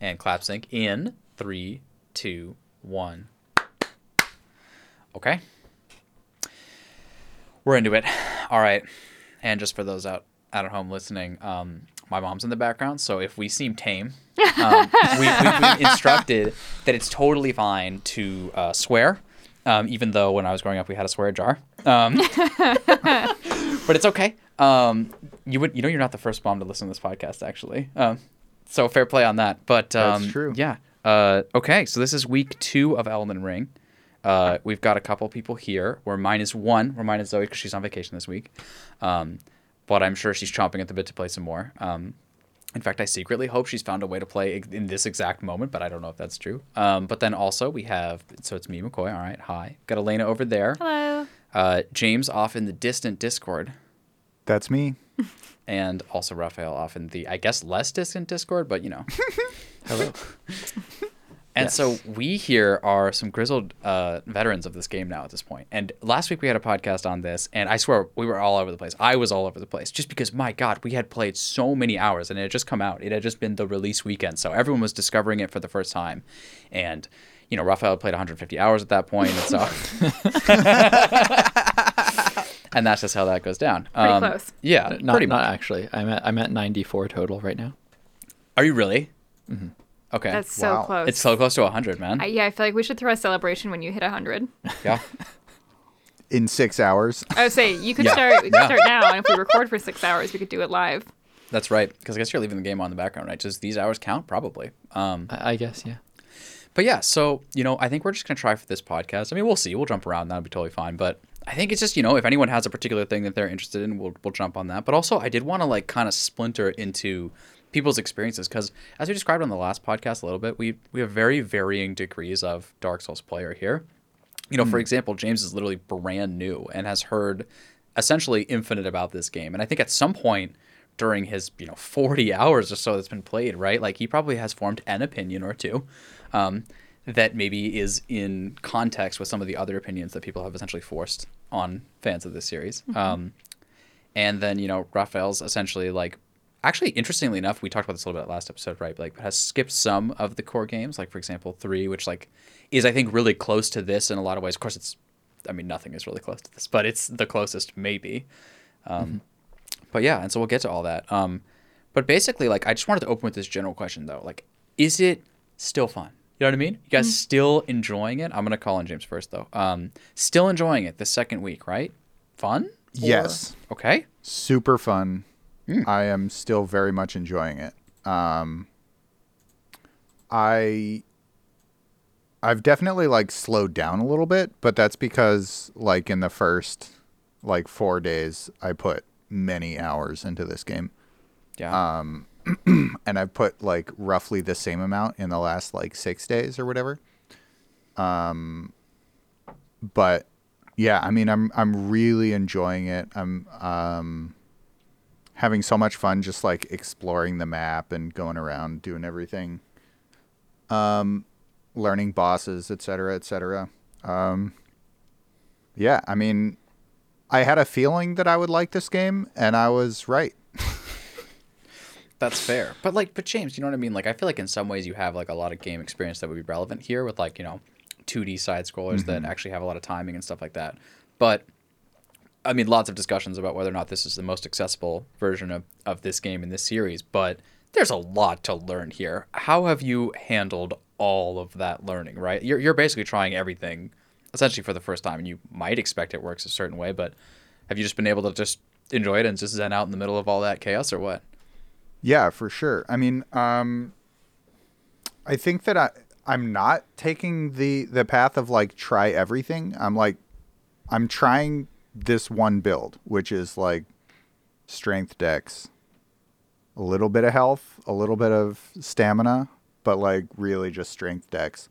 and clap sync in three, two, one. Okay. We're into it. All right. And just for those out, out at home listening, um, my mom's in the background, so if we seem tame, um, we, we've instructed that it's totally fine to uh, swear, um, even though when I was growing up we had a swear jar. Um, but it's okay. Um, you would, you know, you're not the first mom to listen to this podcast, actually. So fair play on that. But um, That's true. Yeah. Uh, okay, so this is week two of Elden Ring. Uh, we've got a couple people here. We're minus one. We're minus Zoe because she's on vacation this week. Um, but I'm sure she's chomping at the bit to play some more. Um, in fact, I secretly hope she's found a way to play in this exact moment, but I don't know if that's true. Um, but then also we have, so it's me, McCoy. All right, hi. Got Elena over there. Hello. Uh, James off in the distant Discord, That's me. and also Raphael off in the, I guess, less distant Discord, but you know. Hello. And Yes. so we here are some grizzled uh, veterans of this game now at this point. And last week we had a podcast on this, and I swear we were all over the place. I was all over the place just because, my God, we had played so many hours and it had just come out. It had just been the release weekend. So everyone was discovering it for the first time. And, you know, Raphael played 150 hours at that point, And so. and that's just how that goes down. Pretty close. Yeah, not, pretty not much. actually. I'm at I'm at 94 total right now. Are you really? Okay. That's so Wow. close. it's so close to 100, man. I, yeah, I feel like we should throw a celebration when you hit 100. yeah. In six hours. I would say you could Yeah. start. We could Yeah. start now, and if we record for six hours, we could do it live. That's right. Because I guess you're leaving the game on the background, right? Just these hours count, probably. Um, I, I guess yeah. but yeah, so, you know, I think we're just going to try for this podcast. I mean, we'll see. We'll jump around. That'll be totally fine. But I think it's just, you know, if anyone has a particular thing that they're interested in, we'll, we'll jump on that. But also, I did want to, like, kind of splinter into people's experiences because, as we described on the last podcast a little bit, we, we have very varying degrees of Dark Souls player here. You know, for example, James is literally brand new and has heard essentially infinite about this game. And I think at some point during his, you know, 40 hours or so that's been played, right? Like he probably has formed an opinion or two um, that maybe is in context with some of the other opinions that people have essentially forced on fans of this series. Um, and then, you know, Raphael's essentially like, actually, interestingly enough, we talked about this a little bit last episode, right? Like, has skipped some of the core games, like, for example, three, which, like, is, I think, really close to this in a lot of ways. Of course, it's, I mean, nothing is really close to this, but it's the closest, maybe. Um, But yeah, and so we'll get to all that. Um, but basically, like, I just wanted to open with this general question, though. Like, is it still fun? You know what I mean? You guys still enjoying it? I'm going to call on James first, though. Um, still enjoying it the second week, right? Fun? Or- Yes. Okay. Super fun. I am still very much enjoying it. Um, I I've definitely like slowed down a little bit, but that's because like in the first like 4 days I put many hours into this game. Yeah. Um and I've put like roughly the same amount in the last like 6 days or whatever. Um but yeah, I mean I'm I'm really enjoying it. I'm um having so much fun just like exploring the map and going around doing everything. Um learning bosses, etc., etc. Um yeah, I mean I had a feeling that I would like this game and I was right. That's fair. But like, but James, you know what I mean? Like, I feel like in some ways you have like a lot of game experience that would be relevant here with like you know, 2D side scrollers that mm-hmm. actually have a lot of timing and stuff like that. But I mean, lots of discussions about whether or not this is the most accessible version of of this game in this series. But there's a lot to learn here. How have you handled all of that learning? Right? You're you're basically trying everything essentially for the first time, and you might expect it works a certain way, but have you just been able to just enjoy it and just zen out in the middle of all that chaos, or what? Yeah, for sure. I mean, um, I think that I I'm not taking the the path of like try everything. I'm like I'm trying this one build, which is like strength dex, a little bit of health, a little bit of stamina, but like really just strength dex.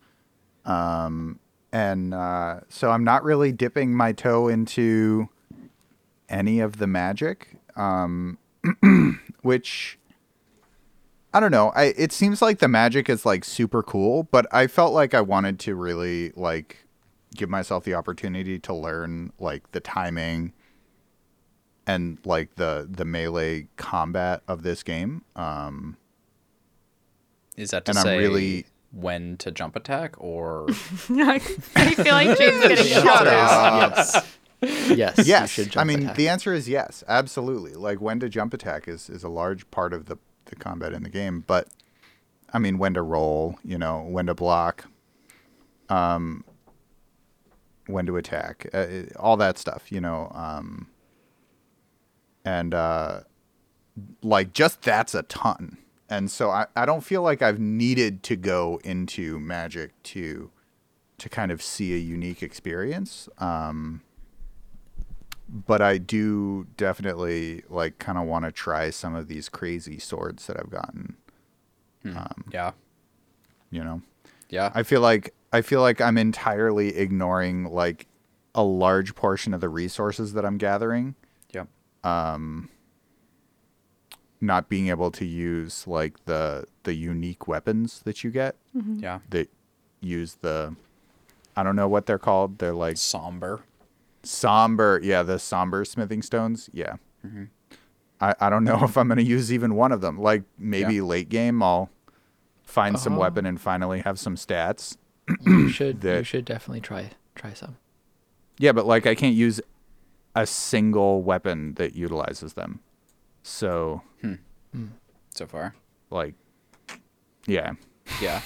Um, and uh, so I'm not really dipping my toe into any of the magic, um, which I don't know. I it seems like the magic is like super cool, but I felt like I wanted to really like give myself the opportunity to learn like the timing and like the the melee combat of this game. Um Is that to And I'm say really- when to jump attack or I feel like James is getting Shut shouted. up. yes. Yes. you yes. should I mean, attack. the answer is yes, absolutely. Like when to jump attack is is a large part of the the combat in the game, but I mean, when to roll, you know, when to block, um, when to attack, uh, it- all that stuff, you know, um, and uh, like just that's a ton. And so I, I don't feel like I've needed to go into Magic to to kind of see a unique experience. Um, but I do definitely like kind of want to try some of these crazy swords that I've gotten. Hmm. Um, yeah, You know, yeah, I feel like I feel like I'm entirely ignoring like a large portion of the resources that I'm gathering. yeah, Um Not being able to use like the the unique weapons that you get mm-hmm. yeah. that use the I don't know what they're called. They're like Somber. Somber yeah the somber smithing stones yeah Mm-hmm. I, I don't know if i'm going to use even one of them like maybe Yeah. late game i'll find some Oh. weapon and finally have some stats you should you should definitely try try some. yeah but like i can't use a single weapon that utilizes them so hmm. Hmm. so far. like yeah Yeah.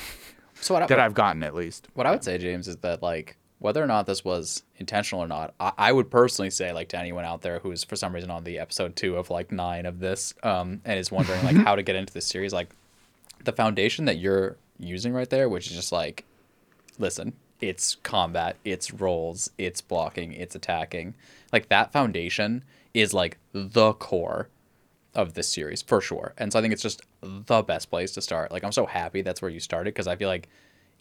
So what I, that i've gotten at least what I would say, James, is that like whether or not this was intentional or not, I, I would personally say like to anyone out there who's for some reason on the episode two of like nine of this, um, and is wondering like how to get into this series, like the foundation that you're using right there, which is just like, listen, it's combat, it's rolls, it's blocking, it's attacking, like that foundation is like the core of this series for sure. And so I think it's just the best place to start. Like I'm so happy that's where you started because I feel like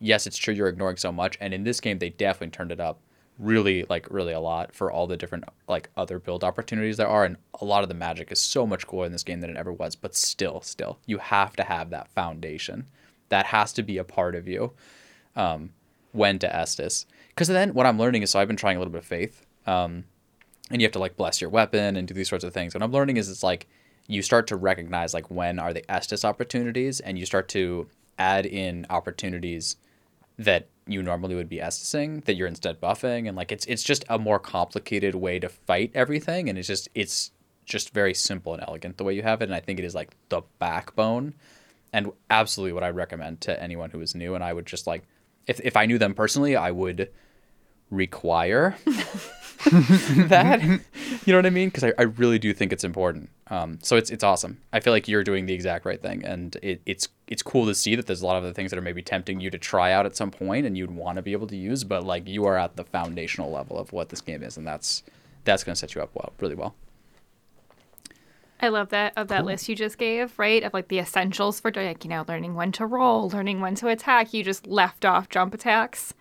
yes, it's true you're ignoring so much and in this game they definitely turned it up really like really a lot for all the different like other build opportunities there are and a lot of the magic is so much cooler in this game than it ever was, but still still you have to have that foundation. That has to be a part of you um, when to Estus. Because then what I'm learning is so I've been trying a little bit of faith. Um, and you have to like bless your weapon and do these sorts of things. What I'm learning is it's like you start to recognize like when are the Estus opportunities, and you start to add in opportunities that you normally would be Estusing that you're instead buffing, and like it's it's just a more complicated way to fight everything, and it's just it's just very simple and elegant the way you have it, and I think it is like the backbone, and absolutely what I recommend to anyone who is new, and I would just like if if I knew them personally, I would require that. You know what I mean? Because I, I really do think it's important. Um, so it's it's awesome. I feel like you're doing the exact right thing, and it, it's it's cool to see that there's a lot of the things that are maybe tempting you to try out at some point, and you'd want to be able to use, but like you are at the foundational level of what this game is, and that's that's going to set you up well, really well. I love that of that list you just gave, right? Of like the essentials for like, you know, learning when to roll, learning when to attack. You just left off jump attacks,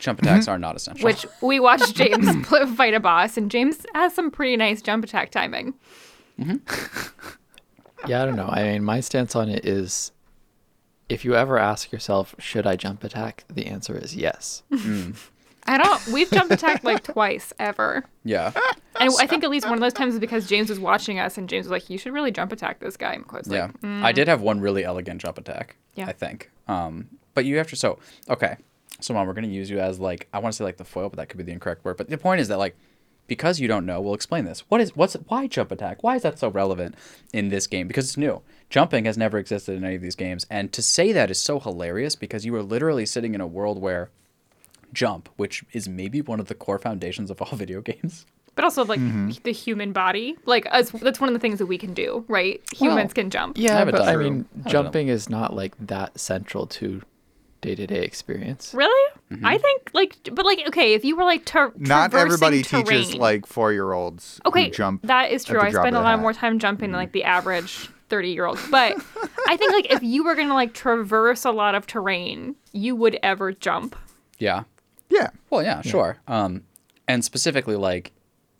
Jump attacks mm-hmm. are not essential. which we watched James fight a boss, and James has some pretty nice jump attack timing. Mm-hmm. Yeah, I don't know. I mean, my stance on it is if you ever ask yourself, should I jump attack? The answer is yes. Mm. I don't. We've jump attacked like twice ever, yeah, and I think at least one of those times is because James was watching us, and James was like, "You should really jump attack this guy." And I was like, yeah. I mm. did have one really elegant jump attack. Yeah. I think. Um, but you have to. So okay, so mom, we're gonna use you as like I want to say like the foil, but that could be the incorrect word. But the point is that like because you don't know, we'll explain this. What is what's why jump attack? Why is that so relevant in this game? Because it's new. Jumping has never existed in any of these games, and to say that is so hilarious because you are literally sitting in a world where jump, which is maybe one of the core foundations of all video games. but also like mm-hmm. the human body, like us, that's one of the things that we can do, right? Humans can jump. Yeah, haven't but I mean, I haven't done jumping is not like that central to day to day experience. Really? Mm-hmm. I think like, but like, okay, if you were like tra- not everybody terrain, teaches like four year olds okay, who jump that is true. I spend a lot hat. more time jumping than like the average thirty year old. But I think like if you were gonna like traverse a lot of terrain, you would ever jump. Yeah. yeah Well, yeah, sure. Um, and specifically, like,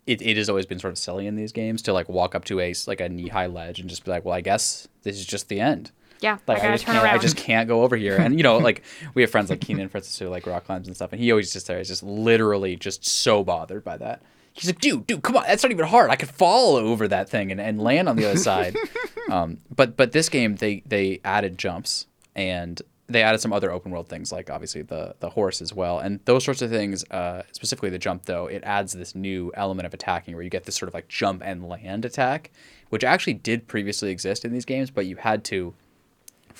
it, it has always been sort of silly in these games to like walk up to a like a knee high ledge and just be like, well, I guess this is just the end. Yeah, Like, I I, just turn can't, around. I just can't go over here. And you know, like we have friends like Keenan, for instance, who like rock climbs and stuff, and he always just there is just literally just so bothered by that. He's like, dude, dude, come on, that's not even hard. I could fall over that thing and, and land on the other side. Um, but but this game they they added jumps and they added some other open world things like obviously the the horse as well, and those sorts of things. Uh, specifically the jump though, it adds this new element of attacking where you get this sort of like jump and land attack, which actually did previously exist in these games, but you had to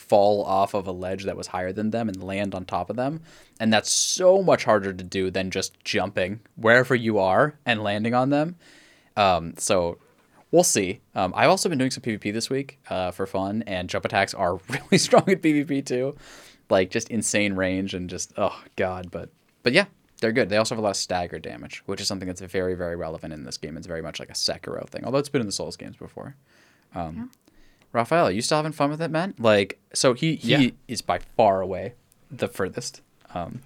fall off of a ledge that was higher than them and land on top of them. And that's so much harder to do than just jumping wherever you are and landing on them. Um, so we'll see. Um, I've also been doing some PvP this week uh, for fun, and jump attacks are really strong at PvP too. Like just insane range and just oh god, but but yeah, they're good. They also have a lot of stagger damage, which is something that's very very relevant in this game. It's very much like a Sekiro thing, although it's been in the Souls games before. Um, Raphael, are you still having fun with it, man? Like, so he he Yeah. is by far away the furthest. Um,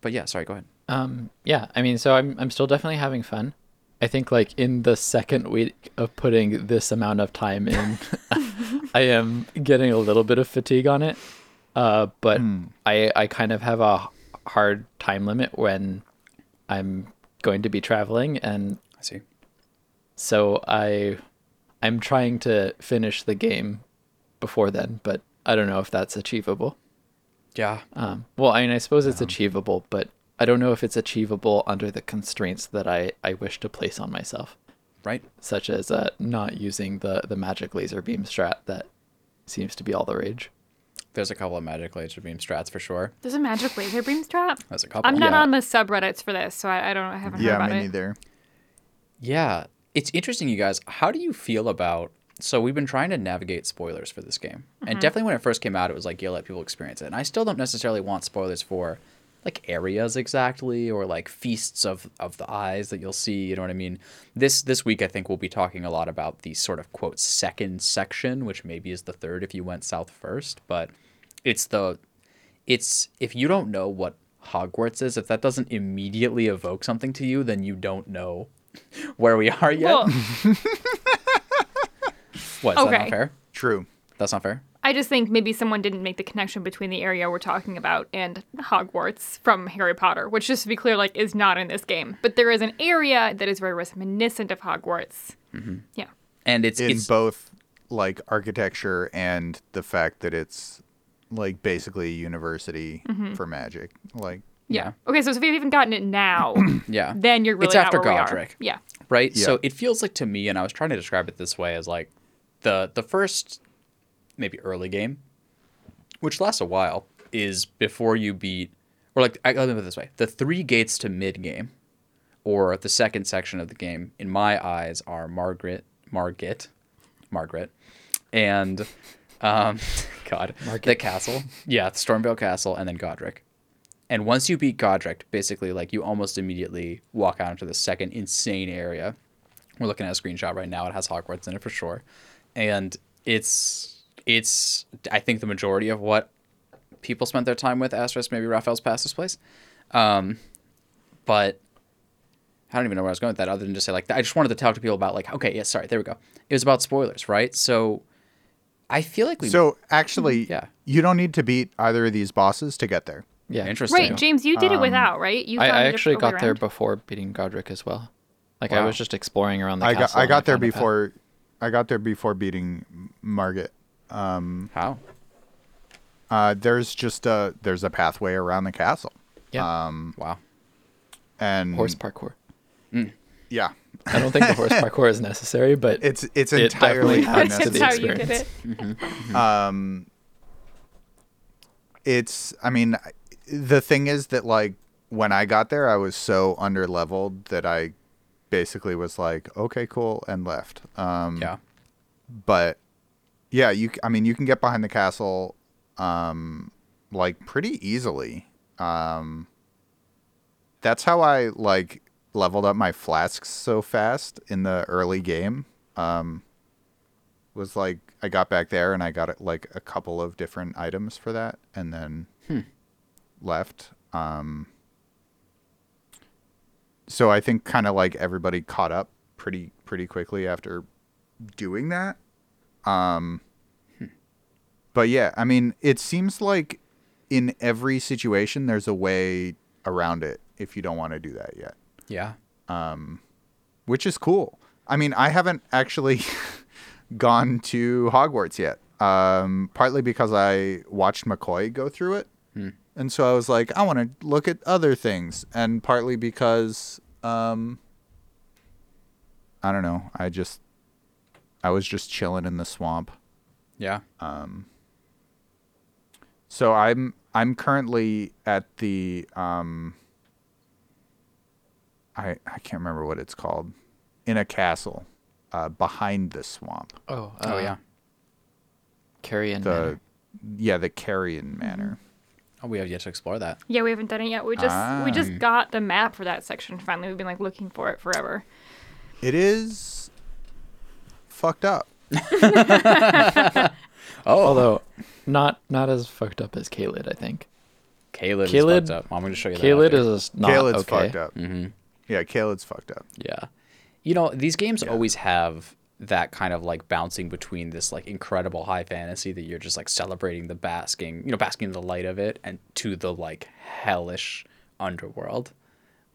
but yeah, sorry, go ahead. Um, yeah, I mean, so I'm I'm still definitely having fun. I think like in the second week of putting this amount of time in, I am getting a little bit of fatigue on it. Uh, but I I kind of have a hard time limit when I'm going to be traveling, and I see. so I I'm trying to finish the game before then, but I don't know if that's achievable. Yeah, Um, well, I mean, I suppose it's achievable, but I don't know if it's achievable under the constraints that I, I wish to place on myself, right. such as uh, not using the, the magic laser beam strat that seems to be all the rage. There's a couple of magic laser beam strats for sure. There's a magic laser beam strat. There's a couple. I'm not Yeah. on the subreddits for this, so I, I don't I haven't heard Yeah, about me it. neither. Yeah, it's interesting, you guys. How do you feel about? So we've been trying to navigate spoilers for this game, and mm-hmm. definitely when it first came out, it was like, yeah, let people experience it. And I still don't necessarily want spoilers for like areas exactly or like feasts of of the eyes that you'll see. You know what I mean? This this week, I think we'll be talking a lot about the sort of quote second section, which maybe is the third if you went south first, but it's the it's if you don't know what Hogwarts is, if that doesn't immediately evoke something to you, then you don't know where we are yet. Well, what is that okay. not fair? True. That's not fair. I just think maybe someone didn't make the connection between the area we're talking about and Hogwarts from Harry Potter, which, just to be clear, like is not in this game. But there is an area that is very reminiscent of Hogwarts. Mm-hmm. Yeah. And it's In it's both like architecture and the fact that it's like basically a university Mm-hmm. for magic. Like Yeah. Okay, so if you've even gotten it now, yeah. then you're really It's after where we are. Godrick. Yeah. right? Yeah. So it feels like to me, and I was trying to describe it this way as like the the first maybe early game, which lasts a while, is before you beat or like I let me put it this way: the three gates to mid game, or the second section of the game, in my eyes, are Margaret, Margit, Margaret, and um, God, the castle. Yeah, the Stormveil Castle, and then Godrick. And once you beat Godrick, basically, like you almost immediately walk out into the second insane area. We're looking at a screenshot right now. It has Hogwarts in it for sure, and it's it's I think the majority of what people spent their time with. Asterisk maybe Raphael's past this place, um, but I don't even know where I was going with that. Other than just say like I just wanted to talk to people about like okay, yeah, sorry, there we go. It was about spoilers, right? So I feel like we so actually Yeah. you don't need to beat either of these bosses to get there. Yeah, interesting. Right, James, you did it without, right? You I, I actually early got there before beating Godrick as well. Like I was just exploring around the I got castle. I and got there found a path. before I got there before beating Margit. How? Uh, there's just a there's a pathway around the castle. Yeah, Um Wow. and horse parkour. yeah. I don't think the horse parkour is necessary, but It's it's It entirely definitely adds to That's the how you did experience. it. um it's i mean the thing is that like when i got there i was so under leveled that i basically was like okay cool and left. Um Yeah. but yeah you I mean you can get behind the castle um like pretty easily. Um that's how i like leveled up my flasks so fast in the early game. Um was like I got back there and I got like a couple of different items for that and then left. Um, so I think kind of like everybody caught up pretty pretty quickly after doing that. Um, but yeah, I mean, it seems like in every situation there's a way around it if you don't want to do that yet Yeah. Um, which is cool. I mean, I haven't actually gone to Hogwarts yet. um, partly because I watched McCoy go through it, and so I was like, I want to look at other things, and partly because um, I don't know, I just I was just chilling in the swamp. Yeah. Um. So I'm I'm currently at the um I I can't remember what it's called. In a castle uh behind the swamp. Oh, oh uh, yeah. Carian. The Manor. yeah, the Carian Manor. Oh, we have yet to explore that. Yeah, we haven't done it yet. We just we Ah. just got the map for that section. Finally, we've been like looking for it forever. It is fucked up. Oh, Although, not not as fucked up as Caelid, I think. Caleb, Caelid- is fucked up. I'm going to show you that. Caelid is not Caelid's okay. fucked up. Mm-hmm. Yeah, Caelid's fucked up. Yeah. You know, these games Yeah. always have that kind of like bouncing between this like incredible high fantasy that you're just like celebrating the basking, you know, basking in the light of it and to the like hellish underworld.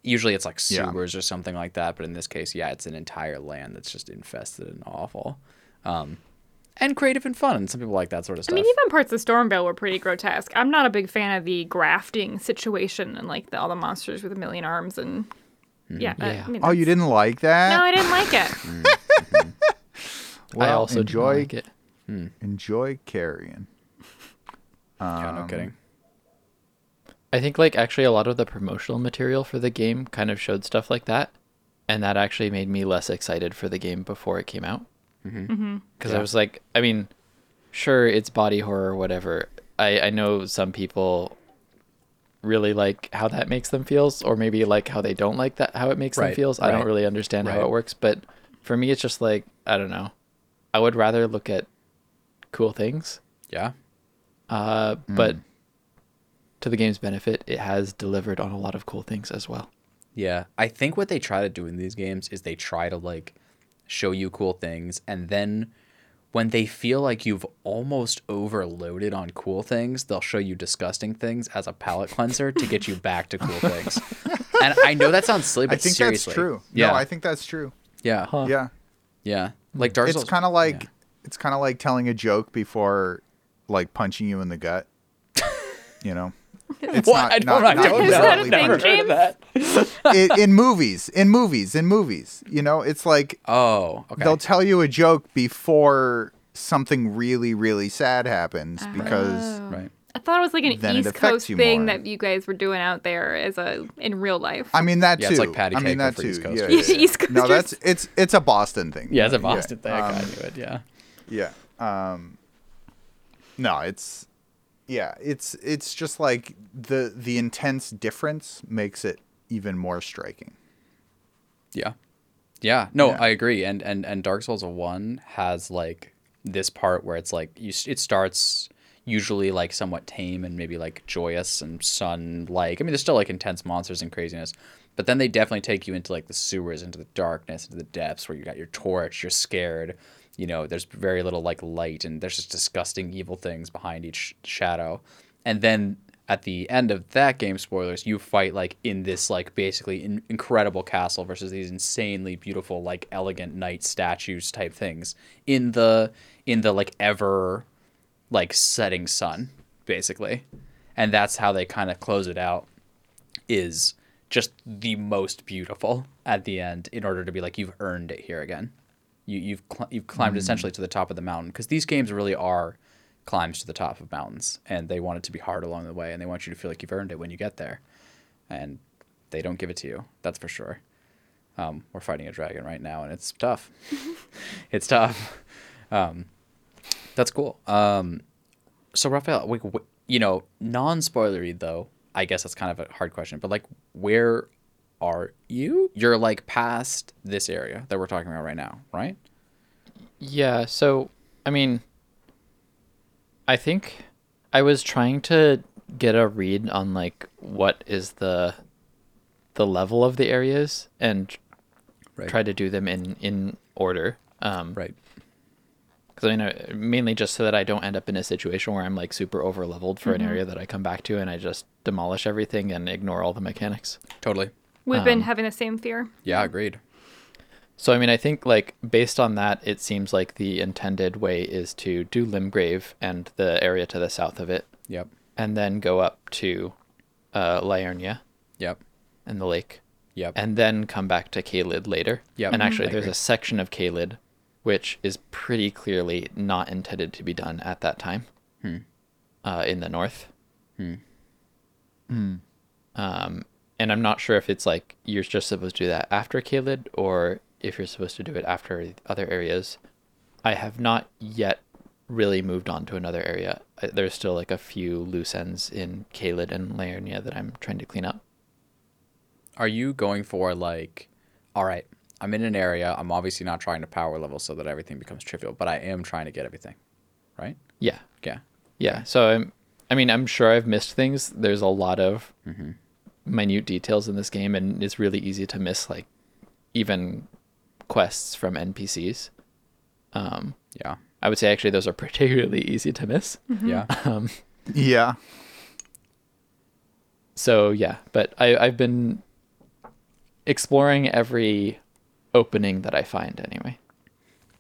Usually it's like Yeah. sewers or something like that, but in this case, yeah, it's an entire land that's just infested and awful. Um and creative and fun. And some people like that sort of stuff. I stuff. mean, even parts of Stormveil were pretty grotesque. I'm not a big fan of the grafting situation and like the, all the monsters with a million arms and yeah. I- Yeah. I mean, Oh, you didn't like that? No, I didn't like it. I Well, also enjoy didn't like it. Hmm. enjoy Carrion. yeah, Um, no kidding. I think like actually a lot of the promotional material for the game kind of showed stuff like that, and that actually made me less excited for the game before it came out. Mm-hmm. Mm-hmm. Because I Yeah. was like, I mean, sure it's body horror or whatever. I I know some people really like how that makes them feels, or maybe like how they don't like that how it makes them Right, feels. I don't really understand how it works, but for me it's just like I don't know. I would rather look at cool things. Yeah. Uh, but to the game's benefit, it has delivered on a lot of cool things as well. Yeah, I think what they try to do in these games is they try to like show you cool things and then when they feel like you've almost overloaded on cool things, they'll show you disgusting things as a palate cleanser to get you back to cool things. And I know that sounds silly, but I think seriously. that's true. Yeah. No, I think that's true. yeah. Huh. Yeah. Yeah. Like Dark it's kind of like yeah. it's kind of like telling a joke before like punching you in the gut. You know, it's What? I don't, I don't Is know. that a I've thing, never heard of that. in, in movies, in movies, in movies. You know, it's like Oh, okay. they'll tell you a joke before something really, really sad happens uh-huh. because Oh. right. I thought it was like an Then East Coast thing more. that you guys were doing out there as a in real life. I mean that Yeah, too. it's like patty I mean cake, that for too. East Yeah, Coasters. yeah, yeah. East No, that's it's it's a Boston thing. Yeah, it's a Boston thing. Um, I knew it. Yeah. Yeah. Um No, it's yeah, it's it's just like the the intense difference makes it even more striking. Yeah. Yeah. No, Yeah. I agree. And and and Dark Souls 1 has like this part where it's like you it starts usually like somewhat tame and maybe like joyous and sun like. I mean there's still like intense monsters and craziness. But then they definitely take you into like the sewers, into the darkness, into the depths where you got your torch, you're scared. You know, there's very little like light and there's just disgusting evil things behind each shadow. And then at the end of that game, spoilers, you fight like in this like basically in- incredible castle versus these insanely beautiful like elegant knight statues type things in the in the like ever like setting sun basically. And that's how they kind of close it out is just the most beautiful at the end in order to be like you've earned it here again. You you've cl- you've climbed essentially to the top of the mountain because these games really are climbs to the top of mountains and they want it to be hard along the way and they want you to feel like you've earned it when you get there. And they don't give it to you. That's for sure. Um, we're fighting a dragon right now and it's tough. it's tough. Um, that's cool. Um, so Raphael, we, we, you know, non-spoilery though, I guess that's kind of a hard question, but like, where are you? You're like past this area that we're talking about right now, right? Yeah, so I mean I think I was trying to get a read on like what is the the level of the areas and Right. try to do them in in order. Um Right. Because I mean uh, mainly just so that I don't end up in a situation where I'm like super over leveled for an area that I come back to and I just demolish everything and ignore all the mechanics. Totally. We've been um, having the same fear. Yeah, agreed. So I mean, I think like based on that, it seems like the intended way is to do Limgrave and the area to the south of it, Yep. and then go up to uh, Liurnia Yep. and the lake, Yep. and then come back to Caelid later. Yep. And actually, I there's a section of Caelid which is pretty clearly not intended to be done at that time. Hmm. Uh, in the north. Hmm. Um, and I'm not sure if it's like you're just supposed to do that after Caelid or if you're supposed to do it after other areas. I have not yet really moved on to another area. There's still like a few loose ends in Caelid and Liurnia that I'm trying to clean up. Are you going for like, all right, I'm in an area. I'm obviously not trying to power level so that everything becomes trivial, but I am trying to get everything, right? Yeah. Yeah. Yeah. So I'm, I mean, I'm sure I've missed things. There's a lot of minute details in this game, and it's really easy to miss like even quests from NPCs. Um, Yeah. I would say actually those are particularly easy to miss. Yeah. Um, Yeah. so yeah, but I, I've been exploring every opening that I find anyway.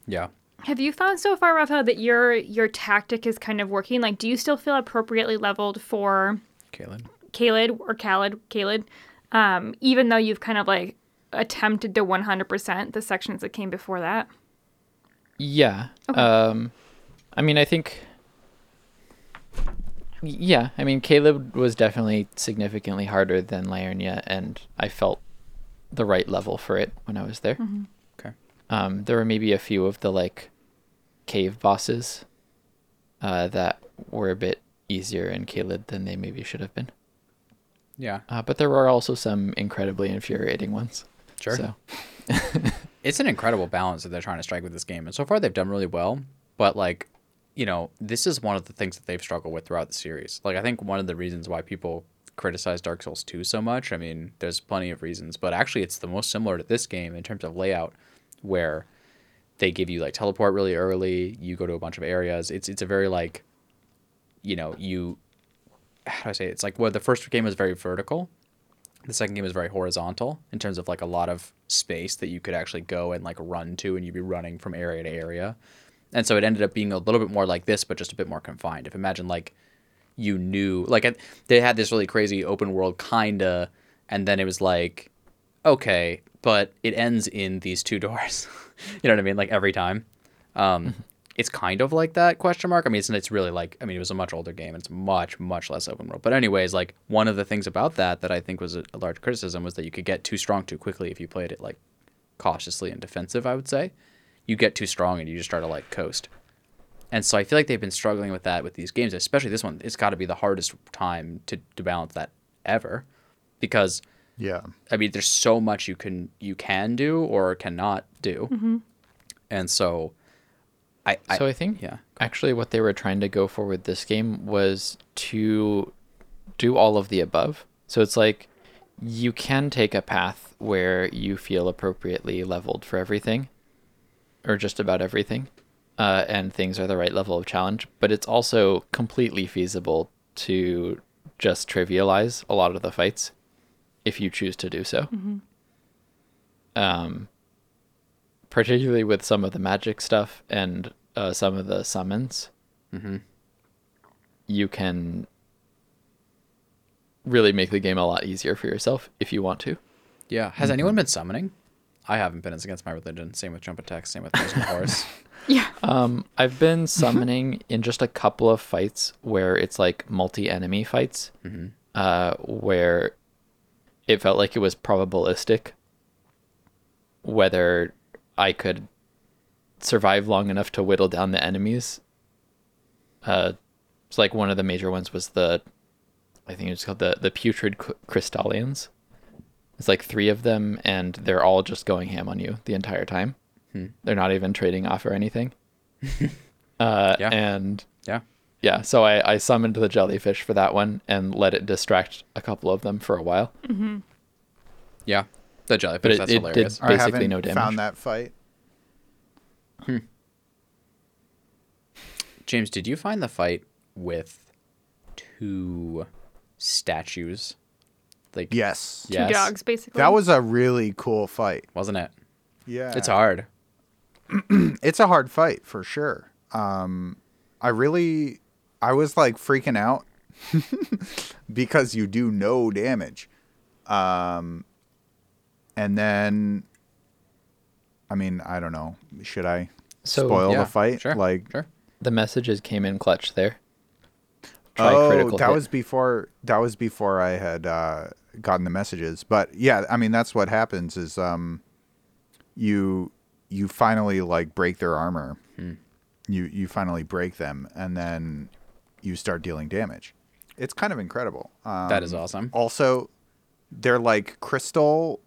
Yeah. Have you found so far, Rafa, that your your tactic is kind of working? Like, do you still feel appropriately leveled for Kaylin. Kalid or Khalid, Kalid, um, even though you've kind of like attempted to 100% the sections that came before that? Yeah. Um, I mean, I think. Yeah, I mean, Caleb was definitely significantly harder than Liurnia, and I felt the right level for it when I was there. Okay. Um, there were maybe a few of the like cave bosses uh, that were a bit easier in Caleb than they maybe should have been. Yeah. Uh, but there were also some incredibly infuriating ones. Sure. So it's an incredible balance that they're trying to strike with this game, and so far they've done really well. But like, you know, this is one of the things that they've struggled with throughout the series. Like, I think one of the reasons why people criticize Dark Souls 2 so much, I mean, there's plenty of reasons, but actually, it's the most similar to this game in terms of layout, where they give you like teleport really early. You go to a bunch of areas. It's it's a very like, you know, you how do I say it? it's like well the first game was very vertical. The second game is very horizontal in terms of like a lot of space that you could actually go and like run to, and you'd be running from area to area. And so it ended up being a little bit more like this, but just a bit more confined. If imagine like you knew, like they had this really crazy open world kinda, and then it was like, okay, but it ends in these two doors. you know what I mean? Like every time. Um, it's kind of like that question mark. I mean, it's it's really like I mean, it was a much older game. It's much much less open world. But anyways, like one of the things about that that I think was a, a large criticism was that you could get too strong too quickly if you played it like cautiously and defensive. I would say you get too strong and you just start to like coast. And so I feel like they've been struggling with that with these games, especially this one. It's got to be the hardest time to to balance that ever, because Yeah. I mean, there's so much you can you can do or cannot do, mm-hmm. and so I, I so I think yeah actually what they were trying to go for with this game was to do all of the above. So it's like you can take a path where you feel appropriately leveled for everything or just about everything. Uh, and things are the right level of challenge, but it's also completely feasible to just trivialize a lot of the fights if you choose to do so. Um, particularly with some of the magic stuff and uh, some of the summons, hmm you can really make the game a lot easier for yourself if you want to. yeah. Has anyone been summoning? I haven't been. It's against my religion. Same with jump attacks. Same with Horse. Yeah. Um, I've been summoning in just a couple of fights where it's like multi-enemy fights, hmm uh, where it felt like it was probabilistic whether I could survive long enough to whittle down the enemies. Uh, it's like one of the major ones was the, I think it's called the the putrid crystalians. It's like three of them, and they're all just going ham on you the entire time. Hmm. They're not even trading off or anything. uh, Yeah. And Yeah. yeah, so I, I summoned the jellyfish for that one and let it distract a couple of them for a while. Yeah. The jellyfish. But it- that's it hilarious. did- I Basically haven't no damage. found that fight. James, did you find the fight with two statues? Like Yes. Two Yes. dogs, basically. That was a really cool fight. wasn't it? Yeah. It's hard. it's a hard fight for sure. Um, I really, I was like freaking out because you do no damage. Um, and then, I mean, I don't know. Should I So, spoil yeah, the fight? Sure. Like, sure. The messages came in clutch there. Try oh, that hit. was before. That was before I had uh, gotten the messages. But yeah, I mean, that's what happens. Is um, you you finally like break their armor. Hmm. You you finally break them, and then you start dealing damage. It's kind of incredible. Um, That is awesome. Also, they're like crystal.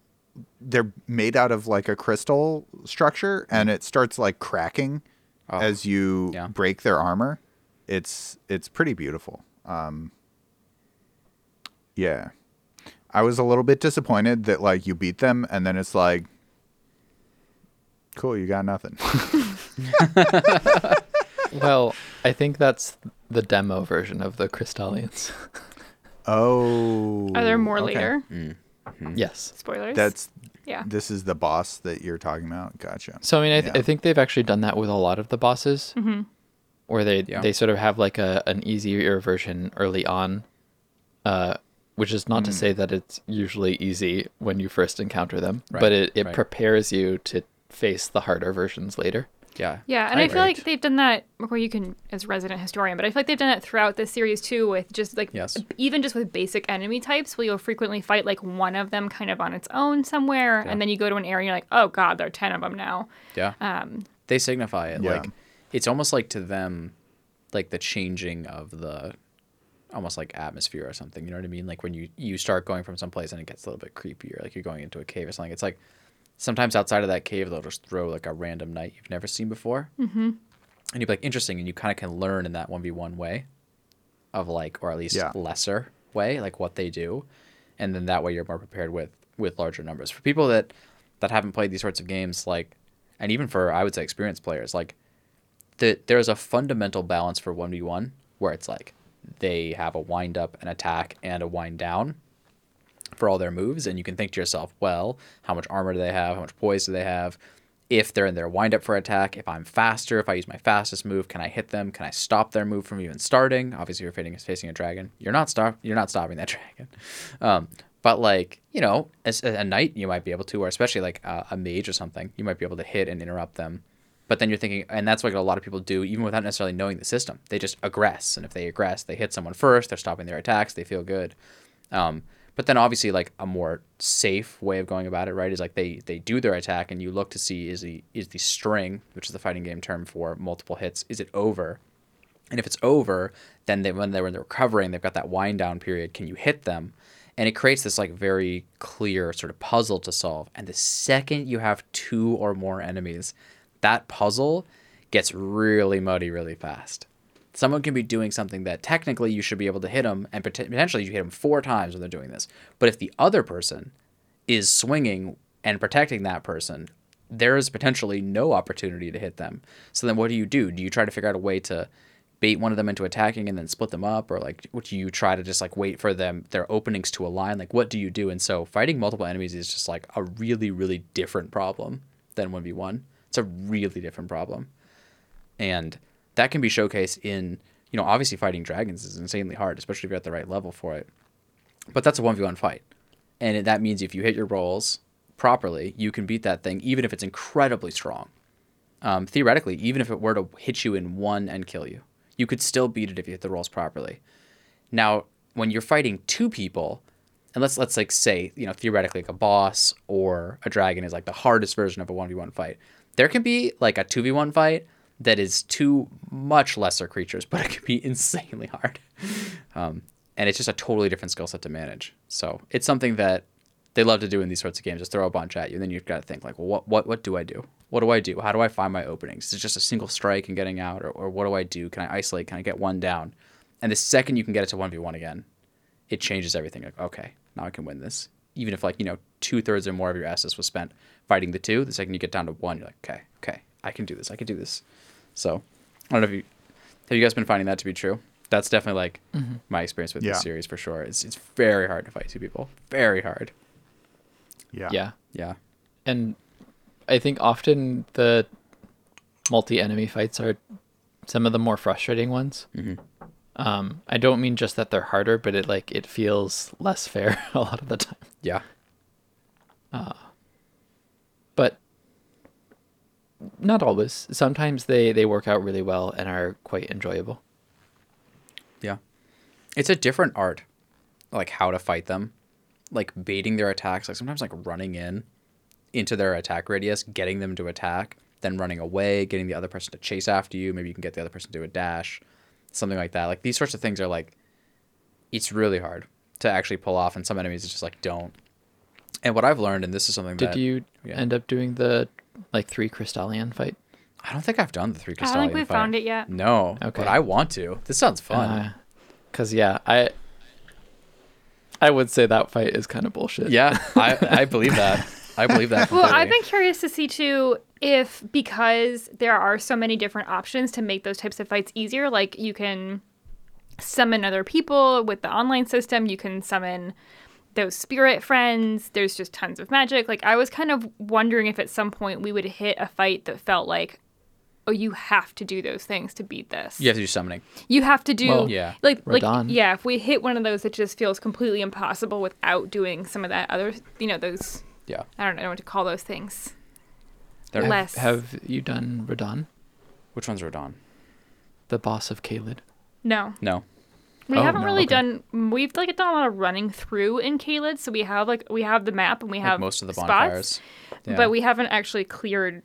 They're made out of like a crystal structure, and it starts like cracking Oh, as you yeah. break their armor. It's it's pretty beautiful. Um, yeah, I was a little bit disappointed that like you beat them, and then it's like, cool, you got nothing. Well, I think that's the demo version of the Crystalians. oh, Are there more okay. later? yes. Spoilers. That's yeah. this is the boss that you're talking about. Gotcha. So I mean, I, th- Yeah. I think they've actually done that with a lot of the bosses, Mm-hmm. where they Yeah. they sort of have like a an easier version early on, uh, which is not to say that it's usually easy when you first encounter them, Right, but it, it right. prepares you to face the harder versions later. Yeah. Yeah, and I, feel agree. like they've done that. Well, you can as resident historian, but I feel like they've done it throughout the series too, with just like Yes. even just with basic enemy types, where you'll frequently fight like one of them kind of on its own somewhere, Yeah. and then you go to an area, and you're like, oh god, there are ten of them now. Yeah. Um, they signify it Yeah. like it's almost like to them like the changing of the almost like atmosphere or something you know what i mean like when you you start going from some place and it gets a little bit creepier like you're going into a cave or something it's like sometimes outside of that cave they'll just throw like a random knight you've never seen before mm-hmm. and you'd be like interesting and you kind of can learn in that 1v1 way of like or at least Yeah. lesser way like what they do and then that way you're more prepared with with larger numbers for people that that haven't played these sorts of games like and even for i would say experienced players like the, there's a fundamental balance for 1v1 where it's like they have a wind up an attack and a wind down for all their moves and you can think to yourself well how much armor do they have? How much poise do they have? If they're in their wind up for attack if i'm faster if i use my fastest move can i hit them? Can i stop their move from even starting? Obviously you're facing, facing a dragon. You're not stop you're not stopping that dragon. Um, but like you know as a knight you might be able to or especially like a, a mage or something you might be able to hit and interrupt them. But then you're thinking and that's what a lot of people do even without necessarily knowing the system. They just aggress and if they aggress they hit someone first they're stopping their attacks they feel good. Um, but then obviously like a more safe way of going about it, right, is like they they do their attack and you look to see is the is the string, which is the fighting game term for multiple hits, is it over? And if it's over, then they, when they're recovering, they've got that wind down period. Can you hit them? And it creates this like very clear sort of puzzle to solve. And the second you have two or more enemies, that puzzle gets really muddy really fast someone can be doing something that technically you should be able to hit them and pot- potentially you hit them four times when they're doing this. But if the other person is swinging and protecting that person there is potentially no opportunity to hit them. So then what do you do? Do you try to figure out a way to bait one of them into attacking and then split them up? Or like what do you try to just like wait for them their openings to align? Like what do you do? And so fighting multiple enemies is just like a really really different problem than 1v1 it's a really different problem. And that can be showcased in you know obviously fighting dragons is insanely hard especially if you're at the right level for it. But that's a 1v1 fight. And that means if you hit your rolls properly you can beat that thing even if it's incredibly strong. Um, theoretically even if it were to hit you in one and kill you you could still beat it if you hit the rolls properly. Now when you're fighting two people and let's let's like say you know theoretically like a boss or a dragon is like the hardest version of a 1v1 fight there can be like a 2v1 fight that is two much lesser creatures but it can be insanely hard. Um, and it's just a totally different skill set to manage. So it's something that they love to do in these sorts of games just throw a bunch at you and then you've got to think like well what, what what do i do? What do i do? How do i find my openings? Is it just a single strike and getting out or, or what do i do? Can i isolate? Can i get one down? And the second you can get it to 1v1 again it changes everything. Like, okay, now I can win this. Even if like you know two thirds or more of your assets was spent fighting the two, the second you get down to one, you're like, okay, okay, I can do this. I can do this. So, I don't know if you have you guys been finding that to be true. That's definitely like mm-hmm. my experience with Yeah. this series for sure. It's it's very hard to fight two people. Very hard. Yeah. Yeah. Yeah. And I think often the multi enemy fights are some of the more frustrating ones. Mm-hmm. Um, I don't mean just that they're harder, but it like it feels less fair a lot of the time. Yeah. But not always. Sometimes they they work out really well and are quite enjoyable. Yeah. It's a different art, like how to fight them, like baiting their attacks, like sometimes like running in into their attack radius, getting them to attack, then running away, getting the other person to chase after you. Maybe you can get the other person to do a dash, something like that. Like these sorts of things are like, it's really hard to actually pull off, and some enemies just like don't. And what I've learned, and this is something Did that you yeah. end up doing the like three Crystalian fight? I don't think I've done the three Crystalian. I don't think we found it yet. No, Okay. but I want to. This sounds fun. Uh, because yeah, I I would say that fight is kind of bullshit. yeah, I, I believe that. I believe that. Well, I've been curious to see too if because there are so many different options to make those types of fights easier, like you can summon other people with the online system, you can summon those spirit friends, there's just tons of magic. Like I was kind of wondering if at some point we would hit a fight that felt like oh you have to do those things to beat this. You have to do summoning. You have to do Well, Yeah. like like Radahn. yeah, if we hit one of those it just feels completely impossible without doing some of that other you know those Yeah. I don't know what to call those things. They're- Have, Less. have you done Radahn, Which ones are Dawn? the boss of Caelid? No. No. We Oh, haven't no, really okay. done we've like done a lot of running through in Caelid, so we have like we have the map and we Like have most of the spots. Yeah. But we haven't actually cleared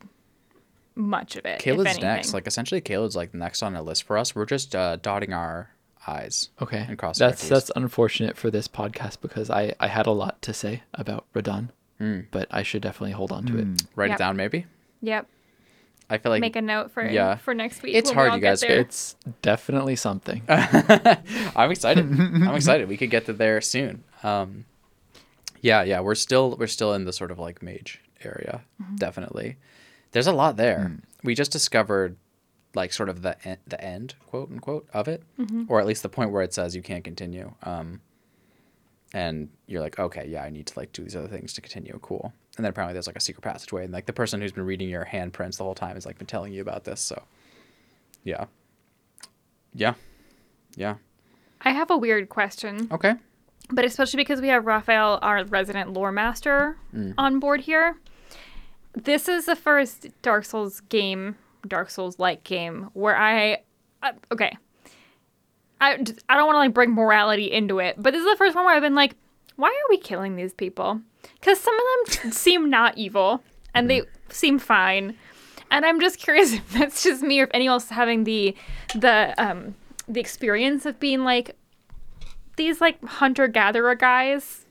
much of it. if Caelid's anything. next. Like essentially, Caelid's like next on the list for us. We're just uh, dotting our I's. Okay, And crossing that's T's. that's unfortunate for this podcast because I I had a lot to say about Radahn, Mm. but I should definitely hold on to it. Write Yep. it down, maybe. Yep. I feel like Make a note for yeah. for next week. It's hard, you guys. It's definitely something. I'm excited. I'm excited. We could get to there soon. Um, yeah, yeah. We're still we're still in the sort of like mage area. Mm-hmm. Definitely. There's a lot there. We just discovered like sort of the en- the end quote unquote of it, Mm-hmm. or at least the point where it says you can't continue. Um, and you're like, okay, yeah, I need to like do these other things to continue. Cool. And then apparently there's like a secret passageway, and like the person who's been reading your handprints the whole time has like been telling you about this. So, yeah, yeah, yeah. I have a weird question, Okay. but especially because we have Raphael, our resident lore master, Mm. on board here. This is the first Dark Souls game, Dark Souls like game, where I. Uh, okay. I don't want to like bring morality into it, but this is the first one where I've been like, why are we killing these people? Because some of them seem not evil and they seem fine, and I'm just curious if that's just me or if anyone else is having the the um the experience of being like these like hunter gatherer guys.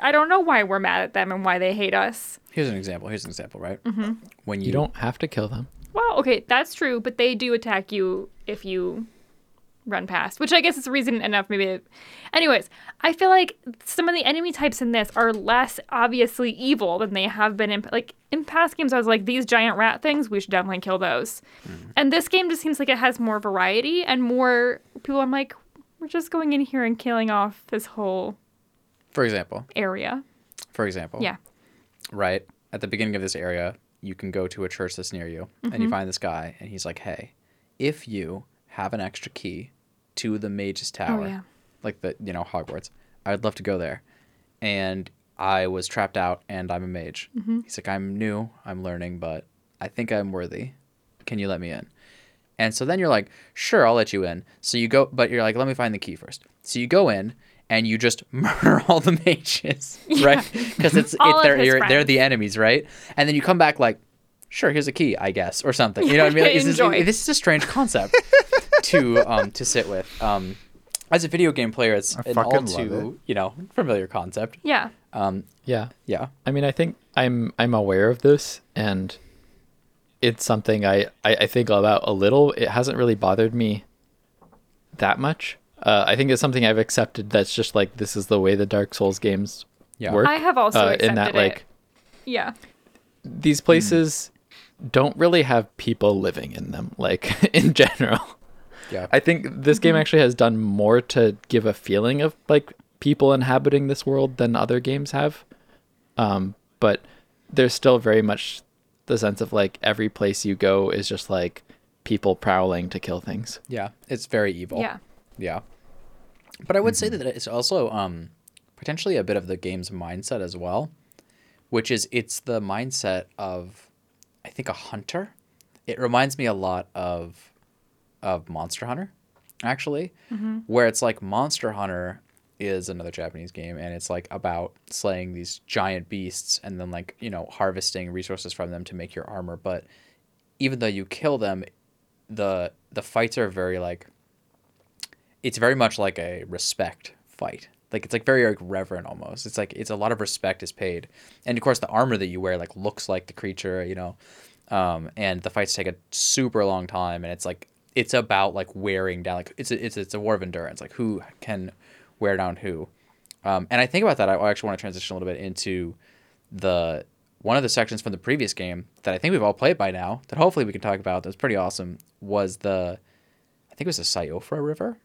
I don't know why we're mad at them and why they hate us. Here's an example. Here's an example, right? Mm-hmm. When you, You don't have to kill them. Well, okay, that's true, but they do attack you if you run past, which I guess is reason enough. Maybe. It... Anyways, I feel like some of the enemy types in this are less obviously evil than they have been in like in past games. I was like, these giant rat things, we should definitely kill those. And this game just seems like it has more variety and more people. I'm like, we're just going in here and killing off this whole for example, area. for example, Yeah. right at the beginning of this area, you can go to a church that's near you, and Mm-hmm. you find this guy, and he's like, "Hey, if you have an extra key to the Mage's Tower, Oh, yeah. like the you know Hogwarts, I'd love to go there." And I was trapped out, and I'm a mage. Mm-hmm. He's like, "I'm new, I'm learning, but I think I'm worthy. Can you let me in?" And so then you're like, "Sure, I'll let you in." So you go, but you're like, "Let me find the key first. So you go in. And you just murder all the mages, right? Because it's it, they're you're, they're the enemies, right? And then you come back like, sure, here's a key, I guess, or something. You know what I mean? Like, this, is, this is a strange concept to um to sit with. Um, as a video game player, it's I an all fucking love too you know familiar concept. Yeah. Um, Yeah. yeah, I mean, I think I'm I'm aware of this, and it's something I, I, I think about a little. It hasn't really bothered me that much. Uh, I think it's something I've accepted. That's just like this is the way the Dark Souls games Yeah. work. I have also uh, in that accepted it. like Yeah. these places don't really have people living in them. Like in general, yeah. I think this game actually has done more to give a feeling of like people inhabiting this world than other games have. Um, but there's still very much the sense of like every place you go is just like people prowling to kill things. Yeah, it's very evil. Yeah. Yeah. But I would say that it's also um, potentially a bit of the game's mindset as well, which is it's the mindset of, I think, a hunter. It reminds me a lot of, of Monster Hunter, actually, where it's like Monster Hunter is another Japanese game, and it's like about slaying these giant beasts and then like you know harvesting resources from them to make your armor. But even though you kill them, the the fights are very like it's very much like a respect fight. Like it's like very like reverent almost. It's like it's a lot of respect is paid, and of course the armor that you wear like looks like the creature, you know. Um, and the fights take a super long time, and it's like it's about like wearing down. Like it's a, it's it's a war of endurance. Like who can wear down who. Um, and I think about that. I actually want to transition a little bit into the one of the sections from the previous game that I think we've all played by now. That hopefully we can talk about. That was pretty awesome. Was the I think it was the Siofra River.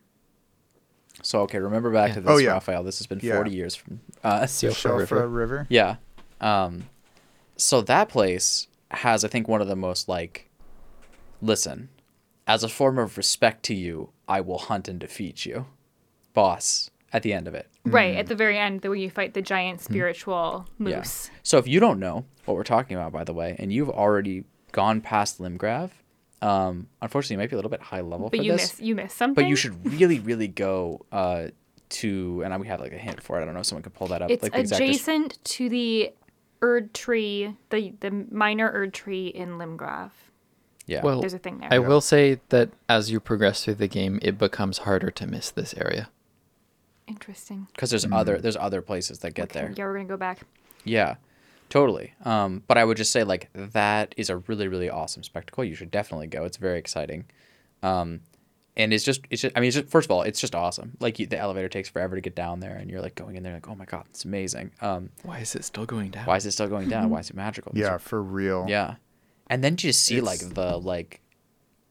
So okay, remember back Yeah. to this, Oh, yeah. Raphael. This has been Yeah. forty years from uh, Siofra River. River. yeah. Um, so that place has, I think, one of the most like, listen, as a form of respect to you, I will hunt and defeat you, boss. At the end of it. Right at the very end, the way you fight the giant spiritual Yeah. moose. So if you don't know what we're talking about, by the way, and you've already gone past Limgrave, um, unfortunately, you might be a little bit high level But for you this. miss you miss something. but you should really, really go uh, to, and we have like a hint for it. I don't know if someone could pull that up. It's like the exact des- adjacent to the Erd tree, the the minor Erd tree in Limgrave. Yeah. Well, There's a thing there. I will say that as you progress through the game, it becomes harder to miss this area. Interesting. because there's other there's other places that get Okay, there. Yeah, we're gonna go back. Yeah, totally. Um, but I would just say like that is a really really awesome spectacle. You should definitely go. It's very exciting. Um, and it's just it's just I mean it's just, first of all it's just awesome. Like you, the elevator takes forever to get down there, and you're like going in there like oh my god it's amazing. Um, Why is it still going down? why is it still going down? Why is it magical? Yeah, are- for real. yeah. And then you just see like the like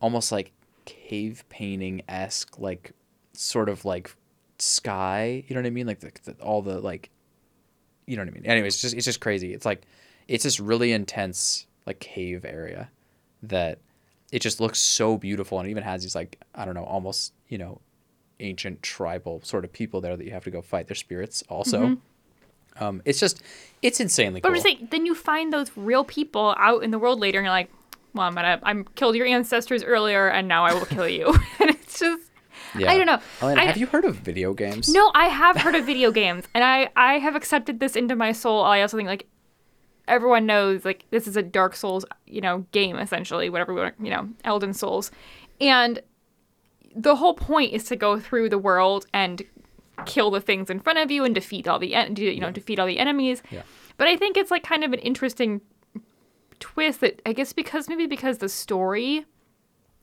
almost like cave painting esque like sort of like sky. You know what I mean? Like the, the, all the like you know what I mean. Anyways, it's just it's just crazy. It's like it's this really intense like cave area that it just looks so beautiful and it even has these like I don't know almost you know ancient tribal sort of people there that you have to go fight their spirits also. Mm-hmm. Um, it's just it's insanely But cool. I'm just saying, then you find those real people out in the world later, and you're like, "Well, I'm gonna, I'm killed your ancestors earlier, and now I will kill you." and it's just, Yeah. I don't know. Elena, I- have you heard of video games? No, I have heard of video games, and I I have accepted this into my soul. I also think like everyone knows like this is a Dark Souls, you know, game essentially, whatever we want, you know, Elden Souls, and the whole point is to go through the world and kill the things in front of you and defeat all the en- you know defeat all the enemies. Yeah. But I think it's like kind of an interesting twist that I guess because maybe because the story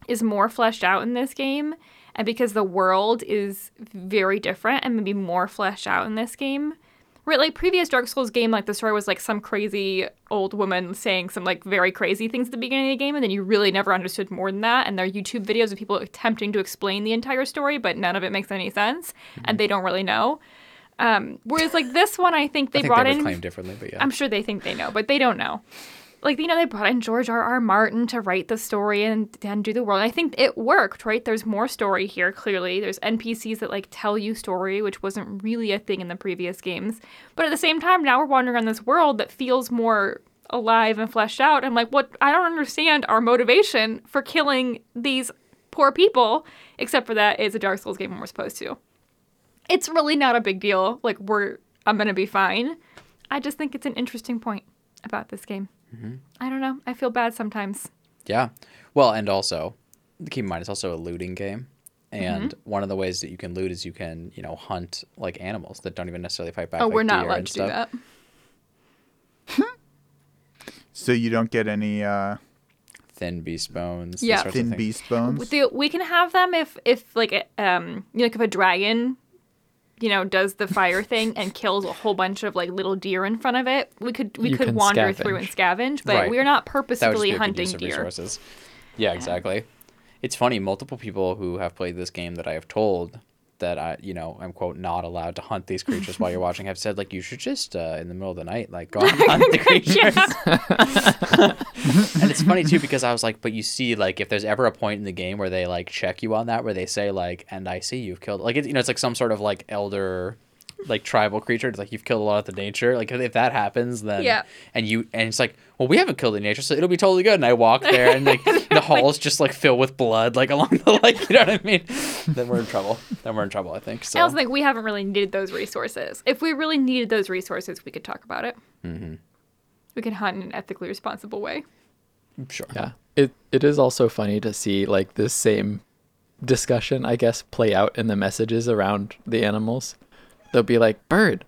is more fleshed out in this game and because the world is very different and maybe more fleshed out in this game. Right, like previous Dark Souls game, like the story was like some crazy old woman saying some like very crazy things at the beginning of the game, and then you really never understood more than that. And there are YouTube videos of people attempting to explain the entire story, but none of it makes any sense, and they don't really know. Um, whereas like this one, I think they I think brought they in claim differently, but yeah. I'm sure they think they know, but they don't know. Like you know, they brought in George R. R. Martin to write the story and and do the world. I think it worked, right? There's more story here. Clearly, there's NPCs that like tell you story, which wasn't really a thing in the previous games. But at the same time, now we're wandering around this world that feels more alive and fleshed out. I'm like, what? I don't understand our motivation for killing these poor people, except for that it's a Dark Souls game and we're supposed to. It's really not a big deal. Like we're, I'm gonna be fine. I just think it's an interesting point about this game. I don't know. I feel bad sometimes. yeah. Well, and also keep in mind it's also a looting game. Mm-hmm. And one of the ways that you can loot is you can, you know, hunt like animals that don't even necessarily fight back. oh, like we're not allowed and to do that. So you don't get any uh, Thin beast bones. Yeah. thin beast bones. The, we can have them if if like um you know, like if a dragon you know does the fire thing and kills a whole bunch of like little deer in front of it we could we You could wander through and scavenge but Right. we're not That would just purposefully be a good hunting deer resources. Yeah, exactly. It's funny. Multiple people who have played this game that I have told that I, you know, I'm quote not allowed to hunt these creatures while you're watching have said like you should just uh, in the middle of the night like go out and hunt the creatures. and it's funny too because I was like, but you see like if there's ever a point in the game where they like check you on that where they say like, and I see you've killed like it, you know it's like some sort of like elder like tribal creature. It's like you've killed a lot of the nature. Like if, if that happens, then Yeah. and you and it's like, well, we haven't killed the nature, so it'll be totally good. And I walk there, and like the halls just like fill with blood, like along the like, you know what I mean? then we're in trouble. Then we're in trouble. I think. So I also think we haven't really needed those resources. If we really needed those resources, we could talk about it. Mm-hmm. We could hunt in an ethically responsible way. sure. Yeah. It it is also funny to see like this same discussion, I guess, play out in the messages around the animals. They'll be like, "Bird,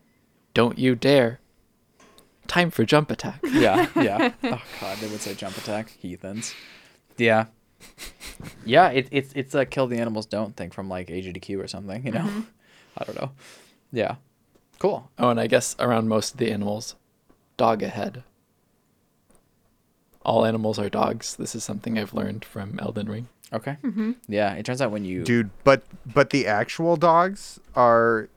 don't you dare. Time for jump attack." Yeah. Yeah. Oh god, they would say jump attack, heathens. Yeah. Yeah, it, it's it's a kill the animals don't thing from like AGDQ or something, you know? Mm-hmm. I don't know. Yeah. Cool. Oh, and I guess around most of the animals, dog ahead. All animals are dogs. This is something I've learned from Elden Ring. Okay. Mm-hmm. Yeah, it turns out when you Dude, but but the actual dogs are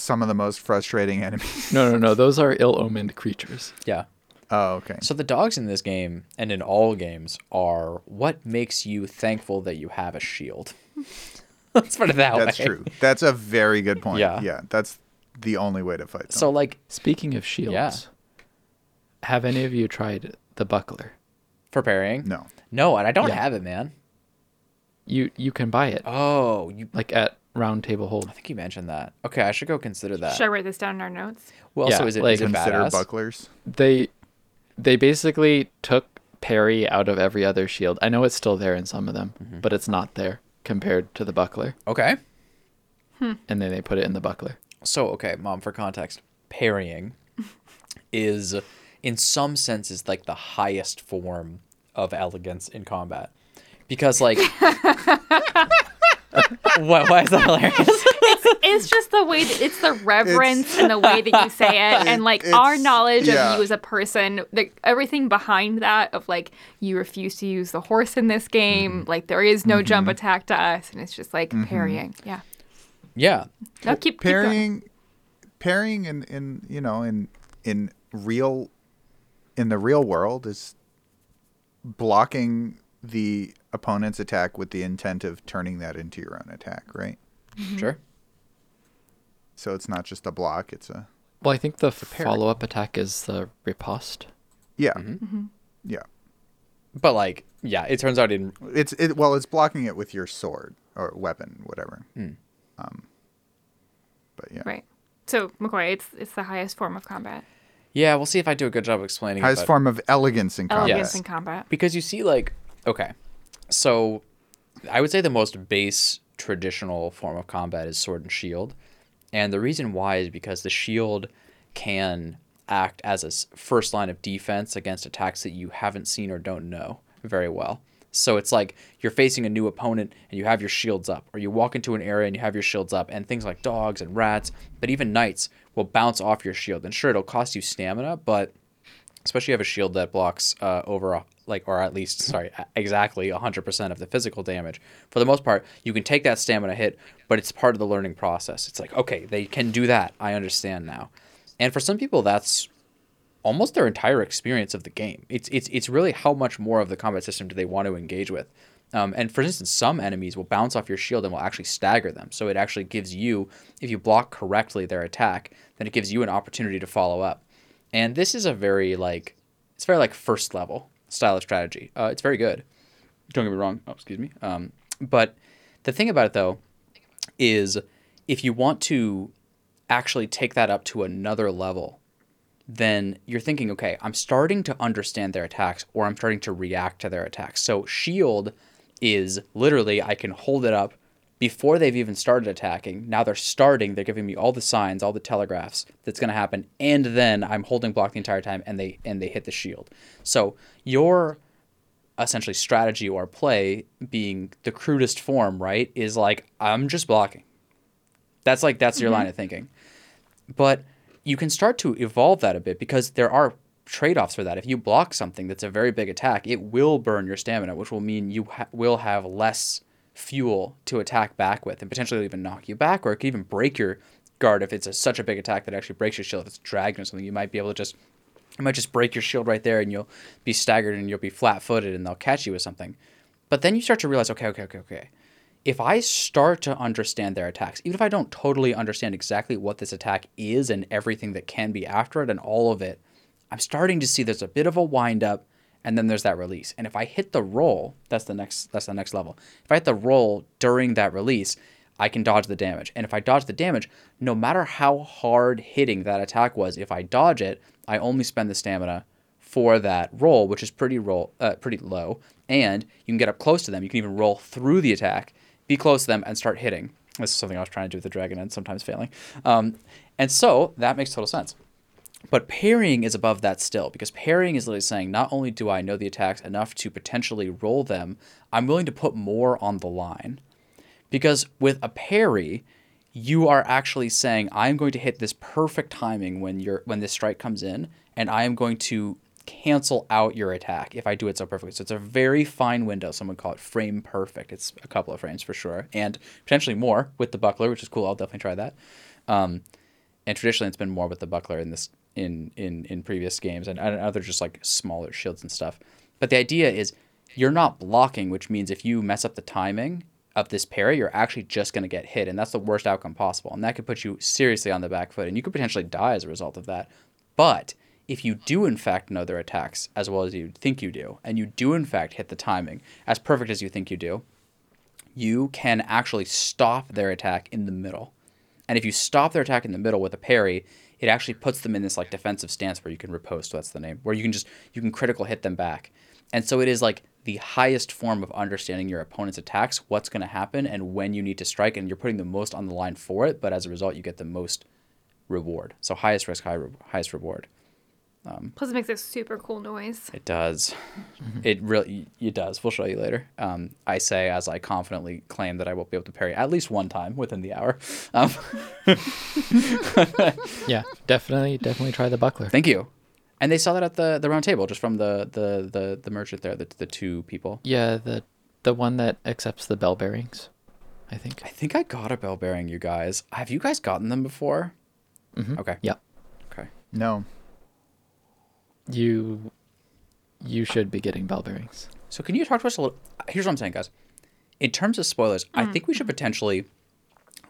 some of the most frustrating enemies. No, no, no. Those are ill-omened creatures. Yeah. Oh, okay. So the dogs in this game and in all games are what makes you thankful that you have a shield. Let's put it that way. That's true. That's a very good point. Yeah. Yeah. That's the only way to fight them. So like Speaking of shields, Yeah. have any of you tried the buckler? for parrying. no. No, and I don't Yeah. have it, man. You you can buy it Oh, you like at Round Table Hold. I think you mentioned that. Okay, I should go consider that. Should I write this down in our notes? Well, Yeah, so is it, like- is it Consider badass? bucklers. They they basically took parry out of every other shield. I know it's still there in some of them, Mm-hmm. but it's not there compared to the buckler. Okay. And then they put it in the buckler. So, okay, mom, for context, parrying is, in some senses, like the highest form of elegance in combat. Because, like, what, why is that hilarious? It's just the way that it's the reverence and the way that you say it, and like our knowledge yeah. of you as a person, the, everything behind that of like you refuse to use the horse in this game, mm-hmm. like there is no mm-hmm. jump attack to us, and it's just like mm-hmm. parrying. Yeah. yeah. No, keep, keep parrying parrying in, in you know in in real in the real world is blocking the opponent's attack with the intent of turning that into your own attack right Sure. so it's not just a block it's a Well, I think the follow-up attack is the riposte. yeah Mm-hmm. yeah But, like, yeah, it turns out in. it's it well it's blocking it with your sword or weapon whatever Hmm. um but yeah Right. So McCoy, it's it's the highest form of combat. Yeah, we'll see if I do a good job explaining highest it. but- form of elegance in combat Elegance Yes. in combat. because you see like okay so i would say the most base traditional form of combat is sword and shield. And the reason why is because the shield can act as a first line of defense against attacks that you haven't seen or don't know very well. So it's like you're facing a new opponent and you have your shields up or you walk into an area and you have your shields up and things like dogs and rats but even knights will bounce off your shield. And sure it'll cost you stamina but especially if you have a shield that blocks uh, over like or at least sorry exactly 100% of the physical damage. For the most part you can take that stamina hit but it's part of the learning process. It's like okay they can do that. I understand now. And for some people that's almost their entire experience of the game. It's it's it's really how much more of the combat system do they want to engage with. Um, and for instance some enemies will bounce off your shield and will actually stagger them. So it actually gives you if you block correctly their attack then it gives you an opportunity to follow up. And this is a very like it's very like first level style of strategy. Uh, it's very good. Don't get me wrong. Oh, excuse me. Um, but the thing about it though is if you want to actually take that up to another level, then you're thinking, okay, I'm starting to understand their attacks or I'm starting to react to their attacks. So shield is literally I can hold it up before they've even started attacking. Now they're starting, they're giving me all the signs, all the telegraphs that's going to happen, and then I'm holding block the entire time and they and they hit the shield. So your essentially strategy or play being the crudest form, right, is like I'm just blocking. That's like that's your mm-hmm. line of thinking. But you can start to evolve that a bit because there are trade-offs for that. If you block something that's a very big attack, it will burn your stamina, which will mean you ha- will have less fuel to attack back with, and potentially even knock you back, or it could even break your guard if it's a, such a big attack that actually breaks your shield. If it's dragon or something, you might be able to just it might just break your shield right there, and you'll be staggered and you'll be flat-footed, and they'll catch you with something. But then you start to realize, okay, okay, okay, okay. If I start to understand their attacks, even if I don't totally understand exactly what this attack is and everything that can be after it and all of it, I'm starting to see there's a bit of a wind up and then there's that release. And if I hit the roll, that's the next that's the next level. If I hit the roll during that release, I can dodge the damage. And if I dodge the damage, no matter how hard hitting that attack was, if I dodge it, I only spend the stamina for that roll, which is pretty roll uh, pretty low. And you can get up close to them. You can even roll through the attack, be close to them, and start hitting. This is something I was trying to do with the dragon and sometimes failing. Um, and so that makes total sense. But parrying is above that still because parrying is literally saying not only do I know the attacks enough to potentially roll them, I'm willing to put more on the line. Because with a parry, you are actually saying I'm going to hit this perfect timing when you're when this strike comes in, and I am going to cancel out your attack if I do it so perfectly. So it's a very fine window. Someone call it frame perfect. It's a couple of frames for sure, and potentially more with the buckler, which is cool. I'll definitely try that. Um, and traditionally, it's been more with the buckler in this in in in previous games, and, and other just like smaller shields and stuff. But the idea is you're not blocking, which means if you mess up the timing of this parry, you're actually just going to get hit, and that's the worst outcome possible. And that could put you seriously on the back foot, and you could potentially die as a result of that. But if you do in fact know their attacks as well as you think you do, and you do in fact hit the timing as perfect as you think you do, you can actually stop their attack in the middle. And if you stop their attack in the middle with a parry, it actually puts them in this like defensive stance where you can riposte. That's the name. Where you can just you can critical hit them back. And so it is like the highest form of understanding your opponent's attacks, what's going to happen, and when you need to strike, and you're putting the most on the line for it. But as a result, you get the most reward. So highest risk, high re- highest reward. Plus, it makes a super cool noise. It does. It really it does. We'll show you later. Um, I say as I confidently claim that I will be able to parry at least one time within the hour. Um, Yeah, definitely, definitely try the buckler. thank you. And they saw that at the, the round table, just from the, the, the, the merchant there, the, the two people. Yeah, the the one that accepts the bell bearings, I think. I think I got a bell bearing, you guys. Have you guys gotten them before? Mhm. Okay. Yeah, Okay. No. You you should be getting bell bearings. So can you talk to us a little? Here's what I'm saying, guys. In terms of spoilers, I think we should potentially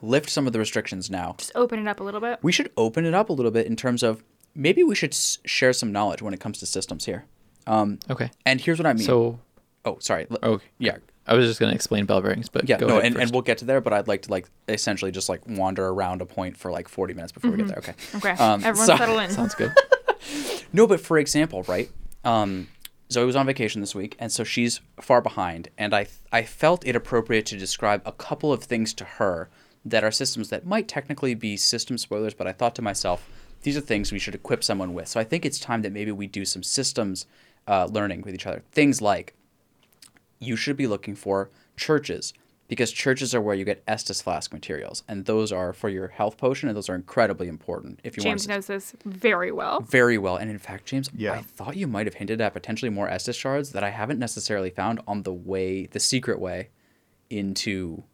lift some of the restrictions now. Just open it up a little bit. we should open it up a little bit in terms of maybe we should s- share some knowledge when it comes to systems here. Um, Okay. and here's what I mean. So, oh, sorry. L- okay. Yeah. I was just gonna explain bell bearings, but Yeah. go no, ahead and, and we'll get to there, but I'd like to like essentially just like wander around a point for like 40 minutes before we get there. Okay. Okay. Um, Everyone so- settle in. sounds good. No, but for example, right? Um, Zoe was on vacation this week, and so she's far behind. And I I felt it appropriate to describe a couple of things to her that are systems that might technically be system spoilers, but I thought to myself, these are things we should equip someone with. So I think it's time that maybe we do some systems uh, learning with each other. Things like you should be looking for churches because churches are where you get Estus flask materials, and those are for your health potion, and those are incredibly important if you James want to knows this very well. very well. And in fact, James, Yeah. I thought you might have hinted at potentially more Estus shards that I haven't necessarily found on the way, the secret way into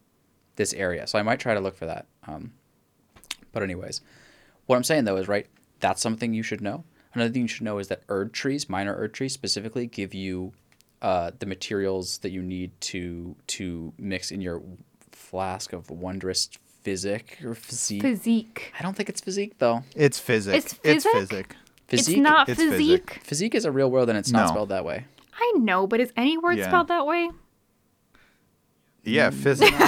this area. So I might try to look for that. Um, but anyways, what I'm saying though is right. That's something you should know. Another thing you should know is that Erd trees, minor Erd trees specifically, give you uh, the materials that you need to to mix in your flask of wondrous physic or physique. Physique. I don't think it's physique though. It's physic. It's It's physic? physic. Physique. It's not It's physique. physic. Physique is a real word and it's not No. spelled that way. I know, but is any word Yeah. spelled that way? Yeah, physic.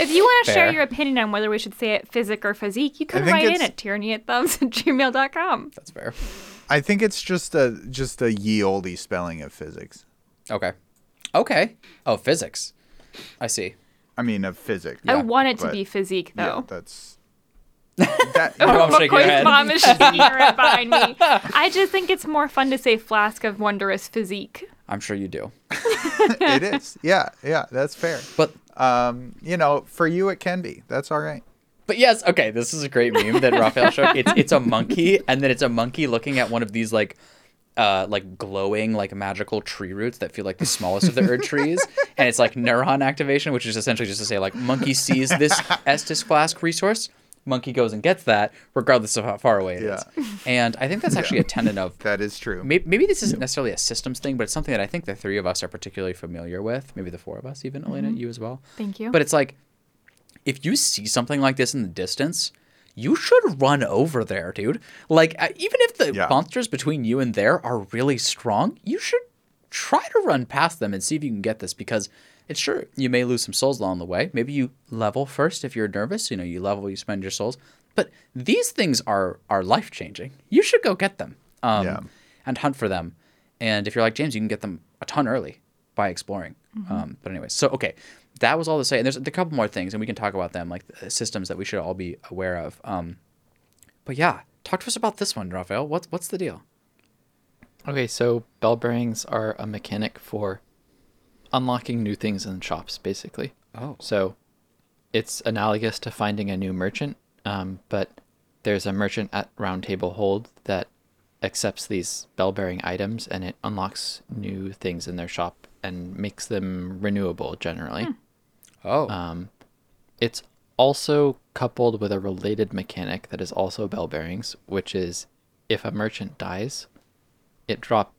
If you want to share your opinion on whether we should say it physic or physique, you can write in at tyranny at thumbs at gmail.com. That's fair. I think it's just a just a ye olde spelling of physics. Okay. Okay. Oh, physics. I see. I mean, of physics. I want it to but- be physique, Yeah, though. that's. that, Oh, I'm your McCoy's head. mom is shaking her head behind me. I just think it's more fun to say flask of wondrous physique. I'm sure you do. it is. Yeah, yeah, that's fair. But Um, you know, for you it can be. That's all right. But yes, okay, this is a great meme that Raphael showed. It's it's a monkey and then it's a monkey looking at one of these like uh, like glowing like magical tree roots that feel like the smallest of the earth trees, and it's like neuron activation, which is essentially just to say like monkey sees this Estus flask resource, monkey goes and gets that regardless of how far away it is. Yeah. And I think that's actually a tenet of That is true. Maybe, maybe this isn't necessarily a systems thing, but it's something that I think the three of us are particularly familiar with. Maybe the four of us, even Elena, you as well. Thank you. But it's like, if you see something like this in the distance, you should run over there, dude. Like, uh, even if the Yeah. monsters between you and there are really strong, you should try to run past them and see if you can get this because it's sure you may lose some souls along the way. Maybe you level first if you're nervous. You know, you level, you spend your souls. But these things are are life changing. You should go get them um, Yeah. and hunt for them. And if you're like James, you can get them a ton early by exploring. Um, but anyways, so okay, that was all to say. And there's a couple more things, and we can talk about them, like the systems that we should all be aware of. Um, but yeah, talk to us about this one, Raphael. What's what's the deal? Okay, so bell bearings are a mechanic for unlocking new things in shops, basically. Oh, So it's analogous to finding a new merchant, um, but there's a merchant at Roundtable Hold that accepts these bell bearing items and it unlocks new things in their shop and makes them renewable generally. Oh, Um, it's also coupled with a related mechanic that is also bell bearings, which is if a merchant dies, it drop.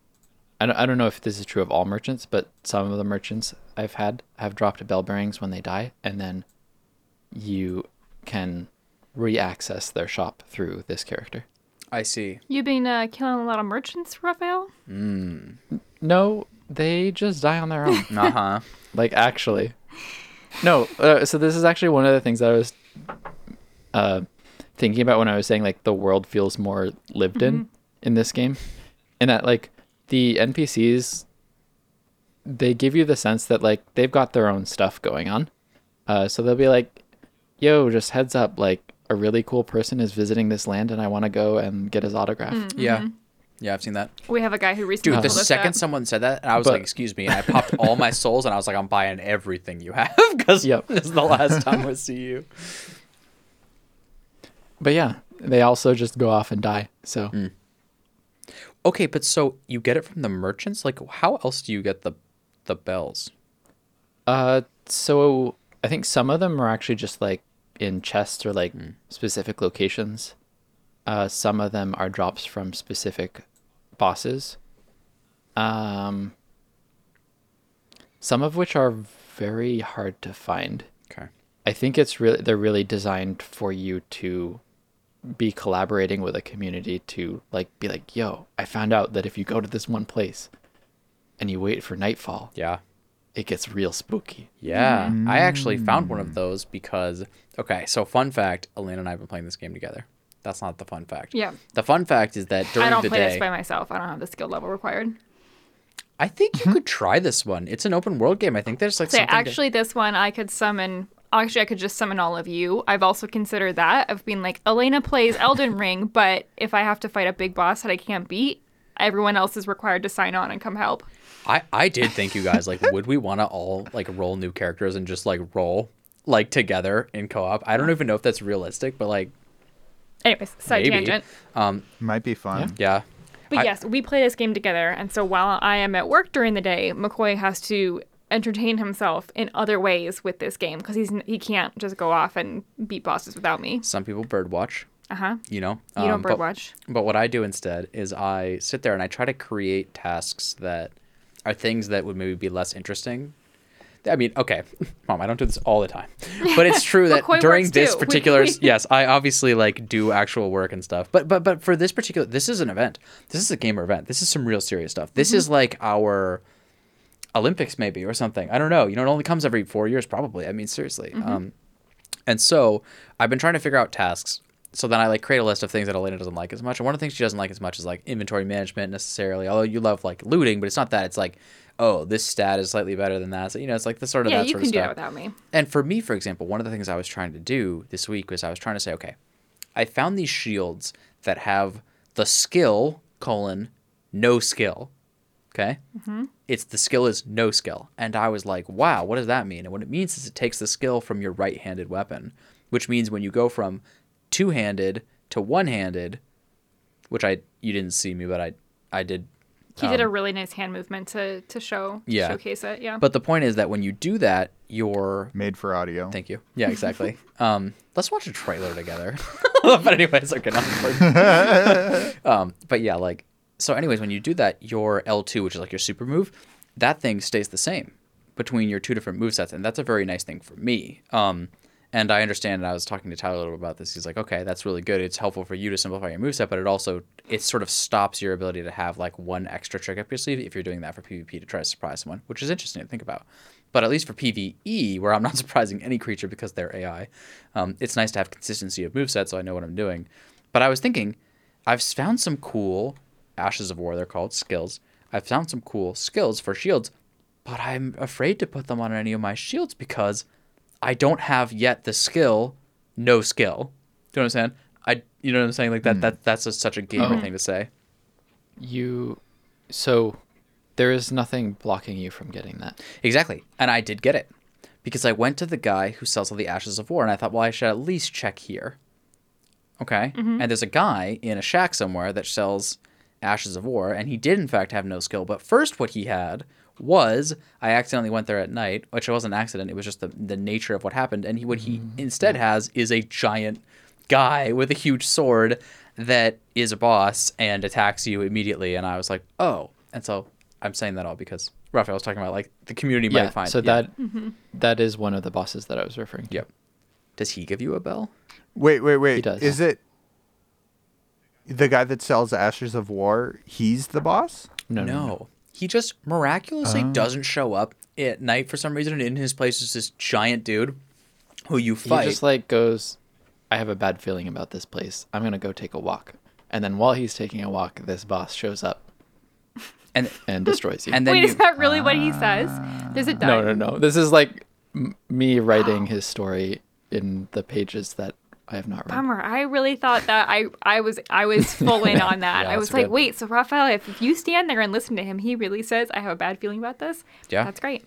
I don't, I don't know if this is true of all merchants, but some of the merchants I've had have dropped bell bearings when they die, and then you can re-access their shop through this character. I see. You've been uh, killing a lot of merchants, Raphael. No, they just die on their own. Uh huh. like actually no uh, so this is actually one of the things that i was uh thinking about when i was saying like the world feels more lived in in this game. And that like the npcs they give you the sense that like they've got their own stuff going on. Uh so they'll be like yo just heads up like a really cool person is visiting this land and i want to go and get his autograph. Yeah. Yeah, I've seen that. We have a guy who recently Dude, the second that. someone said that, I was But- like, "Excuse me," and I popped all my souls, and I was like, "I'm buying everything you have," because Yep. this is the last time I see you. but yeah they also just go off and die so Okay, but so you get it from the merchants? Like, how else do you get the the bells? Uh, so I think some of them are actually just like in chests or like specific locations. Uh, some of them are drops from specific bosses. Um, some of which are very hard to find. Okay. I think it's really they're really designed for you to be collaborating with a community to like be like, "Yo, I found out that if you go to this one place and you wait for nightfall, Yeah. it gets real spooky." Yeah. I actually found one of those because okay, so fun fact, Elena and I have been playing this game together. That's not the fun fact. Yeah. The fun fact is that during the day. I don't play day this by myself. I don't have the skill level required. I think you mm-hmm. could try this one. It's an open world game. I think there's like So something to- actually, this one I could summon. Actually, I could just summon all of you. I've also considered that of being like Elena plays Elden Ring, but if I have to fight a big boss that I can't beat, everyone else is required to sign on and come help. I, I did think you guys like would we want to all like roll new characters and just like roll like together in co-op? I don't even know if that's realistic, but like Anyways, side maybe. tangent. Um Might be fun. yeah. But I- yes, we play this game together, and so while I am at work during the day, McCoy has to entertain himself in other ways with this game because he's he can't just go off and beat bosses without me. Some people birdwatch, Uh huh. you know. You don't Um, but- birdwatch. But what I do instead is I sit there and I try to create tasks that are things that would maybe be less interesting. I mean, okay, mom, I don't do this all the time, but it's true that during this. Particular, yes, I obviously like do actual work and stuff. But but but for this particular, this is an event. This is a gamer event. This is some real serious stuff. This is like our Olympics maybe or something. I don't know. You know, it only comes every four years probably. I mean, seriously. Um, and so I've been trying to figure out tasks. So then I like create a list of things that Elena doesn't like as much. And one of the things she doesn't like as much is like inventory management necessarily. Although you love like looting, but it's not that. It's like, oh, this stat is slightly better than that. So you know, it's like the sort of Yeah, that you sort can of do stuff. that without me. And for me, for example, one of the things I was trying to do this week was I was trying to say, okay, I found these shields that have the skill colon no skill. Okay. Mhm. It's the skill is no skill, and I was like, wow, what does that mean? And what it means is it takes the skill from your right-handed weapon, which means when you go from two-handed to one-handed, which I you didn't see me, but I I did He did a Um, really nice hand movement to to show Yeah. showcase it. Yeah. But the point is that when you do that, you're Made for audio. Thank you. Yeah, exactly. um, let's watch a trailer together. but anyways, okay. Not um, but yeah, like so. Anyways, when you do that, your L two, which is like your super move, that thing stays the same between your two different move sets, and that's a very nice thing for me. Um, and I understand. And I was talking to Tyler a little about this. He's like, okay, that's really good. It's helpful for you to simplify your moveset, but it also it sort of stops your ability to have like one extra trick up your sleeve if you're doing that for PvP to try to surprise someone, which is interesting to think about. But at least for PvE, where I'm not surprising any creature because they're AI, um, it's nice to have consistency of moveset so I know what I'm doing. But I was thinking, I've found some cool Ashes of War, they're called skills. I've found some cool skills for shields, but I'm afraid to put them on any of my shields because I don't have yet the skill, no skill. Do you understand? I, you know what I'm saying? Like that, hmm. that that's just such a gamer Oh. thing to say. You, so there is nothing blocking you from getting that. Exactly. And I did get it because I went to the guy who sells all the Ashes of War and I thought, well, I should at least check here. Okay. Mm-hmm. And there's a guy in a shack somewhere that sells Ashes of War and he did, in fact, have no skill. But first, what he had was I accidentally went there at night, which wasn't an accident. It was just the, the nature of what happened. And he, what he mm-hmm. instead has is a giant guy with a huge sword that is a boss and attacks you immediately. And I was like, oh. And so I'm saying that all because Raphael was talking about like the community yeah. might find. so yeah. that that is one of the bosses that I was referring to. Yep. Does he give you a bell? Wait, wait, wait. He does. Is it the guy that sells Ashes of War? He's the boss. No, no, no. no. He just miraculously Oh. doesn't show up at night for some reason. And in his place is this giant dude who you fight. He just like goes, I have a bad feeling about this place. I'm gonna go take a walk. And then while he's taking a walk, this boss shows up and and destroys you. and then Wait, you, is that really what he ah. says? Does it die? no, no, no. This is like m- me writing his story in the pages that I have not read. Bummer. I really thought that I I was I was full in on that. Yeah, I was like, good. wait, so Raphael, if, you stand there and listen to him, he really says I have a bad feeling about this. Yeah. that's great.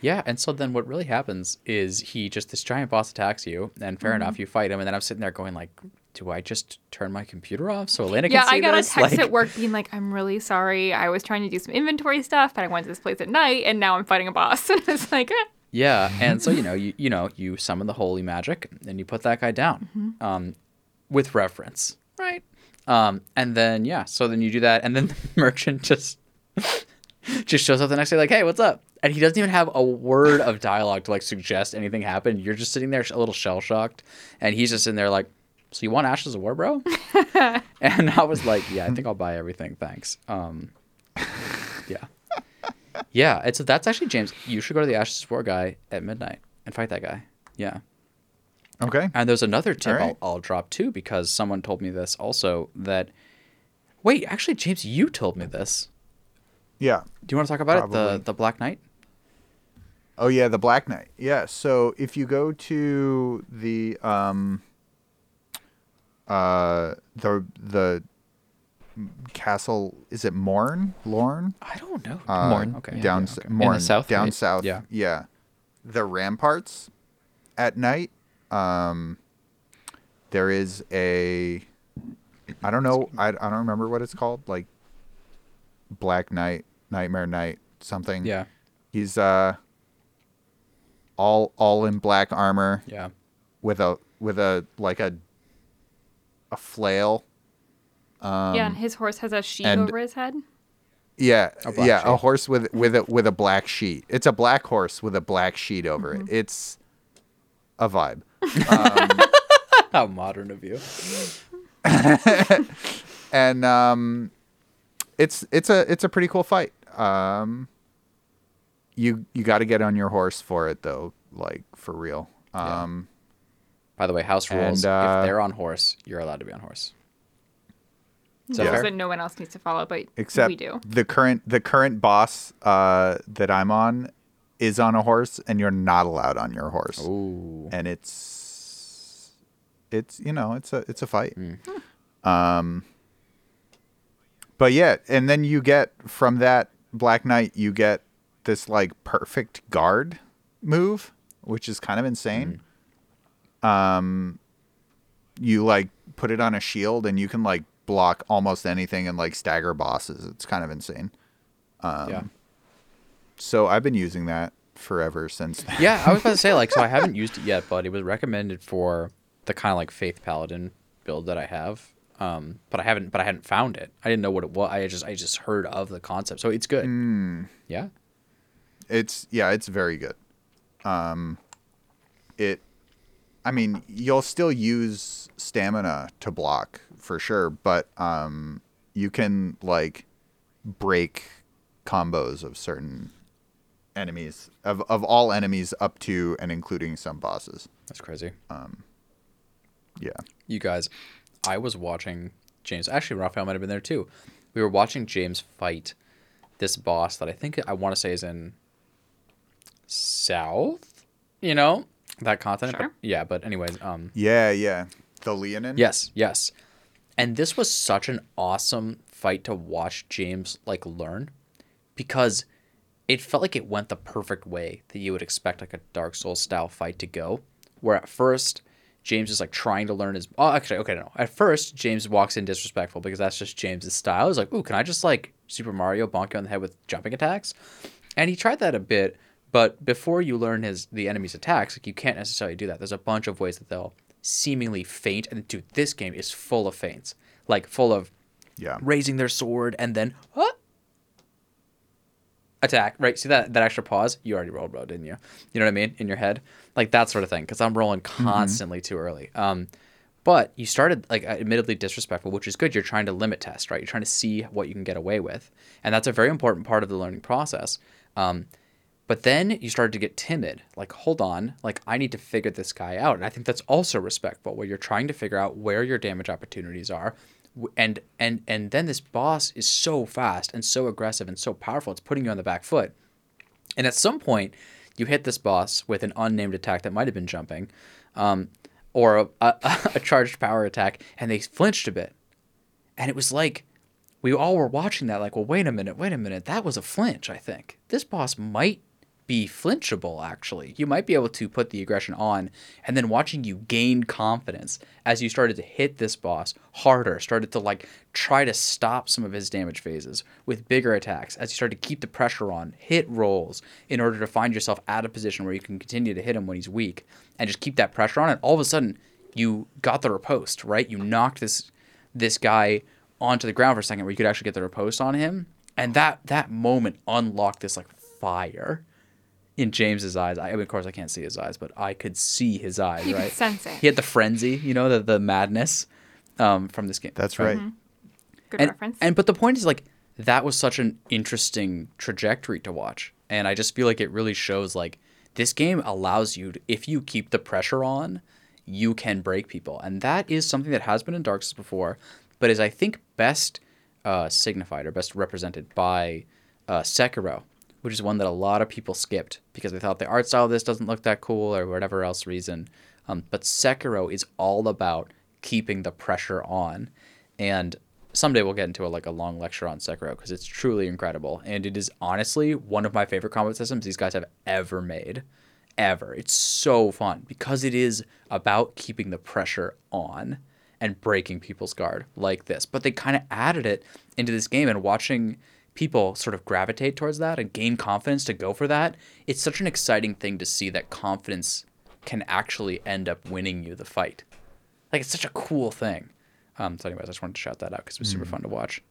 Yeah, and so then what really happens is he just this giant boss attacks you, and fair Mm-hmm. enough, you fight him, and then I'm sitting there going like, do I just turn my computer off so Elena can Yeah, I got this? a text Like- at work being like, I'm really sorry. I was trying to do some inventory stuff, but I went to this place at night, and now I'm fighting a boss. and it's like, eh. Yeah, and so you know, you you know, you summon the holy magic and you put that guy down, Mm-hmm. um, with reference, right? Um, and then yeah, so then you do that, and then the merchant just just shows up the next day like, hey, what's up? And he doesn't even have a word of dialogue to like suggest anything happened. You're just sitting there a little shell shocked, and he's just in there like, so you want Ashes of War, bro? and I was like, yeah, I think I'll buy everything, thanks. Um, yeah. Yeah, it's that's actually James. You should go to the Ashes War guy at midnight and fight that guy. Yeah, Okay. and there's another tip right. I'll, I'll drop too because someone told me this also that. Wait, actually, James, you told me this. Yeah. Do you want to talk about it? The the Black Knight. Oh yeah, the Black Knight. Yeah. So if you go to the um uh the the castle is it Morne? Lorne? I don't know. Uh, Morne, Okay. Down yeah, okay. Morne, south, down right? south. Yeah. Yeah. The ramparts at night um there is a I don't know I, I don't remember what it's called like Black Knight, Nightmare Knight, something. Yeah. He's uh all all in black armor Yeah. with a with a like a a flail. Um, yeah, and his horse has a sheet and- over his head. Yeah, A black yeah, a horse with with a with a black sheet. It's a black horse with a black sheet over Mm-hmm. it. It's a vibe. How modern of you. and um it's it's a it's a pretty cool fight. Um you you got to get on your horse for it though, like for real. Yeah. Um By the way, house rules: And, uh, if they're on horse, you're allowed to be on horse. Is that that no one else needs to follow, but except we do. the current the current boss uh that I'm on is on a horse and you're not allowed on your horse. Ooh. and it's it's you know it's a it's a fight Mm. um but yeah and then you get from that black knight you get this like perfect guard move which is kind of insane um you like put it on a shield and you can like block almost anything and like stagger bosses. It's kind of insane. Um, yeah. So I've been using that forever since. Yeah, I was about to say like so I haven't used it yet, but it was recommended for the kind of like faith paladin build that I have. Um, but I haven't but I hadn't found it. I didn't know what it was. I just I just heard of the concept. So it's good. Yeah. It's yeah, it's very good. Um, it, I mean, you'll still use stamina to block for sure, but um, you can like break combos of certain enemies of of all enemies up to and including some bosses. That's crazy. Yeah. you guys, I was watching James. Actually, Raphael might have been there too. We were watching James fight this boss that I think I want to say is in South. You know that continent. Sure. But, yeah, but anyways, um, Yeah, yeah. The Leonine. yes, yes. And this was such an awesome fight to watch James like learn because it felt like it went the perfect way that you would expect like a Dark Souls style fight to go. Where at first James is like trying to learn his. Oh, actually, okay, no. At first James walks in disrespectful because that's just James's style. He's like, "Ooh, can I just like Super Mario bonk you on the head with jumping attacks?" And he tried that a bit, but before you learn his the enemy's attacks, like you can't necessarily do that. There's a bunch of ways that they'll seemingly feint, and dude, this game is full of feints, like full of Yeah. raising their sword and then huh? attack. Right? See that that extra pause? You already rolled, bro, didn't you? You know what I mean? In your head, like that sort of thing. Because I'm rolling constantly too early. Um, but you started like admittedly disrespectful, which is good. You're trying to limit test, right? You're trying to see what you can get away with, and that's a very important part of the learning process. Um, but then you started to get timid. Like, hold on, like I need to figure this guy out. And I think that's also respectful, where you're trying to figure out where your damage opportunities are. And and and then this boss is so fast and so aggressive and so powerful. It's putting you on the back foot. And at some point, you hit this boss with an unnamed attack that might have been jumping, um, or a, a, a charged power attack, and they flinched a bit. And it was like we all were watching that, like, well, wait a minute, wait a minute. That was a flinch, I think. This boss might be flinchable, actually. You might be able to put the aggression on, and then watching you gain confidence as you started to hit this boss harder, started to, like, try to stop some of his damage phases with bigger attacks, as you started to keep the pressure on, hit rolls in order to find yourself at a position where you can continue to hit him when he's weak, and just keep that pressure on, and all of a sudden, you got the riposte, right? You knocked this this guy onto the ground for a second where you could actually get the riposte on him. And that that moment unlocked this like fire in James's eyes. I, I mean, of course I can't see his eyes, but I could see his eyes, You could right? sense it. He had the frenzy, you know, the the madness um, from this game. That's right. Good And, reference. and but the point is like that was such an interesting trajectory to watch. And I just feel like it really shows like this game allows you to, if you keep the pressure on, you can break people. And that is something that has been in Dark Souls before, but is I think best uh, signified or best represented by uh, Sekiro, which is one that a lot of people skipped because they thought the art style of this doesn't look that cool or whatever else reason. Um, but Sekiro is all about keeping the pressure on, and someday we'll get into a, like a long lecture on Sekiro because it's truly incredible, and it is honestly one of my favorite combat systems these guys have ever made, ever. It's so fun because it is about keeping the pressure on and breaking people's guard like this. But they kind of added it into this game and watching people sort of gravitate towards that and gain confidence to go for that. It's such an exciting thing to see that confidence can actually end up winning you the fight. Like it's such a cool thing. Um, so, anyways, I just wanted to shout that out because it was super fun to watch.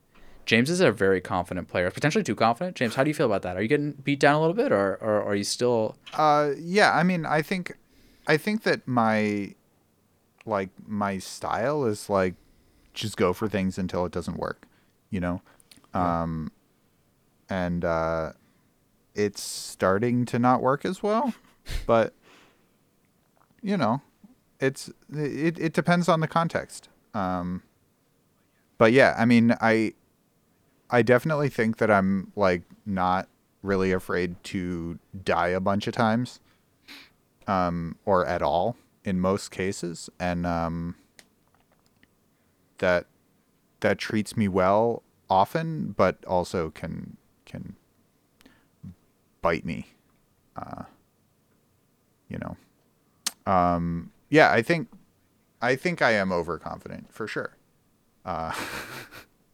James is a very confident player, potentially too confident. James, how do you feel about that? Are you getting beat down a little bit, or, or, or are you still? Uh, yeah. I mean, I think, I think that my, like my style is like, just go for things until it doesn't work, you know, um, and uh, it's starting to not work as well, but you know, it's it it depends on the context. Um, but yeah, I mean, I I definitely think that I'm like not really afraid to die a bunch of times, um, or at all in most cases, and um, that that treats me well often, but also can can bite me. Uh, you know, um, yeah, I think I think I am overconfident for sure. Uh,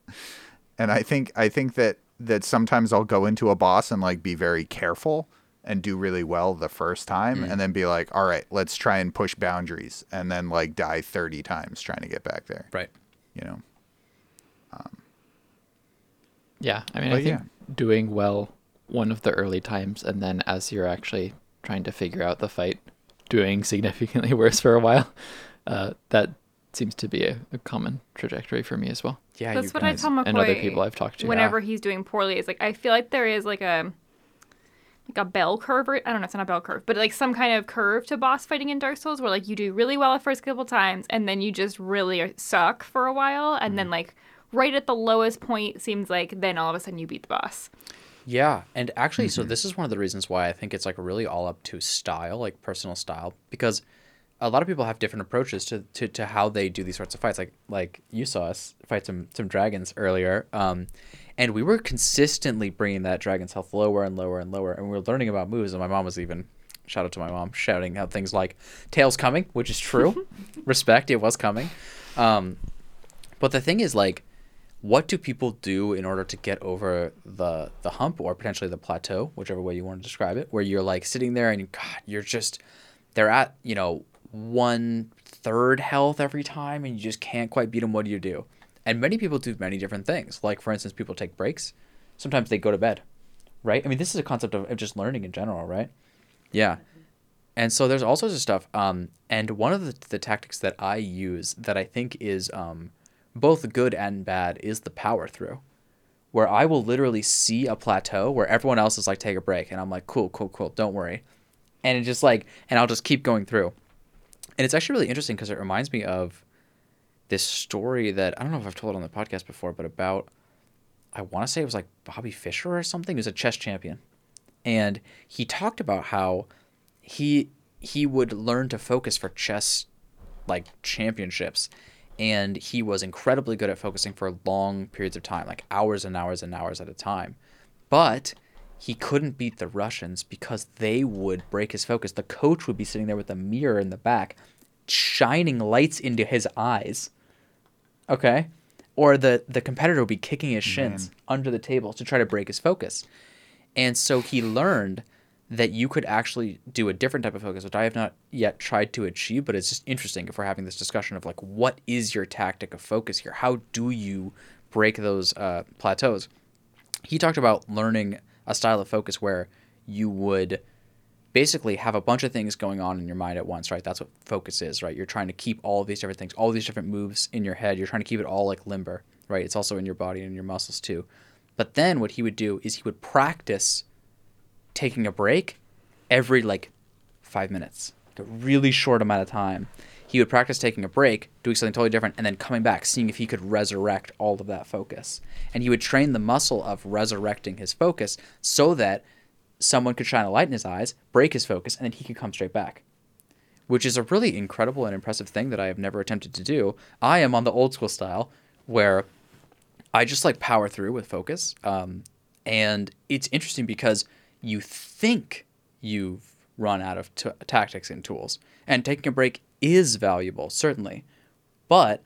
and I think I think that that sometimes I'll go into a boss and like be very careful and do really well the first time and then be like, all right, let's try and push boundaries and then like die 30 times trying to get back there. Right. You know? Yeah, I mean, I think yeah. Doing well one of the early times, and then as you're actually trying to figure out the fight, doing significantly worse for a while. Uh, that seems to be a, a common trajectory for me as well, Yeah. That's you what guys- I tell McCoy. and other people I've talked to. Whenever he's doing poorly, is like I feel like there is like a like a bell curve. Or, I don't know, it's not a bell curve, but like some kind of curve to boss fighting in Dark Souls, where like you do really well the first couple times, and then you just really suck for a while, and Mm-hmm. then like right at the lowest point seems like then all of a sudden you beat the boss. Yeah, and actually, so this is one of the reasons why I think it's like really all up to style, like personal style, because a lot of people have different approaches to, to, to how they do these sorts of fights. Like like you saw us fight some some dragons earlier, um, and we were consistently bringing that dragon's health lower and lower and lower, and we were learning about moves. And my mom was even shout out to my mom shouting out things like "tails coming," which is true. Respect, it was coming. Um, but the thing is, like, what do people do in order to get over the the hump or potentially the plateau, whichever way you want to describe it, where you're like sitting there and God, you're just they're at you know one third health every time and you just can't quite beat them. What do you do? And many people do many different things. Like for instance, people take breaks. Sometimes they go to bed, right? I mean, this is a concept of, just learning in general, right? Yeah. And so there's all sorts of stuff. Um, and one of the, the tactics that I use that I think is um, both good and bad is the power through, where I will literally see a plateau where everyone else is like, take a break. And I'm like, cool, cool, cool, don't worry. And it just like, and I'll just keep going through. And it's actually really interesting because it reminds me of this story that I don't know if I've told on the podcast before, but about, I want to say it was like Bobby Fischer or something. Was a chess champion. And he talked about how he he would learn to focus for chess like championships and he was incredibly good at focusing for long periods of time like hours and hours and hours at a time. But he couldn't beat the russians because they would break his focus. The coach would be sitting there with a mirror in the back shining lights into his eyes okay? Or the the competitor would be kicking his shins under the table to try to break his focus. And so he learned that you could actually do a different type of focus, which I have not yet tried to achieve, but it's just interesting if we're having this discussion of like, what is your tactic of focus here? How do you break those uh, plateaus? He talked about learning a style of focus where you would basically have a bunch of things going on in your mind at once, right? That's what focus is, right? You're trying to keep all these different things, all these different moves in your head. You're trying to keep it all like limber, right? It's also in your body and your muscles too. But then what he would do is he would practice taking a break every like five minutes, a really short amount of time. He would practice taking a break, doing something totally different, and then coming back, seeing if he could resurrect all of that focus. And he would train the muscle of resurrecting his focus so that someone could shine a light in his eyes, break his focus, and then he could come straight back. Which is a really incredible and impressive thing that I have never attempted to do. I am on the old school style where I just like power through with focus. Um, and it's interesting because you think you've run out of t- tactics and tools. And taking a break is valuable, certainly. But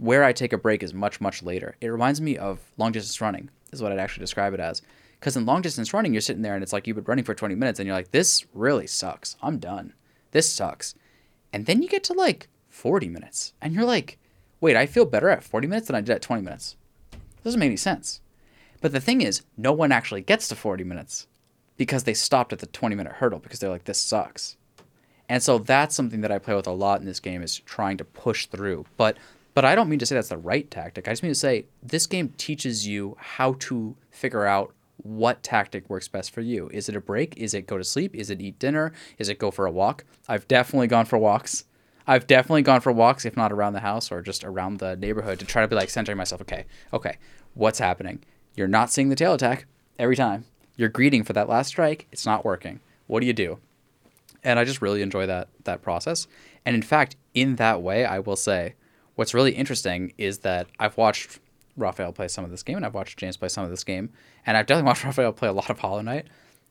where I take a break is much, much later. It reminds me of long distance running, is what I'd actually describe it as. Because in long distance running, you're sitting there and it's like you've been running for 20 minutes and you're like, this really sucks. I'm done. This sucks. And then you get to like 40 minutes and you're like, wait, I feel better at 40 minutes than I did at 20 minutes. Doesn't make any sense. But the thing is, no one actually gets to 40 minutes because they stopped at the 20 minute hurdle because they're like, this sucks. And so that's something that I play with a lot in this game is trying to push through. But but I don't mean to say that's the right tactic. I just mean to say this game teaches you how to figure out what tactic works best for you. Is it a break? Is it go to sleep? Is it eat dinner? Is it go for a walk? I've definitely gone for walks. I've definitely gone for walks, if not around the house or just around the neighborhood, to try to be like centering myself. Okay, okay, what's happening? You're not seeing the tail attack every time. You're greeting for that last strike. It's not working. What do you do? And I just really enjoy that that process. And in fact, in that way, I will say, what's really interesting is that I've watched Raphael play some of this game, and I've watched James play some of this game, and I've definitely watched Raphael play a lot of Hollow Knight.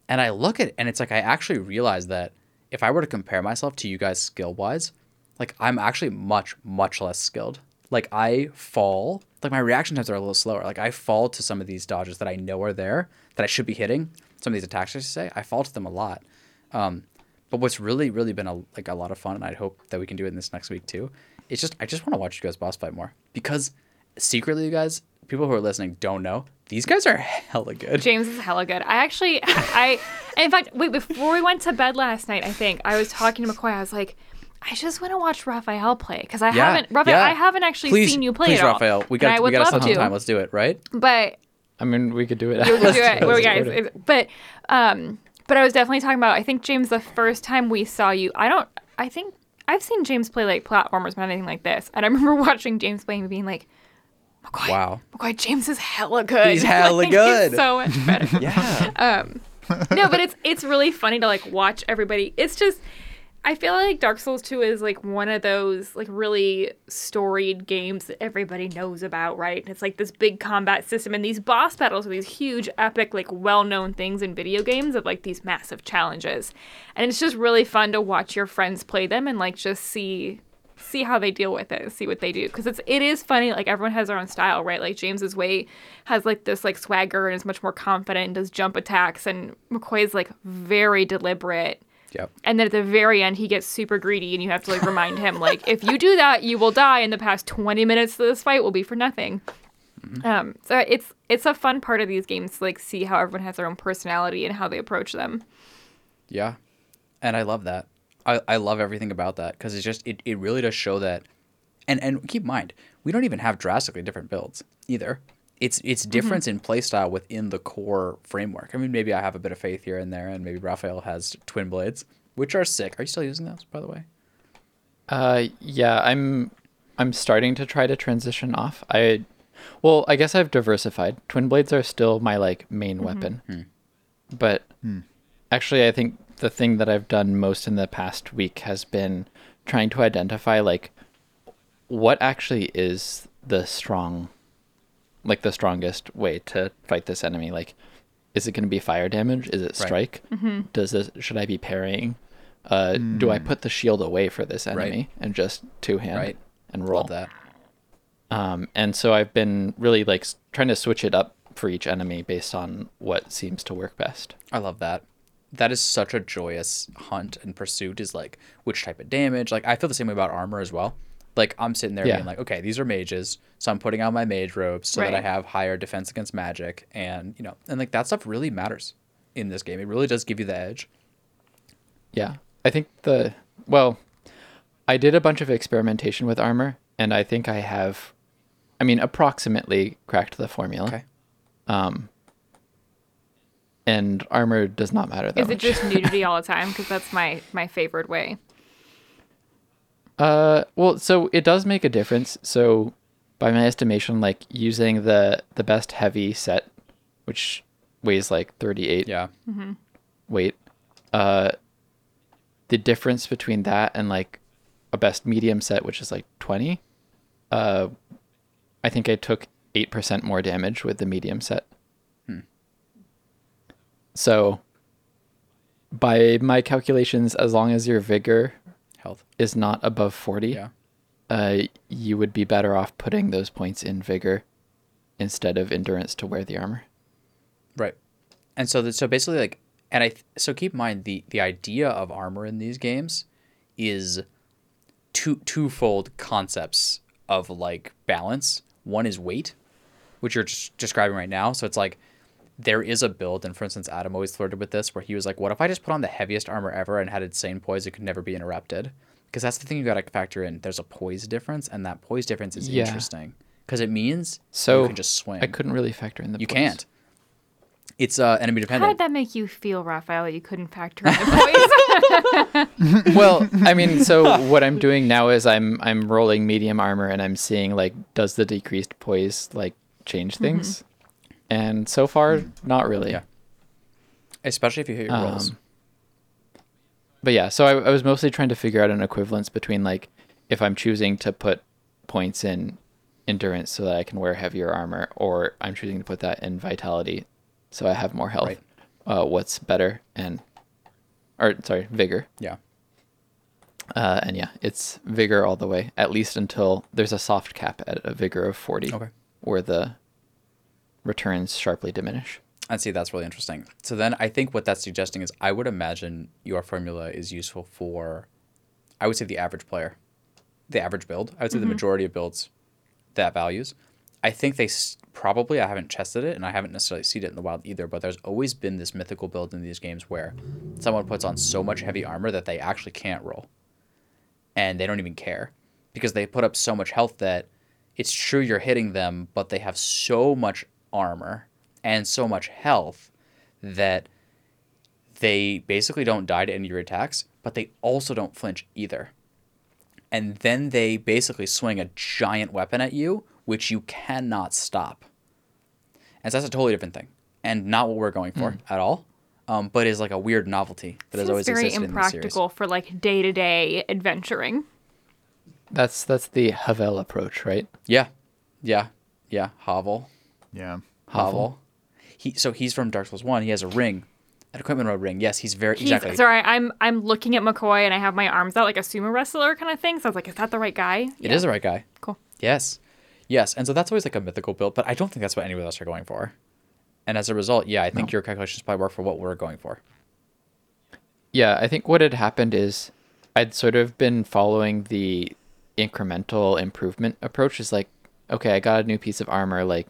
And I look at it, and it's like I actually realize that if I were to compare myself to you guys skill wise, like I'm actually much much less skilled. like I fall, like my reaction times are a little slower. Like I fall to some of these dodges that I know are there that I should be hitting. Some of these attacks, I should say, I fall to them a lot. Um, but what's really, really been a, like a lot of fun, and I hope that we can do it in this next week too. It's just I just want to watch you guys boss fight more because secretly, you guys, people who are listening don't know these guys are hella good. James is hella good. I actually, I, in fact, wait, before we went to bed last night, I think I was talking to McCoy. I was like, I just want to watch Raphael play because I Yeah, haven't, Raphael, yeah. I haven't actually please, seen you play please, at all. Raphael. We got we got to to. time. Let's do it, right? But I mean, we could do it. you can do it. Well, this yeah, recording. but um, but I was definitely talking about. I think James, the first time we saw you, I don't. I think I've seen James play like platformers, but not anything like this. And I remember watching James play and being like, McCoy, Wow. McCoy, James is hella good. He's hella Like, good. He's so much better. Yeah. no, but it's it's really funny to like watch everybody. It's just I feel like Dark Souls 2 is like one of those like really storied games that everybody knows about, right? It's like this big combat system and these boss battles are these huge epic like well-known things in video games of like these massive challenges. And it's just really fun to watch your friends play them and like just see see how they deal with it, see what they do because it's it is funny like everyone has their own style, right? Like James's way has like this like swagger and is much more confident and does jump attacks and McCoy's like very deliberate. Yep. And then at the very end, he gets super greedy, and you have to like remind him, like, if you do that, you will die. And the past twenty minutes of this fight will be for nothing. Um, so it's it's a fun part of these games to like see how everyone has their own personality and how they approach them. Yeah. And I love that. I, I love everything about that because it's just it, it really does show that and and keep in mind, we don't even have drastically different builds either. It's it's mm-hmm. difference in playstyle within the core framework. I mean maybe I have a bit of faith here and there and maybe Raphael has twin blades, which are sick. Are you still using those, by the way? Uh, yeah, I'm I'm starting to try to transition off. I, well, I guess I've diversified. Twin blades are still my like main mm-hmm. weapon, hmm. but hmm. actually, I think the thing that I've done most in the past week has been trying to identify like what actually is the strong, like the strongest way to fight this enemy. Like, is it going to be fire damage? Is it Right. strike? Does this should I be parrying? Uh, Do I put the shield away for this Right. enemy and just two hand Right. and roll? Love that. Um, and so I've been really like trying to switch it up for each enemy based on what seems to work best. I love that. That is such a joyous hunt and pursuit is like which type of damage. Like I feel the same way about armor as well. Like I'm sitting there Yeah. being like, okay, these are mages, so I'm putting on my mage robes so that I have higher defense against magic, and you know, and like that stuff really matters in this game. It really does give you the edge. Yeah, I think the well, I did a bunch of experimentation with armor, and I think I have, I mean, approximately cracked the formula. Okay. Um, and armor does not matter that Is it much. just nudity all the time? Because that's my my favorite way. Uh, well, so it does make a difference. So, by my estimation, like using the the best heavy set, which weighs like thirty eight Yeah. weight, uh, the difference between that and like a best medium set, which is like twenty, uh, I think I took eight percent more damage with the medium set. So, by my calculations, as long as your vigor Health. is not above 40, Yeah. uh, you would be better off putting those points in vigor instead of endurance to wear the armor. Right. And so that so basically like and I th- so keep in mind the the idea of armor in these games is two twofold concepts of like balance. One is weight, which you're just describing right now. So it's like there is a build, and for instance, Adam always flirted with this, where he was like, "What if I just put on the heaviest armor ever and had insane poise? It could never be interrupted." Because that's the thing you got to factor in. There's a poise difference, and that poise difference is Yeah. interesting because it means So you can just swing. I couldn't really factor in the You poise. can't. It's uh, enemy How did that make you feel, Raphael? that You couldn't factor in the poise. well, I mean, so what I'm doing now is I'm I'm rolling medium armor and I'm seeing like does the decreased poise like change things? And so far, not really. Yeah. Especially if you hit your rolls. Um, But yeah, so I, I was mostly trying to figure out an equivalence between like if I'm choosing to put points in endurance so that I can wear heavier armor, or I'm choosing to put that in vitality so I have more health. Right. Uh, what's better and or sorry, vigor. Yeah. Uh, and yeah, it's vigor all the way, at least until there's a soft cap at a vigor of 40, Okay. where the returns sharply diminish. And see, that's really interesting. So then I think what that's suggesting is I would imagine your formula is useful for, I would say, the average player, the average build. I would say the mm-hmm. majority of builds that values. I think they probably, I haven't tested it and I haven't necessarily seen it in the wild either, but there's always been this mythical build in these games where someone puts on so much heavy armor that they actually can't roll. And they don't even care because they put up so much health that it's true you're hitting them, but they have so much armor and so much health that they basically don't die to any of your attacks, but they also don't flinch either. And then they basically swing a giant weapon at you, which you cannot stop. And so that's a totally different thing, and not what we're going for at all. Um, but is like a weird novelty that has always very existed in series. impractical for like day to day adventuring. That's that's the Havel approach, right? Yeah, yeah, yeah. Havel. Yeah. Havel. He so he's from Dark Souls One. He has a ring, an equipment mode ring. Yes, he's very He's, exactly. Sorry, I'm I'm looking at McCoy and I have my arms out like a sumo wrestler kind of thing. So I was like, is that the right guy? It is the right guy. Cool. Yes, yes, and so that's always like a mythical build, but I don't think that's what any of us are going for. And as a result, yeah, I think your calculations probably work for what we're going for. Yeah, I think what had happened is I'd sort of been following the incremental improvement approach. Is like, okay, I got a new piece of armor. Like,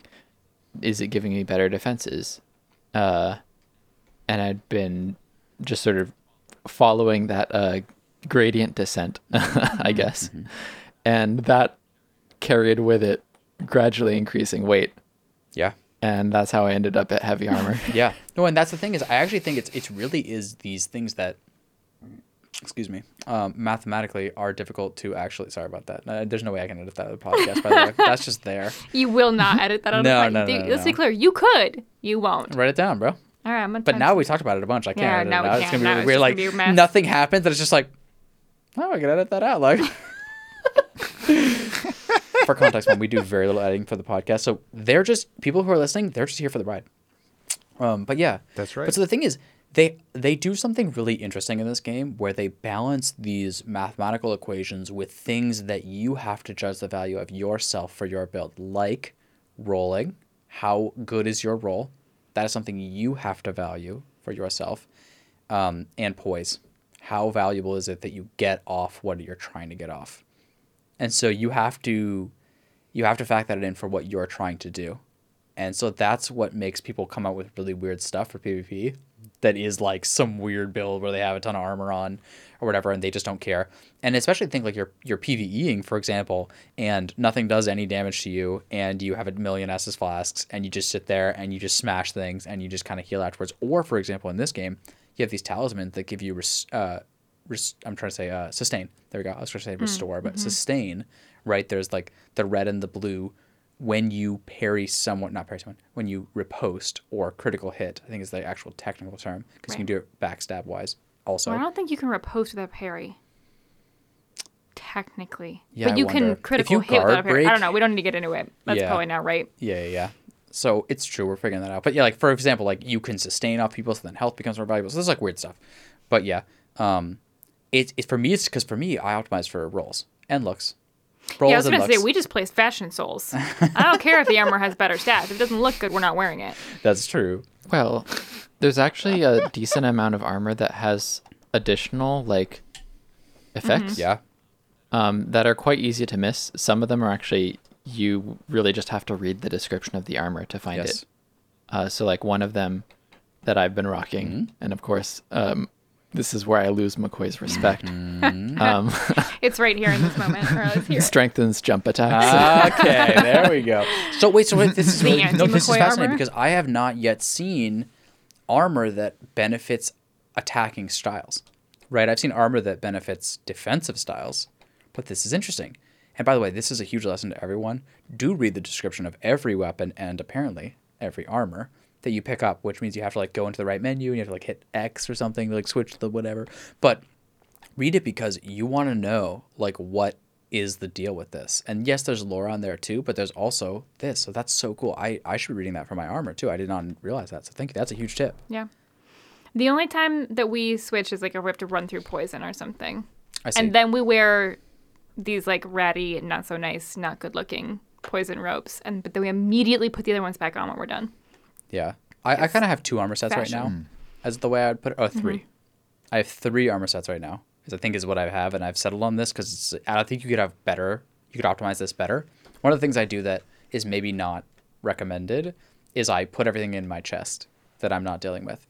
is it giving me better defenses? Uh, and I'd been just sort of following that uh, gradient descent, I guess, and that carried with it gradually increasing weight, Yeah, and that's how I ended up at heavy armor. yeah. No, and that's the thing is, I actually think it's it's really is these things that, excuse me, um, mathematically are difficult to actually. Sorry about that. Uh, there's no way I can edit that out of the podcast. By the way, that's just there. You will not edit that out No, of the no, Dude, no, Let's be clear. You could. You won't. Write it down, bro. All right, I'm gonna. But now to- we talked about it a bunch. I can't Yeah, edit now it we out. It's can't. gonna Now be it's weird. Like gonna be nothing happens, and it's just like, oh, I can edit that out. Like, for context, man, we do very little editing for the podcast, so they're just people who are listening. They're just here for the ride. Um, but yeah, That's right. But so the thing is, they they do something really interesting in this game where they balance these mathematical equations with things that you have to judge the value of yourself for your build, like rolling. How good is your roll? That is something you have to value for yourself. Um, and poise. How valuable is it that you get off what you're trying to get off? And so you have to you have to factor that in for what you're trying to do. And so that's what makes people come out with really weird stuff for PvP that is like some weird build where they have a ton of armor on or whatever and they just don't care. And especially think like you're you're PvEing, for example, and nothing does any damage to you and you have a million Estus flasks and you just sit there and you just smash things and you just kind of heal afterwards. Or for example, in this game, you have these talismans that give you res- uh, res- I'm trying to say uh, sustain. There we go. I was going to say restore, but sustain, right? There's like the red and the blue when you parry someone, not parry someone, when you riposte or critical hit, I think is the actual technical term because you can do it backstab wise also. Well, I don't think you can riposte without parry. Technically, Yeah, but you can critical you hit without parry. I don't know. We don't need to get into it. That's Yeah. probably not right. Yeah, yeah, yeah. So it's true. We're figuring that out. But yeah, like for example, like you can sustain off people, so then health becomes more valuable. So this is like weird stuff. But yeah, um, it, it for me it's because for me I optimize for rolls and looks. Rolls yeah, I was gonna say we just place fashion souls. I don't care if the armor has better stats. If it doesn't look good, we're not wearing it. That's true. Well, there's actually a decent amount of armor that has additional like effects Yeah. um, that are quite easy to miss. Some of them are actually you really just have to read the description of the armor to find Yes. it. Uh, so like one of them that I've been rocking, Mm-hmm. and of course, um, this is where I lose McCoy's respect. Mm-hmm. um, It's right here in this moment. Or here. strengthens jump attacks. okay, there we go. So wait, so wait, this is really, no, this is fascinating armor? because I have not yet seen armor that benefits attacking styles. Right? I've seen armor that benefits defensive styles, but this is interesting. And by the way, this is a huge lesson to everyone. Do read the description of every weapon and apparently every armor that you pick up, which means you have to like go into the right menu and you have to like hit X or something, like switch the whatever. But read it because you want to know like what is the deal with this and yes there's lore on there too but there's also this so that's so cool i i should be reading that for my armor too i did not realize that so thank you that's a huge tip Yeah. The only time that we switch is like if we have to run through poison or something. I see. And then we wear these like ratty, not so nice, not good looking poison ropes. and but then we immediately put the other ones back on when we're done. Yeah. I, I kind of have two armor sets right now, fashion. as the way I would put it. Oh, 3 Mm-hmm. I have three armor sets right now, is I think is what I have, and I've settled on this because I don't think you could have better, you could optimize this better. One of the things I do that is maybe not recommended is I put everything in my chest that I'm not dealing with.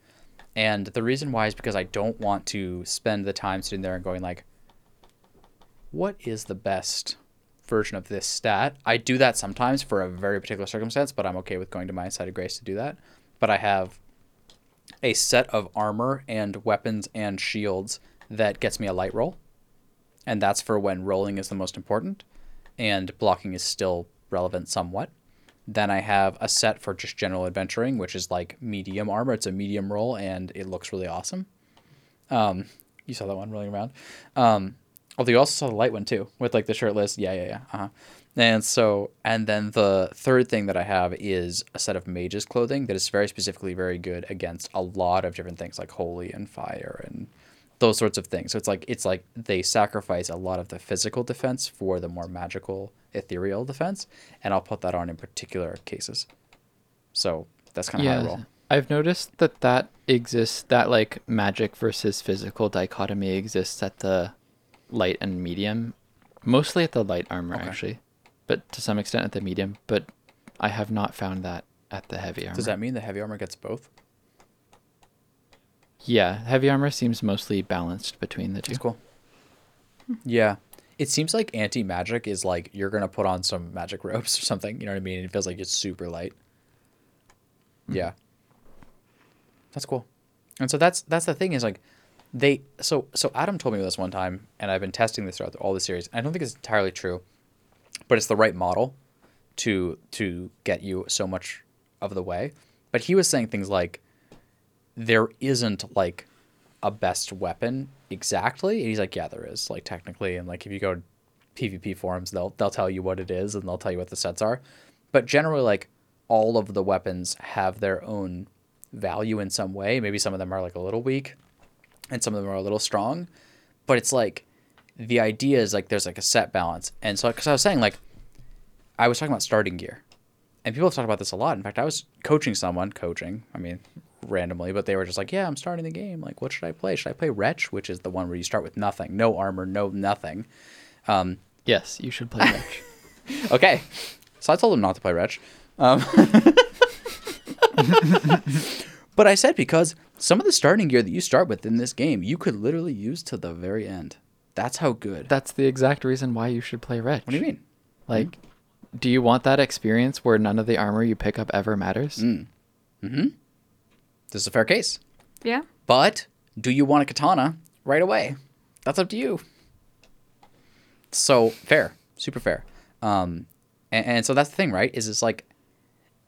And the reason why is because I don't want to spend the time sitting there and going like, what is the best version of this stat? I do that sometimes for a very particular circumstance, but I'm okay with going to my site of grace to do that. But I have a set of armor and weapons and shields that gets me a light roll. And that's for when rolling is the most important and blocking is still relevant somewhat. Then I have a set for just general adventuring, which is like medium armor. It's a medium roll and it looks really awesome. Um, you saw that one rolling around. Um, although you also saw the light one too, with like the shirtless. Yeah, yeah, yeah. Uh-huh. And so, and then the third thing that I have is a set of mage's clothing that is very specifically very good against a lot of different things like holy and fire and those sorts of things. So it's like it's like they sacrifice a lot of the physical defense for the more magical ethereal defense, and I'll put that on in particular cases. So that's kind of how I roll. I've noticed that that exists, that like magic versus physical dichotomy exists at the light and medium, mostly at the light armor Okay. actually, but to some extent at the medium. But I have not found that at the heavy armor. Does that mean the heavy armor gets both? Yeah, heavy armor seems mostly balanced between the two. That's cool. Yeah. It seems like anti magic is like you're gonna put on some magic robes or something. You know what I mean? It feels like it's super light. Hmm. Yeah. That's cool. And so that's that's the thing is like they so so Adam told me this one time and I've been testing this throughout all the series. I don't think it's entirely true, but it's the right model to to get you so much of the way. But he was saying things like there isn't like a best weapon exactly. And he's like, yeah, there is. Like technically, and like if you go to PvP forums, they'll they'll tell you what it is and they'll tell you what the sets are. But generally, like all of the weapons have their own value in some way. Maybe some of them are like a little weak, and some of them are a little strong. But it's like the idea is like there's like a set balance. And so, because I was saying like, I was talking about starting gear, and people have talked about this a lot. In fact, I was coaching someone, coaching. I mean, randomly, but they were just like, "Yeah, I'm starting the game. Like, what should I play? Should I play Wretch, which is the one where you start with nothing, no armor, no nothing?" Um, Yes, you should play Wretch. okay, so I told him not to play Wretch. Um, but I said because some of the starting gear that you start with in this game, you could literally use to the very end. That's how good. That's the exact reason why you should play Wretch. what do you mean? Like, do you want that experience where none of the armor you pick up ever matters? Mm. Hmm. This is a fair case. Yeah. But do you want a katana right away? That's up to you. So fair, super fair. Um, and, and so that's the thing, right? Is it's like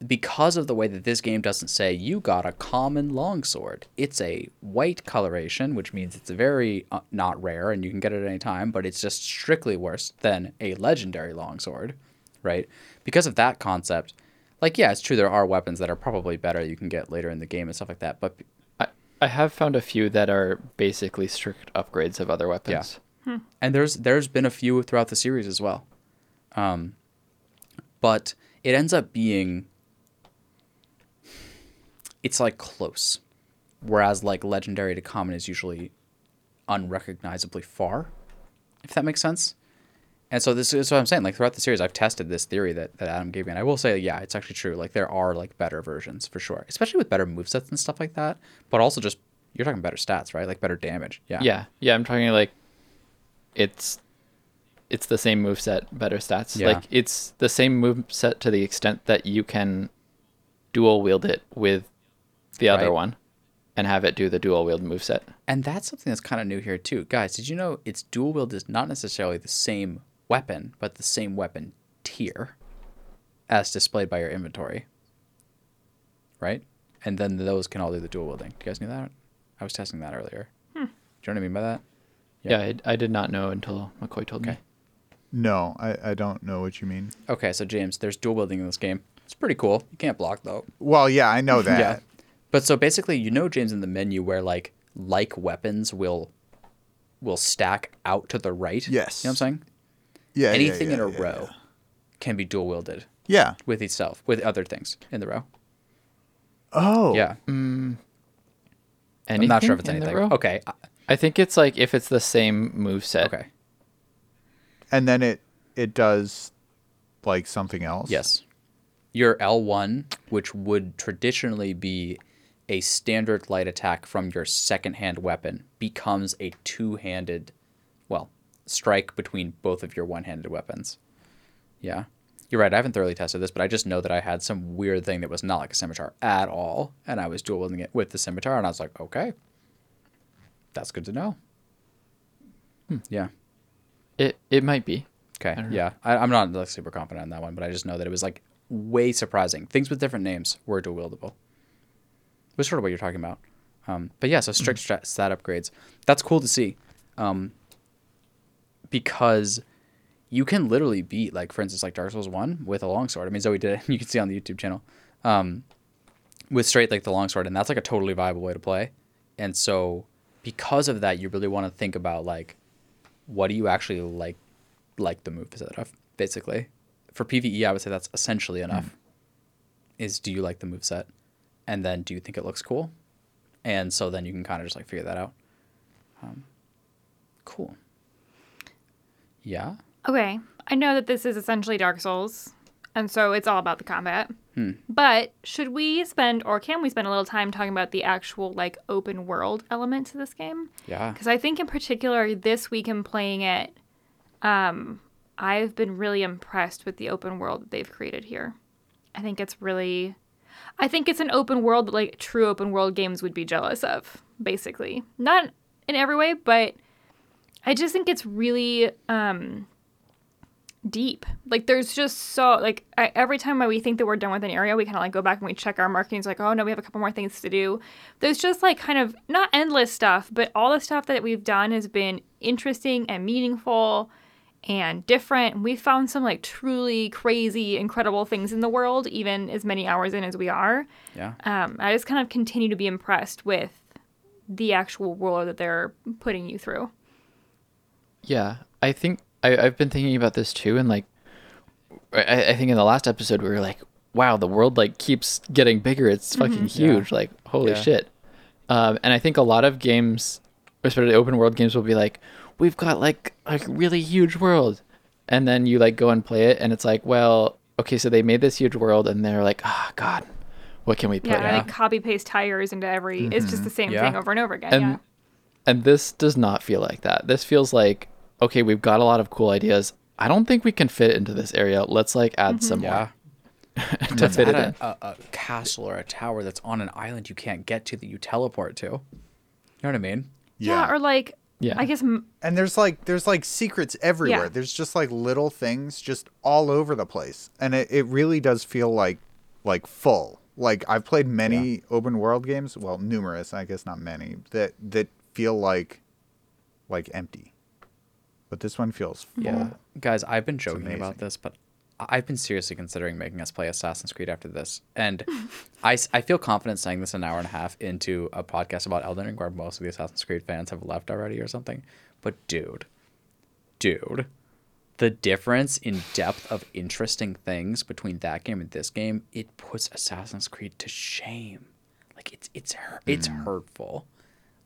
because of the way that this game doesn't say you got a common longsword. It's a white coloration, which means it's very uh, not rare and you can get it at any time, but it's just strictly worse than a legendary longsword, right? Because of that concept, like yeah, it's true there are weapons that are probably better you can get later in the game and stuff like that, but I, I have found a few that are basically strict upgrades of other weapons. and there's there's been a few throughout the series as well um, but it ends up being it's like close whereas like legendary to common is usually unrecognizably far if that makes sense and so this is what i'm saying like throughout the series i've tested this theory that, that adam gave me and i will say yeah it's actually true like there are like better versions for sure especially with better movesets and stuff like that but also just you're talking better stats right like better damage yeah Yeah, yeah. I'm talking like it's it's the same move set, better stats. Yeah. Like it's the same move set to the extent that you can dual wield it with the other Right. one and have it do the dual wield move set. And that's something that's kind of new here too, guys. Did you know its dual wield is not necessarily the same weapon, but the same weapon tier, as displayed by your inventory. Right, and then those can all do the dual wielding. Do you guys knew that? I was testing that earlier. Hmm. Do you know what I mean by that? Yeah, I, I did not know until McCoy told me. No, I, I don't know what you mean. Okay, so James, there's dual wielding in this game. It's pretty cool. You can't block though. Well, yeah, I know that. Yeah. But so basically, you know, James, in the menu where like like weapons will will stack out to the right. Yes. You know what I'm saying? Yeah. yeah, Anything in a yeah, row can be dual wielded Yeah. with itself, with other things in the row. Oh. Yeah. Anything I'm not sure if it's anything. row? Okay. I think it's like if it's the same move set. Okay. And then it it does like something else. Yes. Your L1, which would traditionally be a standard light attack from your second hand weapon, becomes a two handed, well, strike between both of your one handed weapons. Yeah. You're right. I haven't thoroughly tested this, but I just know that I had some weird thing that was not like a scimitar at all. And I was dual wielding it with the scimitar, and I was like, okay. That's good to know. Hmm, Yeah. It it might be. Okay. don't yeah. I, I'm not like super confident on that one, but I just know that it was like way surprising. Things with different names were dual wieldable. Was sort of what you're talking about. Um, but yeah, so strict stat, stat upgrades. That's cool to see. Um, because you can literally beat, like, for instance, like Dark Souls 1 with a longsword. I mean, Zoe did it. You can see on the YouTube channel. Um, with straight, like, the longsword. And that's, like, a totally viable way to play. And so, because of that, you really want to think about, like, what do you actually like like the move set of basically for pve i would say that's essentially enough is do you like the move set and then do you think it looks cool and so then you can kind of just like figure that out um, cool yeah Okay, I know that this is essentially Dark Souls, and so it's all about the combat. Hmm. But should we spend, or can we spend a little time talking about the actual like open world element to this game? yeah Because I think in particular this week in playing it, um, I've been really impressed with the open world that they've created here. I think it's really, I think it's an open world that like true open world games would be jealous of, basically. Not in every way, but I just think it's really um, deep. Like there's just so like I, every time we think that we're done with an area, we kind of like go back and we check our markings. Like oh no, we have a couple more things to do. There's just like kind of not endless stuff, but all the stuff that we've done has been interesting and meaningful and different. And we found some like truly crazy, incredible things in the world, even as many hours in as we are. yeah Um, I just kind of continue to be impressed with the actual world that they're putting you through. Yeah, I think I, I've been thinking about this too, and like, I, I think in the last episode we were like, "Wow, the world like keeps getting bigger. It's fucking huge. Like, holy Yeah. shit!" Um, and I think a lot of games, especially open world games, will be like, "We've got like a really huge world," and then you like go and play it, and it's like, "Well, okay, so they made this huge world, and they're like, ah, God, what can we put?" Yeah, in like copy paste tires into every. It's just the same Yeah. thing over and over again. and yeah. and this does not feel like that this feels like okay we've got a lot of cool ideas i don't think we can fit into this area let's like add some yeah more to Let's fit it add in a, a, a castle or a tower that's on an island you can't get to that you teleport to you know what i mean Yeah. yeah, or like Yeah. I guess m- And there's like there's like secrets everywhere. Yeah. There's just like little things just all over the place. And it, it really does feel like like full. Like I've played many open world games, well, numerous, I guess not many, that that feel like like empty. But this one feels full. Yeah, guys, I've been joking about this, but I- I've been seriously considering making us play Assassin's Creed after this, and I, I feel confident saying this an hour and a half into a podcast about Elden Ring, where most of the Assassin's Creed fans have left already or something. But dude, dude, the difference in depth of interesting things between that game and this game, it puts Assassin's Creed to shame. Like it's it's hur- it's mm. hurtful,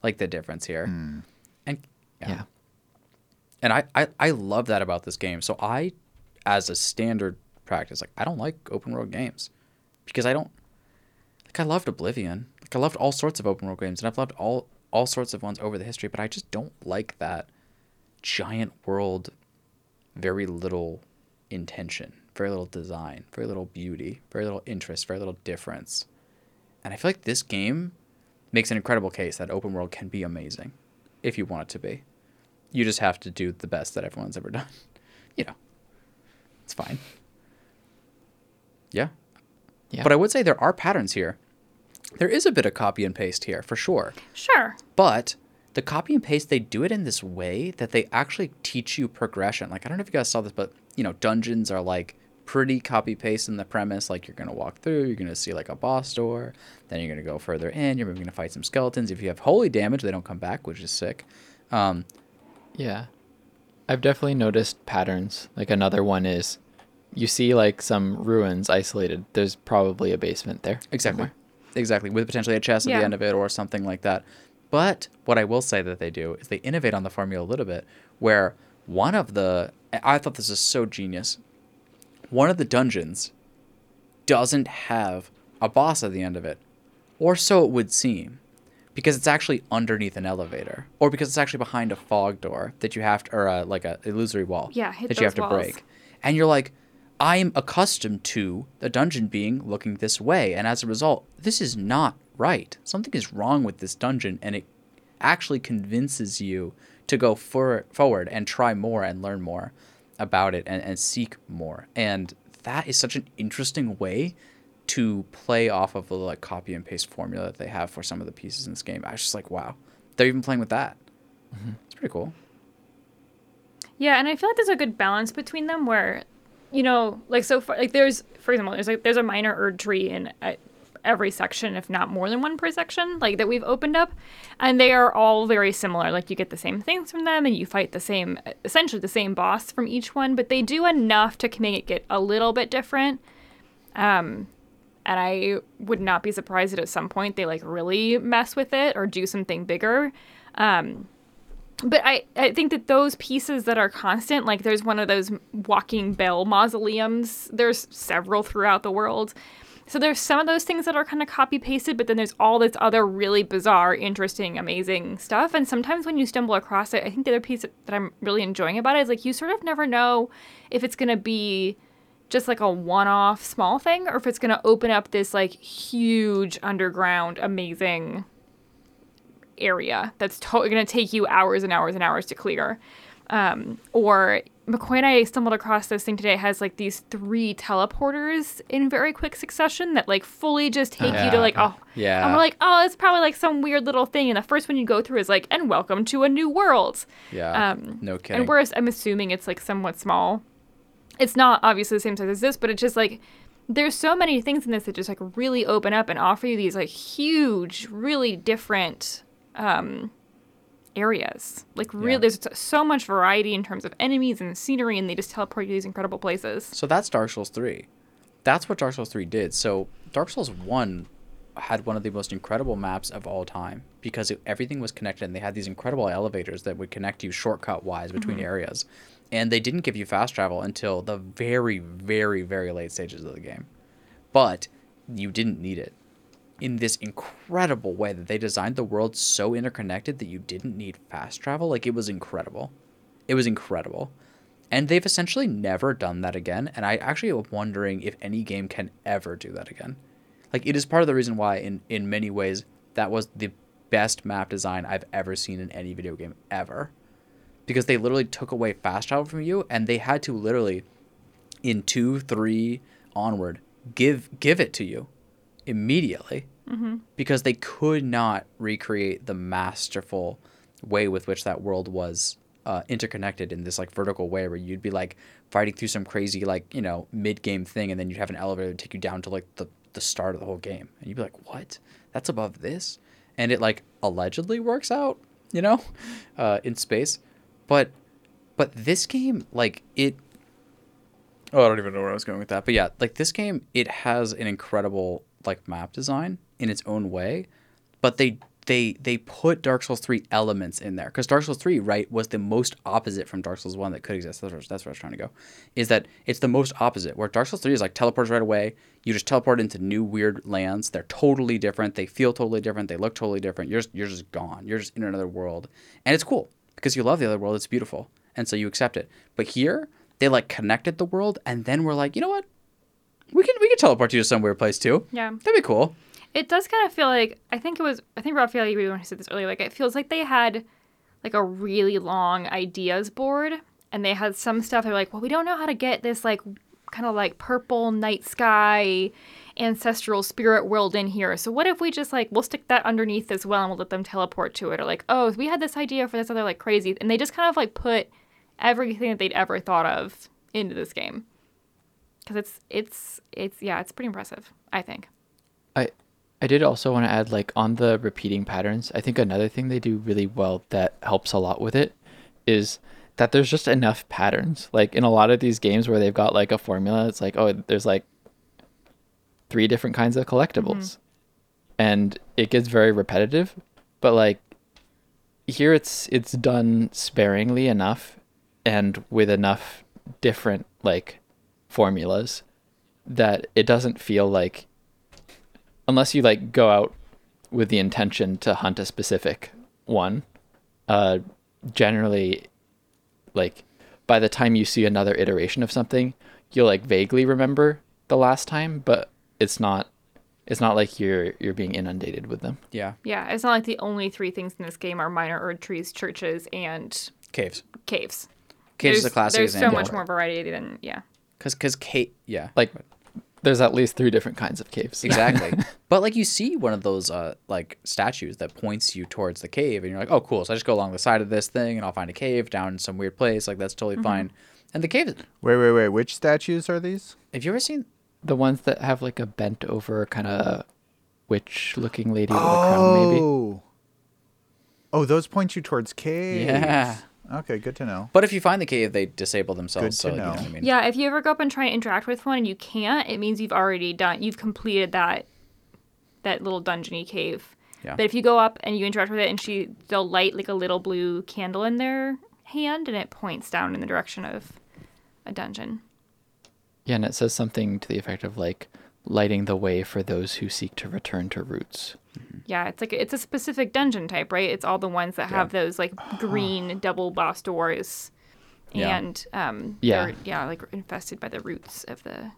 like the difference here, mm. and yeah and I, I I love that about this game. So I, as a standard practice, like I don't like open world games because I don't like I loved Oblivion. Like I loved all sorts of open world games, and I've loved all all sorts of ones over the history. But I just don't like that giant world, very little intention, very little design, very little beauty, very little interest, very little difference. And I feel like this game makes an incredible case that open world can be amazing if you want it to be you just have to do the best that everyone's ever done. You know, it's fine. Yeah. Yeah. But I would say there are patterns here. There is a bit of copy and paste here for sure. sure. But the copy and paste, they do it in this way that they actually teach you progression. Like, I don't know if you guys saw this, but, you know, dungeons are like pretty copy paste in the premise. Like, you're going to walk through, you're going to see like a boss door, then you're going to go further in, you're going to fight some skeletons. If you have holy damage, they don't come back, which is sick. Um, Yeah. I've definitely noticed patterns. Like another one is you see like some ruins isolated. There's probably a basement there. Exactly. somewhere. Exactly. With potentially a chest at the end of it or something like that. But what I will say that they do is they innovate on the formula a little bit where one of the I thought this is so genius. One of the dungeons doesn't have a boss at the end of it. Or so it would seem. Because it's actually underneath an elevator. Or because it's actually behind a fog door that you have to or uh, like a illusory wall Yeah, that you have to walls. break. And you're like, I'm accustomed to the dungeon being looking this way, and as a result, this is not right. Something is wrong with this dungeon, and it actually convinces you to go for, forward and try more and learn more about it and, and seek more. And that is such an interesting way to play off of the like copy and paste formula that they have for some of the pieces in this game. I was just like, wow, they're even playing with that. It's pretty cool. Yeah, and I feel like there's a good balance between them where, you know, like so far, like there's, for example, there's like there's a minor Erdtree in uh, every section, if not more than one per section, like that we've opened up, and they are all very similar. Like you get the same things from them, and you fight the same, essentially the same boss from each one, but they do enough to make it get a little bit different. Um, and I would not be surprised that at some point they like really mess with it or do something bigger. Um, but I, I think that those pieces that are constant, like there's one of those walking bell mausoleums, there's several throughout the world. So there's some of those things that are kind of copy pasted, but then there's all this other really bizarre, interesting, amazing stuff. And sometimes when you stumble across it, I think the other piece that I'm really enjoying about it is like you sort of never know if it's going to be just like a one off small thing or if it's going to open up this like huge underground, amazing area that's totally going to take you hours and hours and hours to clear. Um, or McCoy and I stumbled across this thing today. It has like these three teleporters in very quick succession that like fully just take you to like oh Yeah. And we're like oh it's probably like some weird little thing. And the first one you go through is like and welcome to a new world. Yeah. Um, no kidding. And whereas I'm assuming it's like somewhat small. It's not obviously the same size as this, but it's just like there's so many things in this that just like really open up and offer you these like huge, really different um areas. Like really Yeah. there's so much variety in terms of enemies and scenery and they just teleport you to these incredible places. So that's Dark Souls 3. That's what Dark Souls 3 did. So Dark Souls 1 had one of the most incredible maps of all time because it, everything was connected and they had these incredible elevators that would connect you shortcut wise between areas. And they didn't give you fast travel until the very, very, very late stages of the game. But you didn't need it. In this incredible way that they designed the world so interconnected that you didn't need fast travel, like it was incredible. It was incredible. And they've essentially never done that again. And I actually am wondering if any game can ever do that again. Like it is part of the reason why in, in many ways that was the best map design I've ever seen in any video game ever. Because they literally took away fast travel from you and they had to literally in two, three onward give give it to you immediately because they could not recreate the masterful way with which that world was uh, interconnected in this like vertical way where you'd be like fighting through some crazy like you know mid game thing and then you'd have an elevator take you down to like the, the start of the whole game. And you'd be like what? That's above this? And it like allegedly works out you know uh, in space but but this game like it Oh, I don't even know where I was going with that. But yeah, like this game, it has an incredible like map design in its own way, but they they they put Dark Souls 3 elements in there because Dark Souls 3, right, was the most opposite from Dark Souls 1 that could exist. That's where, that's where I was trying to go. Is that it's the most opposite where Dark Souls 3 is like teleports right away. You just teleport into new weird lands. They're totally different. They feel totally different. They look totally different. You're just, you're just gone. You're just in another world. And it's cool because you love the other world. It's beautiful. And so you accept it. But here, they like connected the world and then we're like, you know what? We can we can teleport you to some weird place too. Yeah. That'd be cool. It does kind of feel like I think it was I think Raphael you when he said this earlier. Like it feels like they had like a really long ideas board, and they had some stuff. They're like, well, we don't know how to get this like kind of like purple night sky ancestral spirit world in here. So what if we just like we'll stick that underneath as well, and we'll let them teleport to it? Or like, oh, we had this idea for this other like crazy, and they just kind of like put everything that they'd ever thought of into this game. Because it's it's it's yeah, it's pretty impressive. I think. I I did also want to add like on the repeating patterns. I think another thing they do really well that helps a lot with it is that there's just enough patterns. Like in a lot of these games where they've got like a formula, it's like, oh, there's like three different kinds of collectibles. And it gets very repetitive, but like here it's it's done sparingly enough and with enough different like formulas that it doesn't feel like unless you like go out with the intention to hunt a specific one uh generally like by the time you see another iteration of something you'll like vaguely remember the last time but it's not it's not like you're you're being inundated with them Yeah. Yeah, it's not like the only three things in this game are minor Erdtrees, churches, and Caves. caves. Caves is there's, a classic There's example. so much more variety than yeah. Because because cave. Yeah. like there's at least three different kinds of caves Exactly. but like you see one of those uh like statues that points you towards the cave and you're like, "Oh, cool. So I just go along the side of this thing and I'll find a cave down in some weird place. Like that's totally fine." And the cave Wait, wait, wait. Which statues are these? Have you ever seen the ones that have like a bent over kind of witch looking lady with a crown maybe Oh. Oh, those point you towards caves. Yeah. Okay, good to know. But if you find the cave, they disable themselves. Good so to you know know. what I mean. Yeah, if you ever go up and try and interact with one and you can't, it means you've already done you've completed that that little dungeony cave. Yeah. But if you go up and you interact with it and she they'll light like a little blue candle in their hand and it points down in the direction of a dungeon. Yeah and it says something to the effect of like lighting the way for those who seek to return to roots Yeah, it's like it's a specific dungeon type, right? It's all the ones that have those like green double boss doors, Yeah. and um, Yeah. they're, yeah, like infested by the roots of the.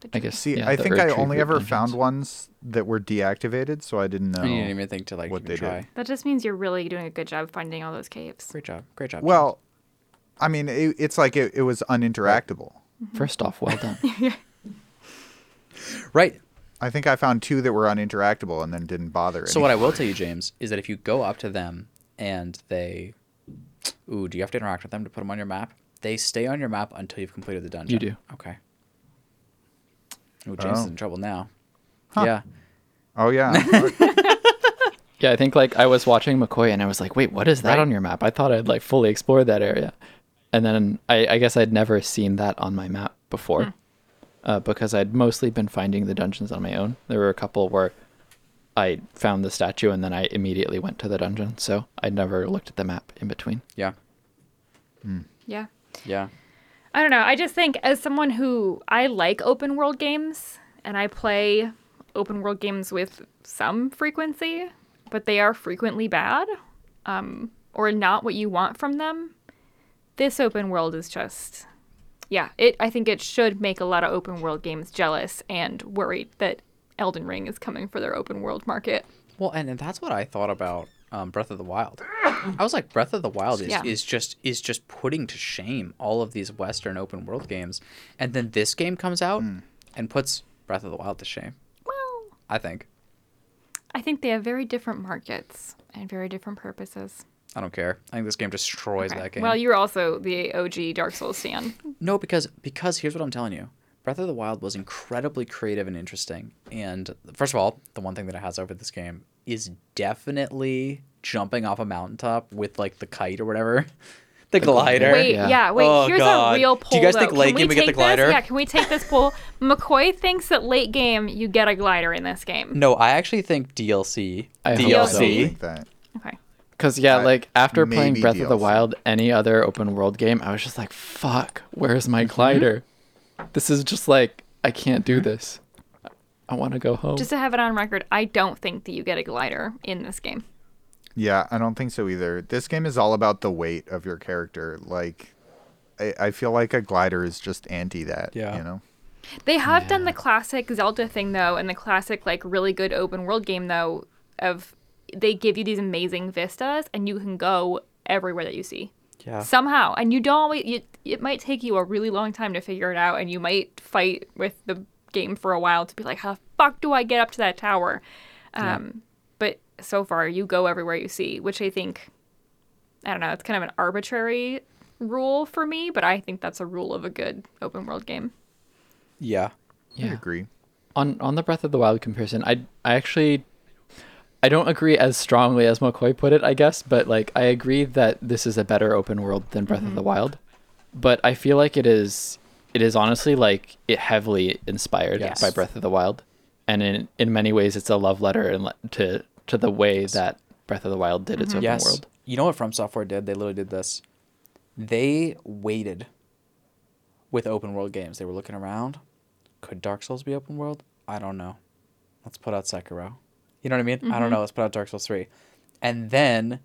the i guess See, yeah, I think I only root ever found ones that were deactivated, so I didn't know. And you didn't even think to like what even they did. try. That just means you're really doing a good job finding all those caves. Great job. Great job. Well, I mean, it, it's like it, it was uninteractable. Mm-hmm. first off well done James. right. I think I found two that were uninteractable and then didn't bother. So what I will tell you, James, is that if you go up to them and they, ooh, do you have to interact with them to put them on your map? They stay on your map until you've completed the dungeon. You do. Okay. Ooh, oh. James is Oh. in trouble now. Huh. Yeah. Oh yeah. Yeah, I think like I was watching McCoy and I was like, wait, what is that Right. on your map? I thought I'd like fully explored that area. And then I, I guess I'd never seen that on my map before uh, because I'd mostly been finding the dungeons on my own. There were a couple where I found the statue and then I immediately went to the dungeon. So I never looked at the map in between. Yeah. Yeah. Yeah. I don't know. I just think as someone who I like open world games and I play open world games with some frequency, but they are frequently bad um, or not what you want from them. This open world is just, yeah. It. I think it should make a lot of open world games jealous and worried that Elden Ring is coming for their open world market. Well, and, and that's what I thought about um, Breath of the Wild. I was like, Breath of the Wild is, Yeah. is just is just putting to shame all of these Western open world games, and then this game comes out and puts Breath of the Wild to shame. Well, I think. I think they have very different markets and very different purposes. I don't care. I think this game destroys Okay. that game. Well, you're also the OG Dark Souls fan. No, because because here's what I'm telling you. Breath of the Wild was incredibly creative and interesting. And first of all, the one thing that it has over this game is definitely jumping off a mountaintop with like the kite or whatever. The, glider. Wait, Yeah. yeah, wait. Oh, here's God. a real poll. Do you guys though. think late we game we get take the glider? This? Yeah, can we take this poll? McCoy thinks that late game you get a glider in this game. No, I actually think DLC. I hope I DLC. don't so. think that. Okay. Because yeah, I- like after playing maybe Breath of the Wild, any other open world game, I was just like, "Fuck, where's my mm-hmm. glider? This is just like I can't do this. I want to go home." Just to have it on record, I don't think that you get a glider in this game. Yeah, I don't think so either. This game is all about the weight of your character. Like, I, I feel like a glider is just anti that. Yeah. You know. They have done the classic Zelda thing though, and the classic like really good open world game though of they give you these amazing vistas and you can go everywhere that you see. Yeah. somehow and you don't always you, it might take you a really long time to figure it out and you might fight with the game for a while to be like how the fuck do i get up to that tower um but so far you go everywhere you see which i think i don't know it's kind of an arbitrary rule for me but i think that's a rule of a good open world game Yeah. I yeah. agree. on on the Breath of the Wild comparison, I I actually I don't agree as strongly as McCoy put it, I guess, but like I agree that this is a better open world than Breath of the mm-hmm. Wild. But I feel like it is it is honestly like it heavily inspired Yes. by Breath of the Wild. And in in many ways it's a love letter and to to the way that Breath of the Wild did its mm-hmm. open yes. world. You know what From Software did? They literally did this. They waited with open world games. They were looking around. Could Dark Souls be open world? I don't know. Let's put out Sekiro. You know what I mean? I don't mm-hmm. know. Let's put out Dark Souls 3. And then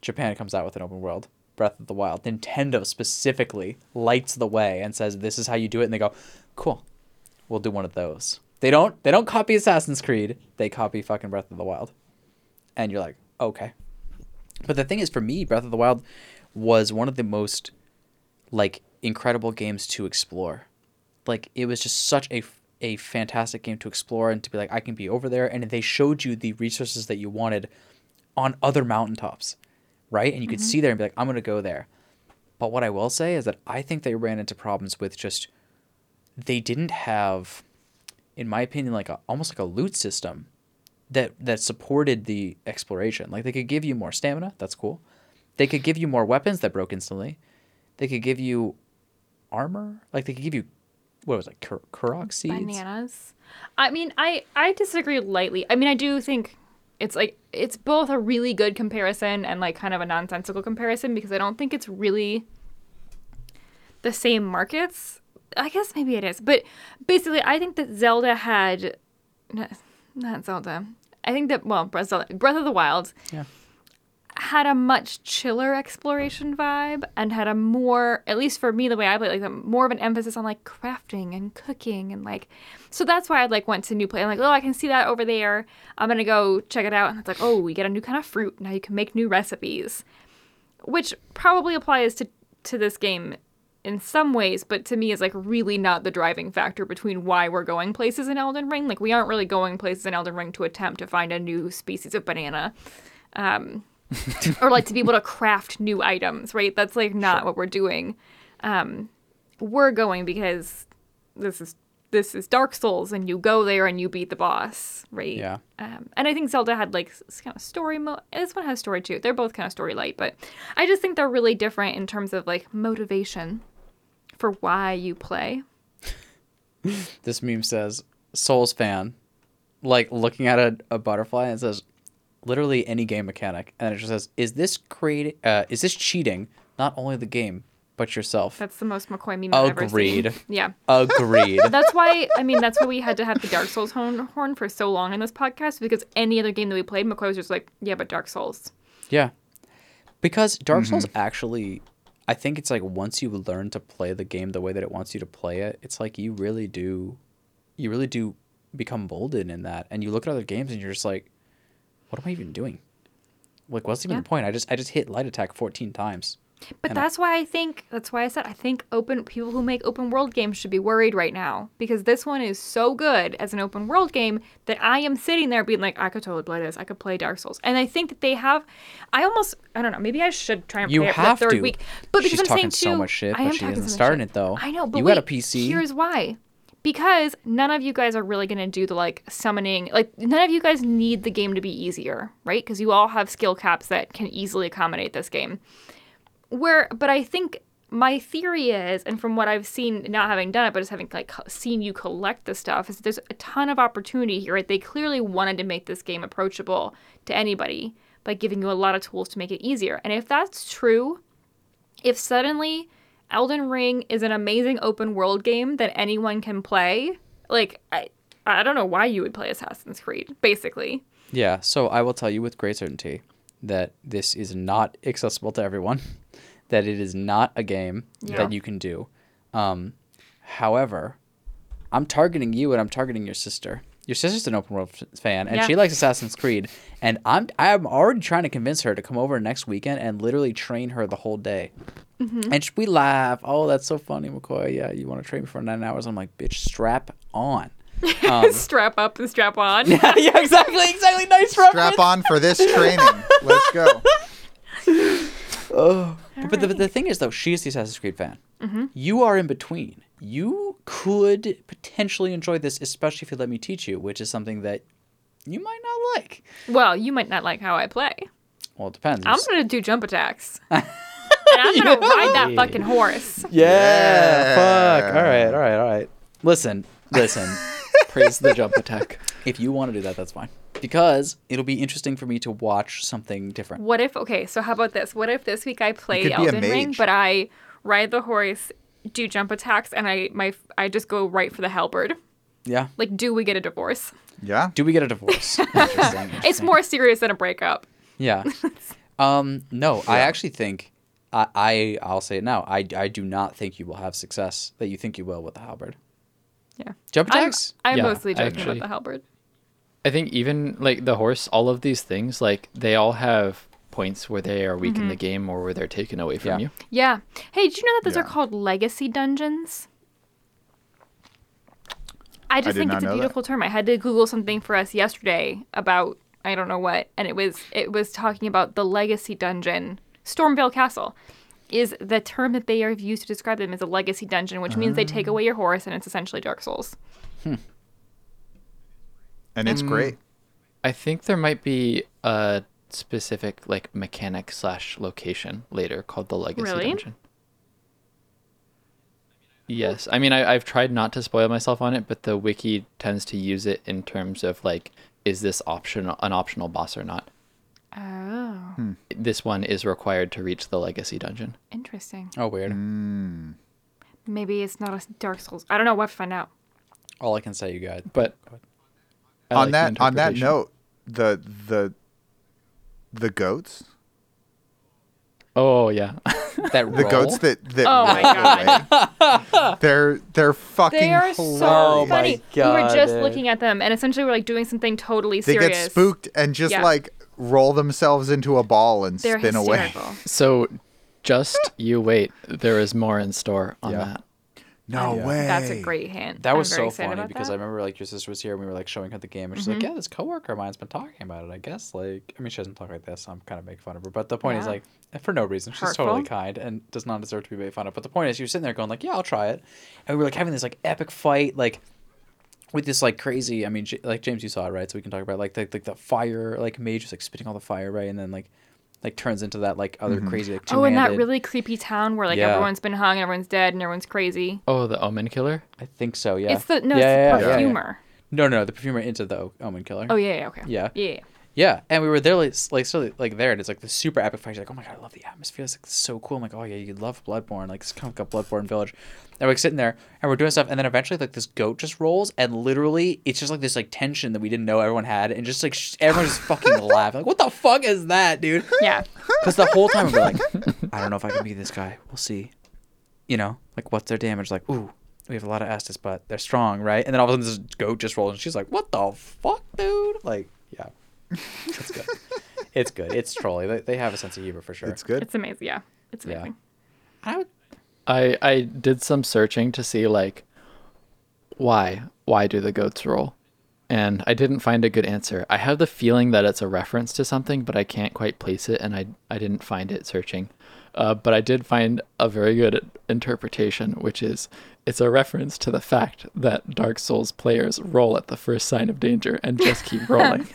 Japan comes out with an open world, Breath of the Wild. Nintendo specifically lights the way and says this is how you do it and they go, "Cool. We'll do one of those." They don't they don't copy Assassin's Creed. They copy fucking Breath of the Wild. And you're like, "Okay." But the thing is, for me, Breath of the Wild was one of the most like incredible games to explore. Like it was just such a a fantastic game to explore and to be like, I can be over there, and they showed you the resources that you wanted on other mountaintops, right? And you could mm-hmm. see there and be like, I'm gonna go there. But what I will say is that I think they ran into problems with just they didn't have, in my opinion, like a almost like a loot system that that supported the exploration. Like they could give you more stamina, that's cool. They could give you more weapons that broke instantly. They could give you armor. Like they could give you what was it, Kur- Korok seeds? Bananas. I mean, I I disagree lightly. I mean, I do think it's like it's both a really good comparison and like kind of a nonsensical comparison because I don't think it's really the same markets. I guess maybe it is, but basically, I think that Zelda had not, not Zelda. I think that well, Breath of, Breath of the Wild Yeah. Had a much chiller exploration vibe and had a more at least for me the way I play like more of an emphasis on like crafting and cooking and like so that's why I like went to new play. I'm like, oh, I can see that over there. I'm gonna go check it out. And it's like, oh, we get a new kind of fruit. Now you can make new recipes, which probably applies to to this game in some ways, but to me is like really not the driving factor between why we're going places in Elden Ring. Like we aren't really going places in Elden Ring to attempt to find a new species of banana. Um, or like to be able to craft new items, right? That's like not what we're doing. Um, we're going because this is this is Dark Souls, and you go there and you beat the boss, right? Yeah. Um, and I think Zelda had like s- kind of story mode. This one has story too. They're both kind of story light, but I just think they're really different in terms of like motivation for why you play. This meme says Souls fan, like looking at a, a butterfly and says literally any game mechanic, and it just says, "Is this creating? Uh, is this cheating? Not only the game, but yourself." That's the most McCoy meme I've ever seen. Agreed. Yeah. Agreed. That's why I mean that's why we had to have the Dark Souls horn, horn for so long in this podcast because any other game that we played, McCoy was just like, yeah, but Dark Souls. Yeah. Because Dark Souls actually I think it's like once you learn to play the game the way that it wants you to play it, it's like you really do you really do become bolden in that. And you look at other games and you're just like, what am I even doing? Like what's even Yeah. the point? I just I just hit light attack fourteen times. But And I- that's why I think that's why I said I think open people who make open world games should be worried right now because this one is so good as an open world game that I am sitting there being like I could totally play this. I could play Dark Souls. And I think that they have I almost I don't know, maybe I should try and You play it have for the third to. week. But because She's I'm talking saying too, so much shit, I but am she talking isn't so starting shit. it, though. I know, but You wait, got a PC. Here's why. Because none of you guys are really going to do the like summoning. Like none of you guys need the game to be easier, right? Because you all have skill caps that can easily accommodate this game where but i think my theory is and from what i've seen not having done it but just having like seen you collect the stuff is there's a ton of opportunity here right they clearly wanted to make this game approachable to anybody by giving you a lot of tools to make it easier and if that's true if suddenly elden ring is an amazing open world game that anyone can play like i i don't know why you would play assassin's creed basically Yeah, so I will tell you with great certainty that this is not accessible to everyone, that it is not a game Yeah. that you can do. Um, however, I'm targeting you and I'm targeting your sister. Your sister's an open world f- fan and Yeah. she likes Assassin's Creed, and I'm I'm already trying to convince her to come over next weekend and literally train her the whole day. Mm-hmm. And we laugh. Oh, that's so funny, McCoy. Yeah, you want to train me for nine hours? I'm like, bitch, strap on. Um, strap up and strap on yeah, yeah, exactly, exactly. Nice reference. Strap on for this training. Let's go. But the, but the thing is, though, she's the Assassin's Creed fan. Mm-hmm. You are in between. You could potentially enjoy this, especially if you let me teach you, which is something that you might not like. Well, you might not like how I play. Well, it depends. I'm gonna do jump attacks. and I'm gonna ride that fucking horse. yeah, fuck. All right, all right, all right. Listen, listen. Praise the jump attack. if you want to do that, that's fine. Because it'll be interesting for me to watch something different. What if okay, so how about this? What if this week I play could be a Elden Ring, but I ride the horse, do jump attacks, and I my I just go right for the halberd? Yeah. Like, do we get a divorce? Yeah. Do we get a divorce? interesting. It's more serious than a breakup. Yeah. Um, no, I actually think I, I I'll say it now. I, I do not think you will have success that you think you will with the halberd. Yeah. Jump I'm, attacks? I'm Yeah, mostly joking actually- about the halberd. I think even like the horse, all of these things, like they all have points where they are weak in the game or where they're taken away from Yeah. you. Yeah. Hey, did you know that those are called legacy dungeons? I just did think it's a know that. beautiful term. I had to Google something for us yesterday about I don't know what, and it was it was talking about the legacy dungeon, Stormveil Castle, is the term that they have used to describe them as a legacy dungeon, which means they take Ah. away your horse and it's essentially Dark Souls. And Mm. it's great. I think there might be a specific like mechanic slash location later called the Legacy Really? Dungeon. Yes, I mean I, I've tried not to spoil myself on it, but the wiki tends to use it in terms of like, is this optional an optional boss or not? Oh, Hmm. This one is required to reach the Legacy Dungeon. interesting. Oh, weird. Mm. Maybe it's not a Dark Souls. I don't know. We'll have to find out. All I can say, you guys. But on like that on that note, the the the goats, Oh yeah. That the roll? goats that that Oh my roll away, they're they're fucking They are hilarious. so Oh my funny. we were just dude. looking at them, and essentially we're like doing something totally serious. They get spooked and just Yeah. like roll themselves into a ball and They're spin away. so just you wait. There is more in store on Yeah. that. No Yeah. way. That's a great hint. That I'm was so funny because that. I remember like your sister was here and we were like showing her the game and she's like, mm-hmm. Yeah, this coworker of mine's been talking about it, I guess. Like I mean she doesn't talk like this, so I'm kinda making fun of her. But the point is like for no reason. She's Hurtful. totally kind and does not deserve to be made fun of. But the point is she was sitting there going like, Yeah, I'll try it. And we were like having this like epic fight, like with this like crazy I mean J- like James you saw it, right? So we can talk about like the like the fire like mage was like spitting all the fire, right? And then like like turns into that like other mm-hmm. crazy like oh, in that really creepy town where like Yeah. everyone's been hung, everyone's dead, and everyone's crazy. Oh, the Omen Killer. I think so, yeah. It's the no, yeah, it's yeah, the yeah, yeah. perfumer. No, no, the perfumer into the O- Omen Killer. Oh yeah, yeah, okay. Yeah. yeah. Yeah. And we were there like like so like there, and it's like the super epic fight. Like, "Oh my god, I love the atmosphere. It's like so cool." I'm like, "Oh yeah, you love Bloodborne. Like it's kind of like a Bloodborne village." And we're like sitting there, and we're doing stuff, and then eventually like this goat just rolls, and literally it's just like this like tension that we didn't know everyone had, and just like sh- everyone's just fucking laughing. Like, what the fuck is that, dude? Yeah. Because the whole time we're like, I don't know if I can be this guy. We'll see. You know, like what's their damage? Like, ooh, we have a lot of Estus, but they're strong, right? And then all of a sudden this goat just rolls, and she's like, what the fuck, dude? Like, yeah, it's good. it's good. It's trolly. They, they have a sense of humor for sure. It's good. It's amazing. Yeah, it's Yeah. amazing. I would, I I did some searching to see like why why do the goats roll, and I didn't find a good answer. I have the feeling that it's a reference to something, but I can't quite place it, and I I didn't find it searching. Uh, but I did find a very good interpretation, which is it's a reference to the fact that Dark Souls players roll at the first sign of danger and just keep rolling.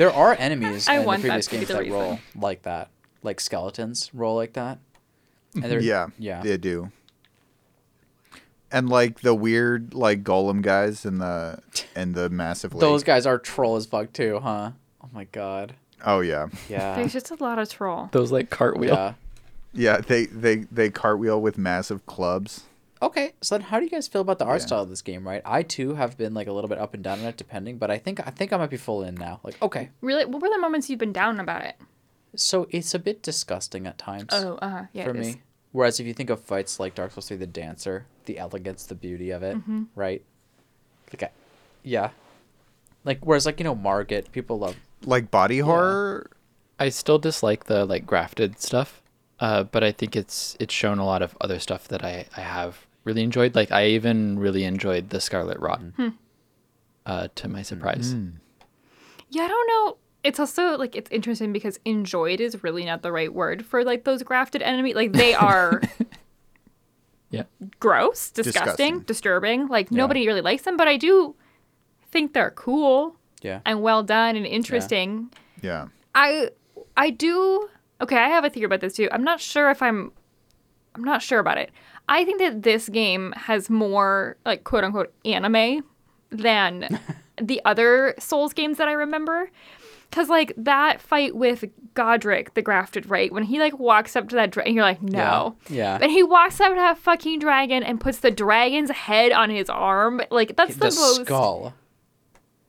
There are enemies I in the want that previous to games the that reason. roll like that, like skeletons roll like that. And they're, yeah, yeah. they do. And like the weird like golem guys and the and the massive lake. Those guys are troll as fuck too, huh? Oh my god. Oh yeah, Yeah. There's just a lot of troll. Those like cartwheel. yeah. yeah. They they they cartwheel with massive clubs. Okay, so then how do you guys feel about the art Yeah. style of this game, right? I too have been like a little bit up and down on it depending, but I think I think I might be full in now. Like, okay. Really, what were the moments you've been down about it? So it's a bit disgusting at times Oh, uh huh. Yeah, for it is. me. Whereas if you think of fights like Dark Souls 3 the dancer, the elegance, the beauty of it, Mm-hmm. right? Like I, yeah. Like whereas like, you know, Margit, people love Like body horror. I still dislike the like grafted stuff, uh, but I think it's it's shown a lot of other stuff that I I have really enjoyed. Like I even really enjoyed the Scarlet Rot. Hmm. Uh, to my surprise, Yeah, I don't know. It's also like it's interesting because enjoyed is really not the right word for like those grafted enemy. Like they are yeah, gross, disgusting, Disgusting. disturbing. Like nobody really likes them, but I do think they're cool. Yeah. and well done and interesting. Yeah. I I do okay, I have a theory about this too. I'm not sure if I'm I'm not sure about it. I think that this game has more like quote unquote anime than the other Souls games that I remember. Cause like that fight with Godrick, the grafted right, when he like walks up to that dragon, you're like, no. Yeah. Yeah. But he walks up to that fucking dragon and puts the dragon's head on his arm. Like that's the, the most skull.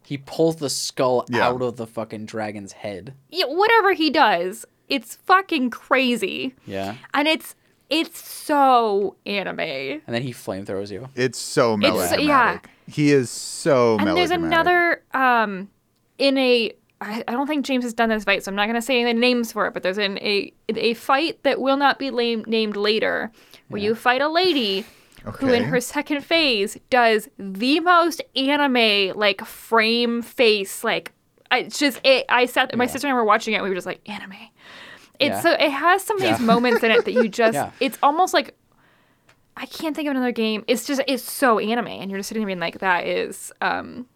He pulls the skull Yeah. out of the fucking dragon's head. Yeah, whatever he does, it's fucking crazy. Yeah. and it's it's so anime. And then he flamethrows you. It's so It's- melodramatic. yeah. He is so And there's another um in a I, I don't think James has done this fight, so I'm not gonna say any names for it, but there's an a a fight that will not be lame, named later where you fight a lady who in her second phase does the most anime like frame face like I, it's just it, I sat my sister and I were watching it and we were just like anime. It's Yeah. so it has some of these Yeah. moments in it that you just Yeah. it's almost like I can't think of another game. It's just it's so anime and you're just sitting there being like that is um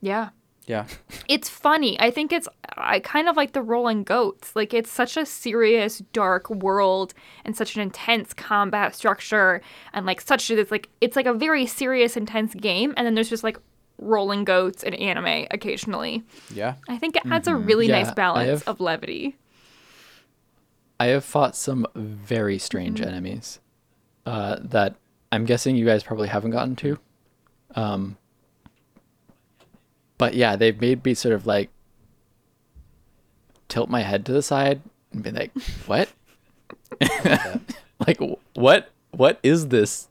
yeah. Yeah. It's funny. I think it's I kind of like the rolling goats. Like it's such a serious dark world and such an intense combat structure and like such it's like it's like a very serious intense game and then there's just like rolling goats and anime occasionally. Yeah. I think it adds a really Yeah, nice balance have- of levity. I have fought some very strange enemies uh, that I'm guessing you guys probably haven't gotten to. Um, but yeah, they've made me sort of like tilt my head to the side and be like, "What? like what? What is this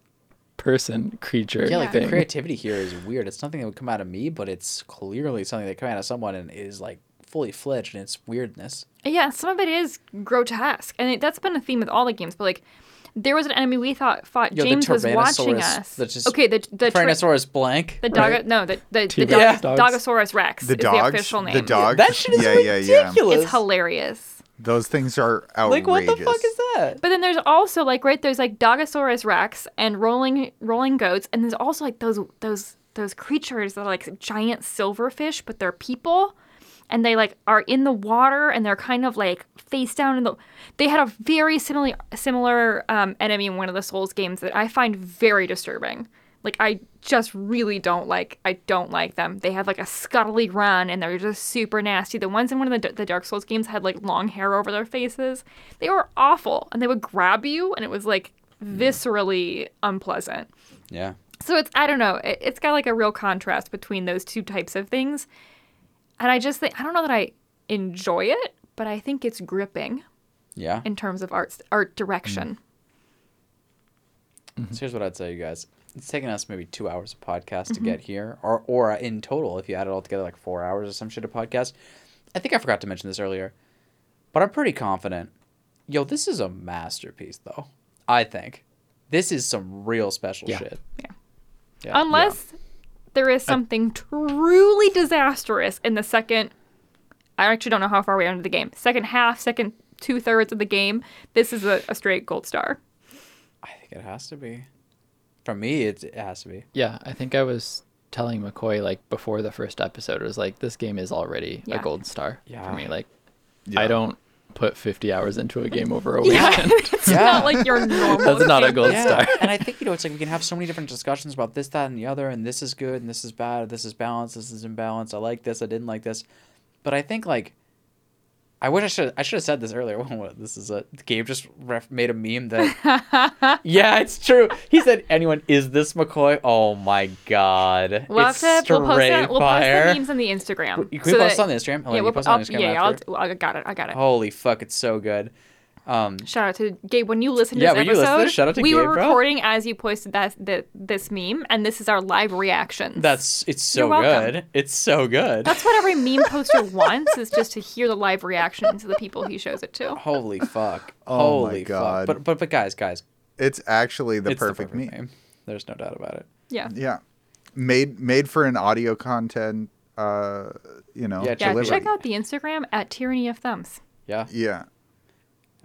person creature?" Yeah, like the creativity here is weird. It's nothing that would come out of me, but it's clearly something that come out of someone and is like fully fledged in its weirdness. Yeah, some of it is grotesque, and it, that's been a theme with all the games. But like, there was an enemy we thought fought. Yo, James was watching us. that's just- okay, the the tra- blank. the dog right? no the the, the T-Rex dog, dogs. Dogosaurus Rex the is dogs. the official name. The dogs. That shit is yeah, yeah, yeah. ridiculous. It's hilarious. Those things are outrageous. Like what the fuck is that? But then there's also like right there's like Dogosaurus Rex and rolling rolling goats, and there's also like those those those creatures that are like giant silverfish, but they're people, and they like are in the water and they're kind of like face down in the. They had a very similar similar um, enemy in one of the Souls games that I find very disturbing. Like I just really don't like. I don't like them. They have like a scuttly run and they're just super nasty. The ones in one of the, the Dark Souls games had like long hair over their faces. They were awful and they would grab you and it was like viscerally unpleasant. Yeah. So it's I don't know. It, it's got like a real contrast between those two types of things, and I just think I don't know that I enjoy it, but I think it's gripping Yeah. in terms of art art direction. Mm-hmm. So here's what I'd say, you guys. It's taken us maybe two hours of podcast to get mm-hmm. here, or or in total, if you add it all together, like four hours or some shit of podcast. I think I forgot to mention this earlier, but I'm pretty confident. Yo, this is a masterpiece, though. I think this is some real special Yeah. shit. Yeah. Yeah. Unless there is something truly disastrous in the second. I actually don't know how far we are into the game. Second half, second two thirds of the game. This is a, a straight gold star. I think it has to be. For me, it, it has to be. Yeah, I think I was telling McCoy like before the first episode it was like this game is already Yeah. a gold star Yeah. for me. Like Yeah. I don't put 50 hours into a game over a Yeah, weekend. it's Yeah. not like your normal. That's not a game. gold star. and I think you know it's like we can have so many different discussions about this, that, and the other, and this is good, and this is bad, this is balanced, this is imbalanced. I like this, I didn't like this, but I think like, I wish I should I should have said this earlier. This is a Gabe just ref, made a meme that. yeah, it's true. He said, "Anyone is this McCoy?" Oh my god, We'll have to we'll post, that, we'll post the memes on the Instagram. Can we so post that- oh, on the Instagram? Yeah, we'll, post on I'll, Instagram yeah, I'll. I got it. I got it. Holy fuck, it's so good. Um, Shout out to Gabe. When you listen to Yeah, this when you listen episode, this, shout out to we Gabe, were bro. recording as you posted that, that this meme, and this is our live reaction. that's it's so You're good. It's so good. That's what every meme poster wants is just to hear the live reaction to the people he shows it to. Holy fuck. Oh my Holy God. fuck. But but but guys, guys, It's actually the it's perfect, the perfect meme. meme. There's no doubt about it. Yeah. Yeah. Made made for an audio content uh you know, Yeah, Yeah, delivery. check out the Instagram at Tyranny of Thumbs. Yeah. Yeah.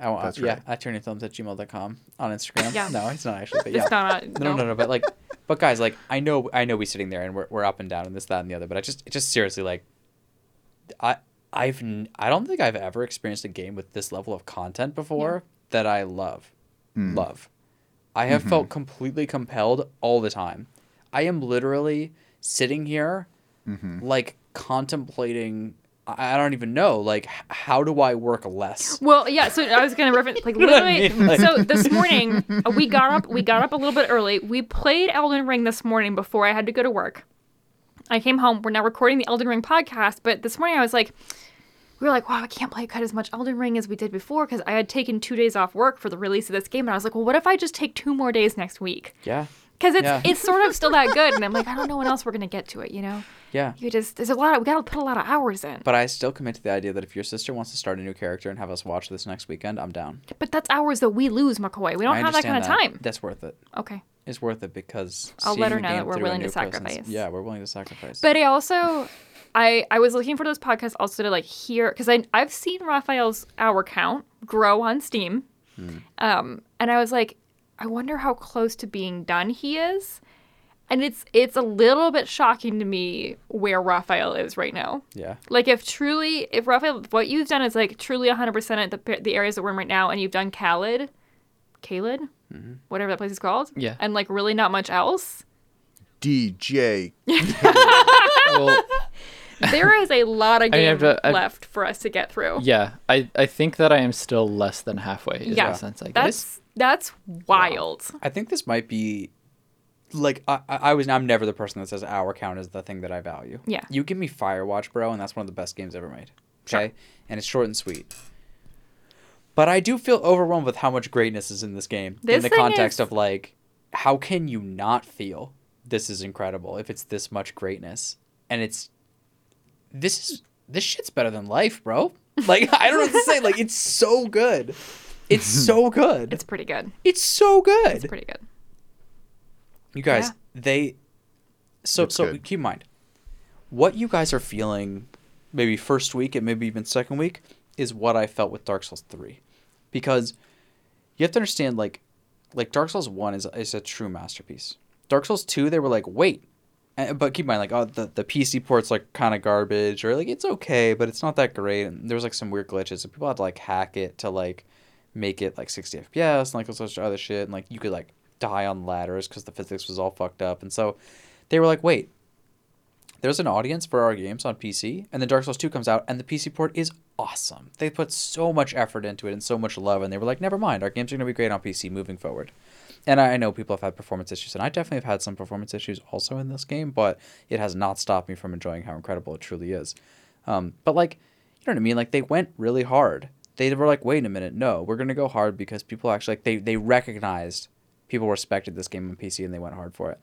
I want, That's yeah, right. at turningthumbs at gmail.com on Instagram. Yeah. No, it's not actually, but yeah. It's not. no, no, no, no, but like, but guys, like, I know, I know we're sitting there and we're, we're up and down and this, that, and the other, but I just, it just seriously, like, I I've n- I don't think I've ever experienced a game with this level of content before that I love. Hmm. Love. I have mm-hmm. felt completely compelled all the time. I am literally sitting here mm-hmm. like contemplating I don't even know like how do I work less? Well, yeah. So I was gonna reference like what I literally. mean? Like- so this morning uh, we got up. We got up a little bit early. We played Elden Ring this morning before I had to go to work. I came home. We're now recording the Elden Ring podcast. But this morning I was like, we were like, wow, I can't play quite as much Elden Ring as we did before because I had taken two days off work for the release of this game. And I was like, well, what if I just take two more days next week? Yeah. Because it's Yeah. it's sort of still that good. And I'm like, I don't know when else we're gonna get to it. You know, Yeah. you just there's a lot. Of, we gotta put a lot of hours in. But I still commit to the idea that if your sister wants to start a new character and have us watch this next weekend, I'm down. But that's hours that we lose, McCoy. We don't I have that kind understand of time. That's worth it. Okay. It's worth it because I'll let her know that we're willing to person's- sacrifice. Yeah, we're willing to sacrifice. But I also, I I was looking for those podcasts also to like hear because I I've seen Raphael's hour count grow on Steam, Hmm. um, and I was like, I wonder how close to being done he is, and it's it's a little bit shocking to me where Raphael is right now. yeah. Like if truly, if Raphael, what you've done is like truly 100% at the the areas that we're in right now, and you've done Caelid, Caelid, Mm-hmm. whatever that place is called, Yeah. and like really not much else. DJ. well, there is a lot of I mean, game I've got- I've- left for us to get through. yeah, I, I think that I am still less than halfway. Is Yeah, the sense I get. That's that's wild. I think this might be like I, I I was I'm never the person that says hour count is the thing that I value. Yeah. You give me Firewatch, bro, and that's one of the best games ever made. Okay? And it's short and sweet. But I do feel overwhelmed with how much greatness is in this game. in the context is- of like how can you not feel this is incredible if it's this much greatness? And it's this is this shit's better than life, bro. Like I don't know what to say. Like it's so good. It's so good. It's pretty good. It's so good. It's pretty good. You guys, Yeah. they so It's so good. keep in mind what you guys are feeling maybe first week and maybe even second week is what I felt with Dark Souls 3. Because you have to understand like like Dark Souls 1 is is a true masterpiece. Dark Souls 2 they were like, "Wait." And, but keep in mind like oh the, the PC port's like kind of garbage or like it's okay, but it's not that great and there was like some weird glitches and people had to like hack it to like make it like 60 FPS and like all sorts of other shit and like you could like die on ladders because the physics was all fucked up and so they were like wait there's an audience for our games on PC and then Dark Souls 2 comes out and the PC port is awesome. They put so much effort into it and so much love and they were like never mind our games are going to be great on PC moving forward and I know people have had performance issues and I definitely have had some performance issues also in this game but it has not stopped me from enjoying how incredible it truly is um, but like you know what I mean? Like they went really hard. They were like, wait a minute, no, we're gonna go hard because people actually like they they recognized people respected this game on PC and they went hard for it.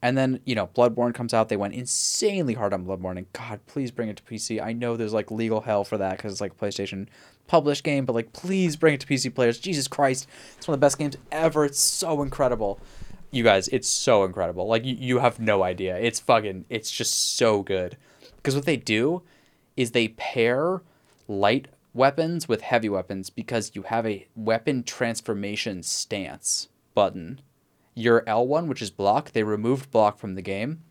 And then you know, Bloodborne comes out. They went insanely hard on Bloodborne, and God, please bring it to PC. I know there's like legal hell for that because it's like a PlayStation published game, but like, please bring it to PC players. Jesus Christ, it's one of the best games ever. It's so incredible. You guys, it's so incredible. Like you, you have no idea. It's fucking. It's just so good. Because what they do is they pair light weapons with heavy weapons because you have a weapon transformation stance button. Your L1, which is block, they removed block from the game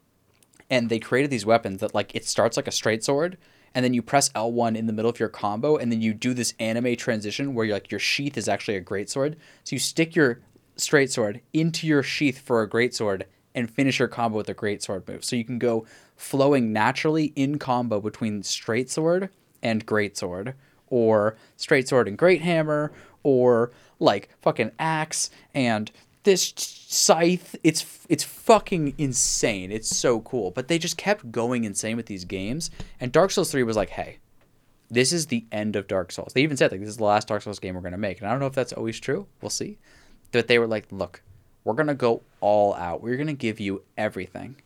and they created these weapons that like it starts like a straight sword and then you press L1 in the middle of your combo and then you do this anime transition where like your sheath is actually a great sword. So you stick your straight sword into your sheath for a great sword and finish your combo with a great sword move. So you can go flowing naturally in combo between straight sword and great sword or straight sword and great hammer or like fucking axe and this scythe it's it's fucking insane. It's so cool. But they just kept going insane with these games. And dark souls 3 was like hey this is the end of dark souls. They even said like this is the last dark souls game we're to make. And i don't know if that's always true. We'll see. But they were like look we're to go all out. We're to give you everything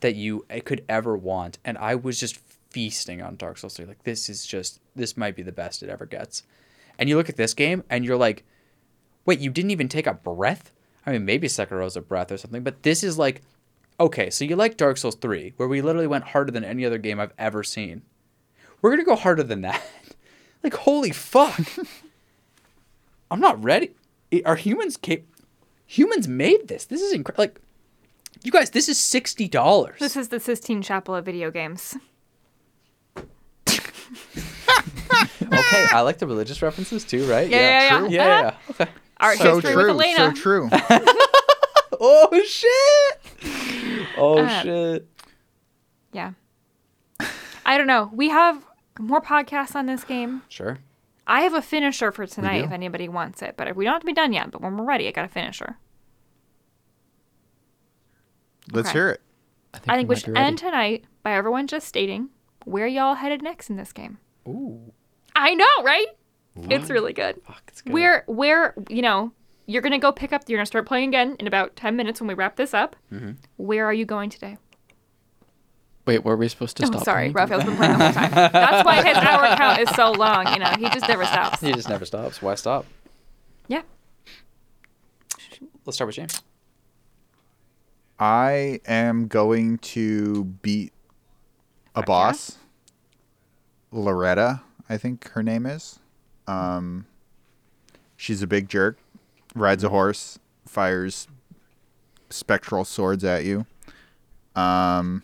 that you eh, could ever want. And i was just feasting on dark souls 3 like this is just this might be the best it ever gets. And you look at this game and you're like wait you didn't even take a breath i mean maybe sekiro's a breath or something but this is like okay so you like dark souls 3 where we literally went harder than any other game i've ever seen we're gonna go harder than that like holy fuck i'm not ready are humans cap- humans made this this is incredible like you guys this is $60 This is the Sistine Chapel of video games. okay, I like the religious references too, right? Yeah, yeah, yeah. True. Uh-huh. yeah, yeah, yeah. Okay. Art So history with true. Elena. So true. Oh shit! Oh Uh, shit! Yeah. I don't know. We have more podcasts on this game. Sure. I have a finisher for tonight if anybody wants it, but we don't have to be done yet. But when we're ready, I got a finisher. Let's Okay. hear it. I think we we should end tonight by everyone just stating where y'all headed next in this game. Ooh. I know, right? It's really good. Fuck, it's good. Where, where, you know, you're gonna go pick up. You're gonna start playing again in about ten minutes when we wrap this up. Mm-hmm. Where are you going today? Wait, were we supposed to Oh, stop? sorry, playing? Raphael's been playing the whole time. That's why his hour count is so long. You know, he just never stops. He just never stops. Why stop? Yeah. Let's start with James. I am going to beat a boss. Loretta, I think her name is. Um, she's a big jerk. Rides a horse, fires spectral swords at you. Um,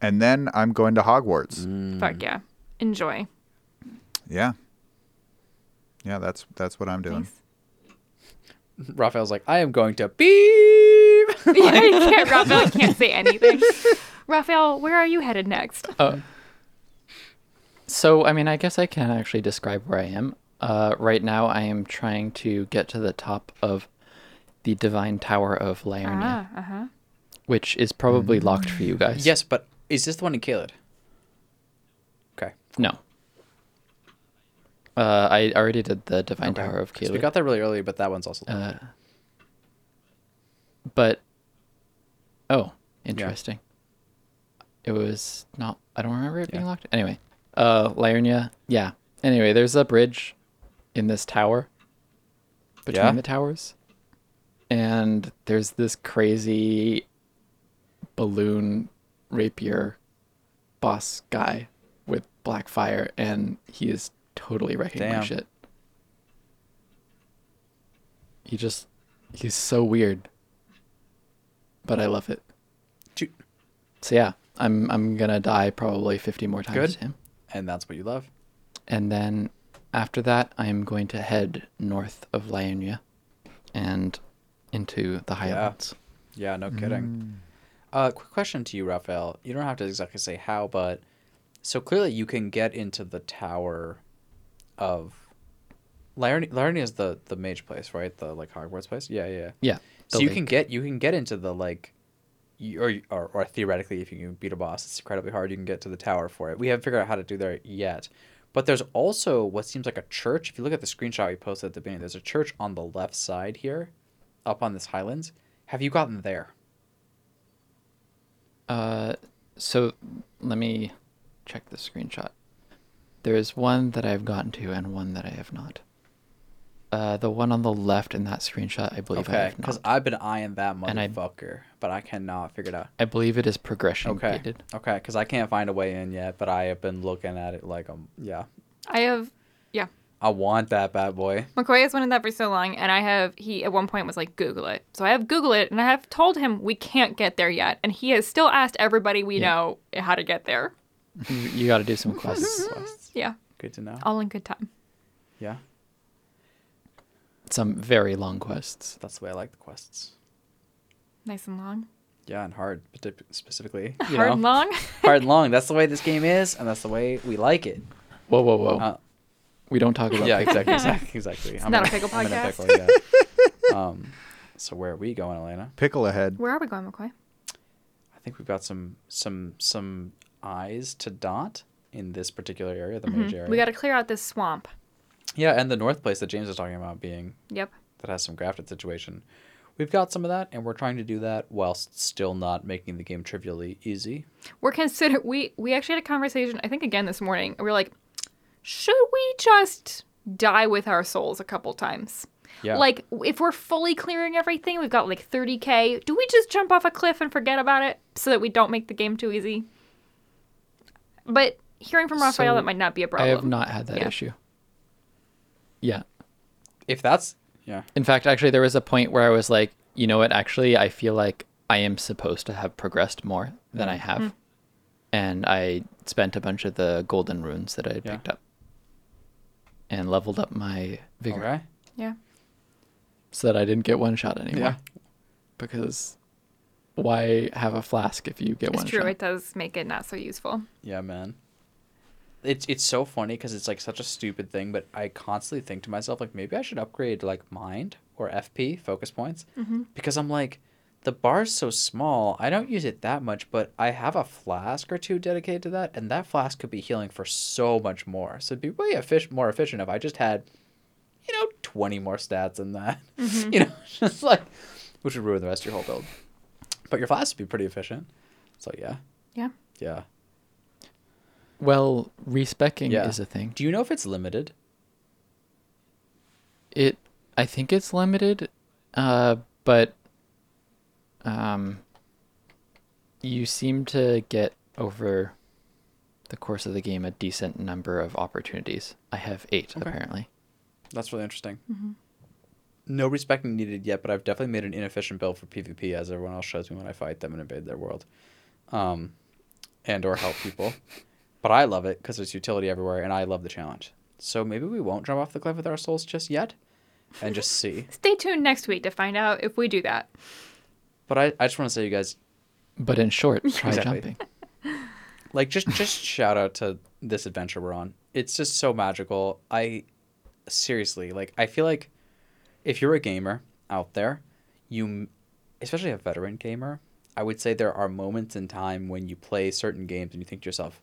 and then I'm going to Hogwarts. Mm. Fuck yeah. Enjoy. Yeah. Yeah, that's that's what I'm doing. Thanks. Raphael's like, I am going to beep. yeah, you can't, Raphael can't say anything. Raphael, where are you headed next? Uh, so, I mean, I guess I can actually describe where I am. Uh, right now, I am trying to get to the top of the Divine Tower of Liurnia, Ah, uh huh. which is probably locked for you guys. yes, but is this the one in Caelid? Okay. No. Uh, I already did the Divine Okay. Tower of 'Cause Caelid. we got there really early, but that one's also. Uh, but oh, interesting. It was not. I don't remember it being Yeah. locked. Anyway, uh, Liurnia. Yeah. Anyway, there's a bridge in this tower between Yeah? the towers, and there's this crazy balloon rapier boss guy with black fire, and he is totally wrecking my Damn. shit. He just he's so weird. But I love it. So yeah, I'm I'm gonna die probably fifty more times Good. to him. And that's what you love. And then after that I am going to head north of Liurnia and into the Highlands. Yeah, no kidding. Uh, quick question to you, Raphael. You don't have to exactly say how, but so clearly you can get into the tower of Larny. Larny is the the mage place, right? The like Hogwarts place. Yeah, yeah. yeah. Yeah. So the you can get you can get into the like, you, or, or or theoretically, if you can beat a boss, it's incredibly hard. You can get to the tower for it. We haven't figured out how to do that yet. But there's also what seems like a church. If you look at the screenshot we posted at the beginning, there's a church on the left side here, up on this highlands. Have you gotten there? Uh so let me check the screenshot. There is one that I've gotten to and one that I have not. Uh, the one on the left in that screenshot, I believe I Okay, have because not. I've been eyeing that And I- motherfucker, but I cannot figure it out. I believe it is progression Okay, gated. okay, because I can't find a way in yet, but I have been looking at it like um yeah, I have, yeah. I want that bad boy. McCoy has wanted that for so long, and I have. He at one point was like, "Google it." So I have Google it, and I have told him we can't get there yet, and he has still asked everybody we Yeah. know how to get there. You, you got to do some quests. Quests. Yeah, Good to know. all in good time. Yeah, some very long quests. that's the way I like the quests. Nice and long. Yeah, and hard specifically. You Hard know? and long. hard and long. That's the way this game is, and that's the way we like it. Whoa, whoa, whoa! Uh, we don't talk about yeah, pickles. exactly, exactly, exactly. not in a pickle I'm in podcast. pickle, yeah. um, so where are we going, Elena? Pickle ahead. Where are we going, McCoy? I think we've got some some some eyes to dot in this particular area, the Mhm. mage area. We got to clear out this swamp. Yeah, and the north place that James was talking about being Yep. that has some grafted situation. We've got some of that, and we're trying to do that whilst still not making the game trivially easy. We're consider we we actually had a conversation. I think again this morning. We were like, should we just die with our souls a couple times? Yeah. Like, if we're fully clearing everything, we've got like 30k. Do we just jump off a cliff and forget about it so that we don't make the game too easy? But hearing from Raphael, So, that might not be a problem. I have not had that Yeah. issue. Yeah. if that's yeah. In fact, actually, there was a point where I was like, you know what? Actually, I feel like I am supposed to have progressed more than I have. Hmm. And I spent a bunch of the golden runes that I had Yeah. picked up. and leveled up my vigor Okay. Yeah. so that I didn't get one shot anymore. Yeah. Because why have a flask if you get It's one true. shot? It's true. It does make it not so useful. Yeah, man. It's it's so funny because it's like such a stupid thing, but I constantly think to myself like maybe I should upgrade like mind or FP focus points mm-hmm. because I'm like the bar's so small. I don't use it that much, but I have a flask or two dedicated to that, and that flask could be healing for so much more. So it'd be way effic- more efficient if I just had, you know, twenty more stats than that. Mm-hmm. you know, just like which would ruin the rest of your whole build. But your flask would be pretty efficient. So yeah, Yeah. yeah. Well, respecking Yeah. is a thing. Do you know if it's limited? It, I think it's limited, uh, but, um, you seem to get over the course of the game a decent number of opportunities. I have eight Okay. apparently. That's really interesting. No respecking needed yet, but I've definitely made an inefficient build for PvP, as everyone else shows me when I fight them and invade their world, um, and or help people. but I love it because there's utility everywhere, and I love the challenge. So maybe we won't jump off the cliff with our souls just yet, and just see. Stay tuned next week to find out if we do that. But I, I just want to say, you guys, But in short, try Exactly. jumping. like just just shout out to this adventure we're on it's just so magical i seriously like i feel like if you're a gamer out there you especially a veteran gamer i would say there are moments in time when you play certain games and you think to yourself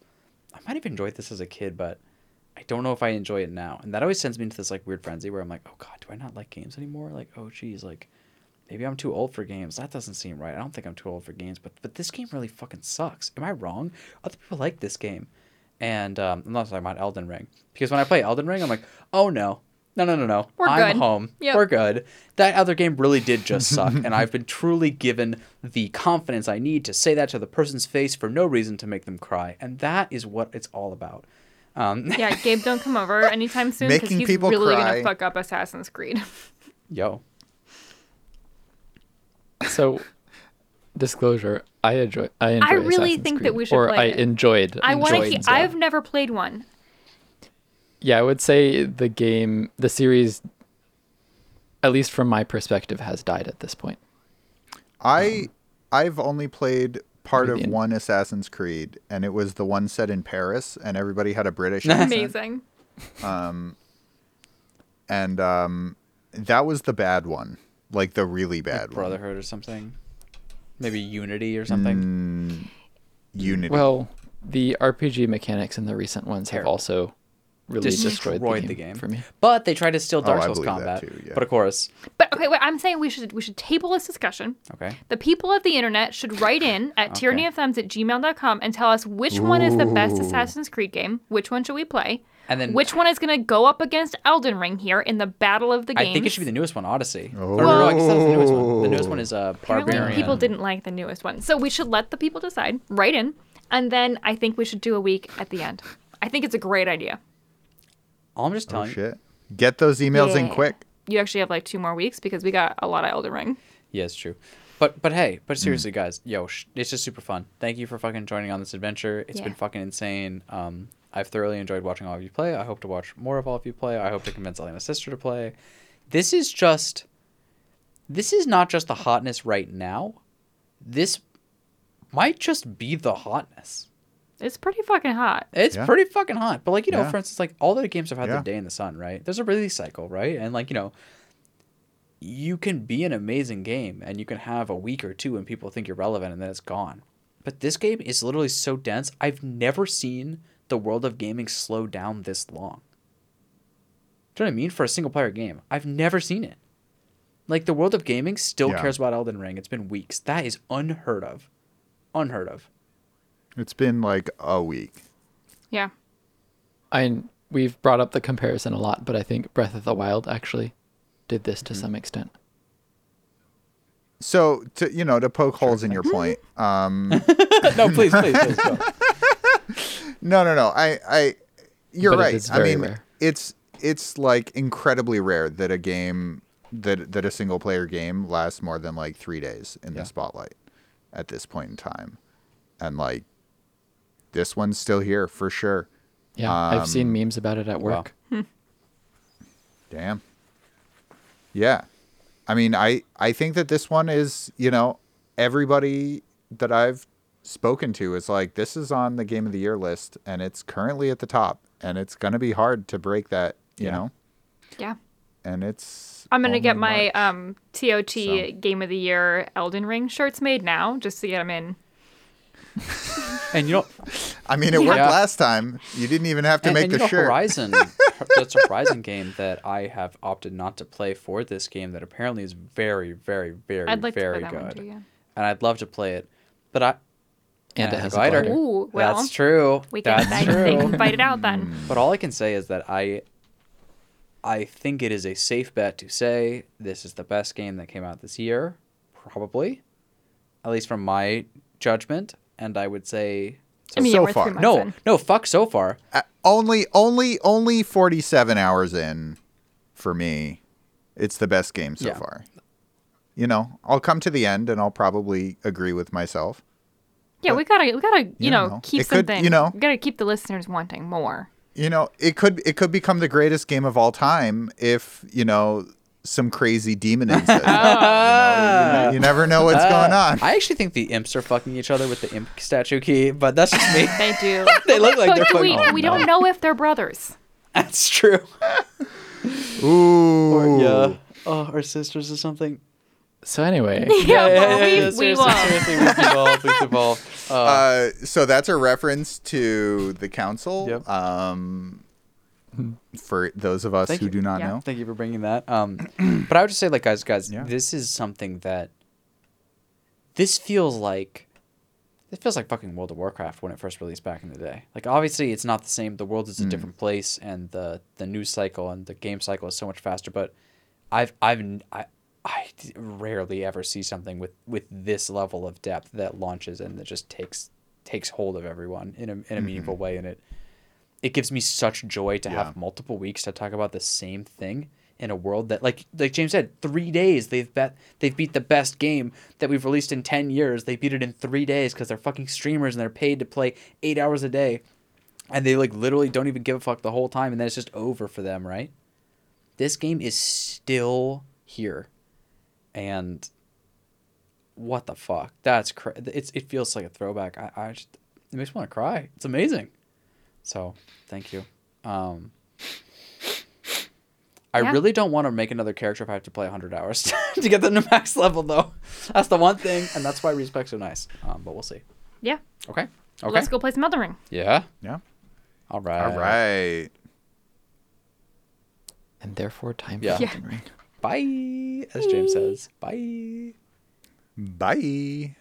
i might have enjoyed this as a kid but i don't know if i enjoy it now and that always sends me into this like weird frenzy where i'm like oh god do i not like games anymore like oh geez like maybe I'm too old for games. That doesn't seem right. I don't think I'm too old for games, but but this game really fucking sucks. Am I wrong? Other people like this game, and um, I'm not talking about Elden Ring because when I play Elden Ring, I'm like, oh no. No, no, no, no. We're I'm good. home. Yep. We're good. That other game really did just suck, and I've been truly given the confidence I need to say that to the person's face for no reason to make them cry, and that is what it's all about. Um, Yeah, Gabe, don't come over anytime soon because he's people really cry. gonna fuck up Assassin's Creed. yo, So, disclosure: I enjoy. I enjoy. I really Assassin's think that we should or play I it. enjoyed. I want to. enjoyed Keep, I've never played one. Yeah, I would say the game, the series, at least from my perspective, has died at this point. I I've only played part of one Assassin's Creed, and it was the one set in Paris, and everybody had a British accent. Amazing. and um, that was the bad one, like the really like bad one. Brotherhood or something, maybe Unity or something. Mm, Unity. Well, the RPG mechanics in the recent ones have also really destroyed, Destroyed the, the game game. for me. But they tried to steal Dark Oh, I Souls that combat. too, yeah. But of course, But okay, wait, I'm saying we should we should table this discussion. okay. The people of the internet should write in at Okay. tyrannyofthems at gmail.com and tell us which one is the best Assassin's Creed game, which one should we play, And then which one is going to go up against Elden Ring here in the battle of the games. I think it should be the newest one, Odyssey. Oh. Or, no, I guess that's the newest one. The newest one is uh, Apparently Barbarian. people didn't like the newest one. So we should let the people decide, write in, and then I think we should do a week at the end. I think it's a great idea. All I'm just oh telling you. shit! Get those emails in quick. You actually have like two more weeks because we got a lot of Elden Ring. Yeah, it's true. But but hey, Hmm. but seriously, guys, yo, sh- it's just super fun. Thank you for fucking joining on this adventure. It's been fucking insane. Um, I've thoroughly enjoyed watching all of you play. I hope to watch more of all of you play. I hope to convince Elena's sister to play. This is just. This is not just the hotness right now. This might just be the hotness. It's pretty fucking hot. It's Yeah. pretty fucking hot. But like, you know, Yeah. for instance, like all the games have had Yeah. their day in the sun, right? There's a release cycle, right? And like, you know, you can be an amazing game and you can have a week or two and people think you're relevant and then it's gone. But this game is literally so dense. I've never seen the world of gaming slow down this long. Do you know what I mean? For a single player game. I've never seen it. Like the world of gaming still Yeah. cares about Elden Ring. It's been weeks. That is unheard of. Unheard of. It's been like a week. Yeah. I we've brought up the comparison a lot, but I think Breath of the Wild actually did this to some extent. So to you know to poke holes in your point. Um, no, please, please, please go. no, no, no. I, I, you're But it right. is I mean, rare. it's it's like incredibly rare that a game that that a single player game lasts more than like three days in Yeah. the spotlight at this point in time, and like this one's still here for sure. Yeah, I've seen Um, memes about it at wow. work. Damn. Yeah. I mean, I I think that this one is, you know, everybody that I've spoken to is like this is on the game of the year list and it's currently at the top and it's going to be hard to break that, you Yeah. know. Yeah. And it's I'm gonna get my March. um TOT So- Game of the Year Elden Ring shirts made now, just to get them in. And you know, I mean, it worked Yeah. last time. You didn't even have to and, make and the you know, shirt. Horizon, that's a Horizon game that I have opted not to play for this game that apparently is very, very, very, I'd like very to that good. one too. Yeah. And I'd love to play it, but I. And Yeah, it has glider. a glider. Ooh, well, That's true. we can That's invite, true. they can invite it out then. Hmm. But all I can say is that I I think it is a safe bet to say this is the best game that came out this year, probably. At least from my judgment, and I would say I mean, so far. no, in. no, fuck so far. Uh, only only only 47 hours in for me. It's the best game so Yeah. far. You know, I'll come to the end and I'll probably agree with myself. Yeah, we gotta, we gotta, you you know, know, keep it could- something. you know- we gotta keep the listeners wanting more. you know it could it could become the greatest game of all time if you know some crazy demon says that. you, know, you never know what's going on I actually think the imps are fucking each other with the imp statue key, but that's just me. They do. they look like they're but we, fucking. we don't know if they're brothers. That's true. ooh Or, yeah. Oh, or sisters or something. So anyway, Yeah, well, we, we seriously, seriously, we've evolved. We've evolved. Uh, uh, so that's a reference to the council Yep. um for those of us Thank who you. do not Yeah. know Thank you for bringing that. Um, but I would just say, like, guys, guys, Yeah. this is something that this feels like. It feels like fucking World of Warcraft when it first released back in the day. Like, obviously, it's not the same. The world is a different place, and the the news cycle and the game cycle is so much faster. But I've I've n- I, I d- rarely ever see something with with this level of depth that launches and that just takes takes hold of everyone in a in a meaningful way, and it it gives me such joy to Yeah. have multiple weeks to talk about the same thing in a world that like like James said, three days they've bet they've beat the best game that we've released in ten years. They beat it in three days because they're fucking streamers and they're paid to play eight hours a day. And they like literally don't even give a fuck the whole time and then it's just over for them, right? This game is still here. And what the fuck? That's cra- it's it feels like a throwback. I, I just it makes me want to cry. It's amazing. So thank you. Um, I Yeah. really don't want to make another character if I have to play 100 hours to get them to max level, though. That's the one thing, and that's why respect's are nice. Um, but we'll see. Yeah. Okay. Okay. Let's go play some Elden Ring. Yeah. yeah All right. all right and therefore time Yeah. for Yeah. Elden Ring. Bye, as James says. Bye. bye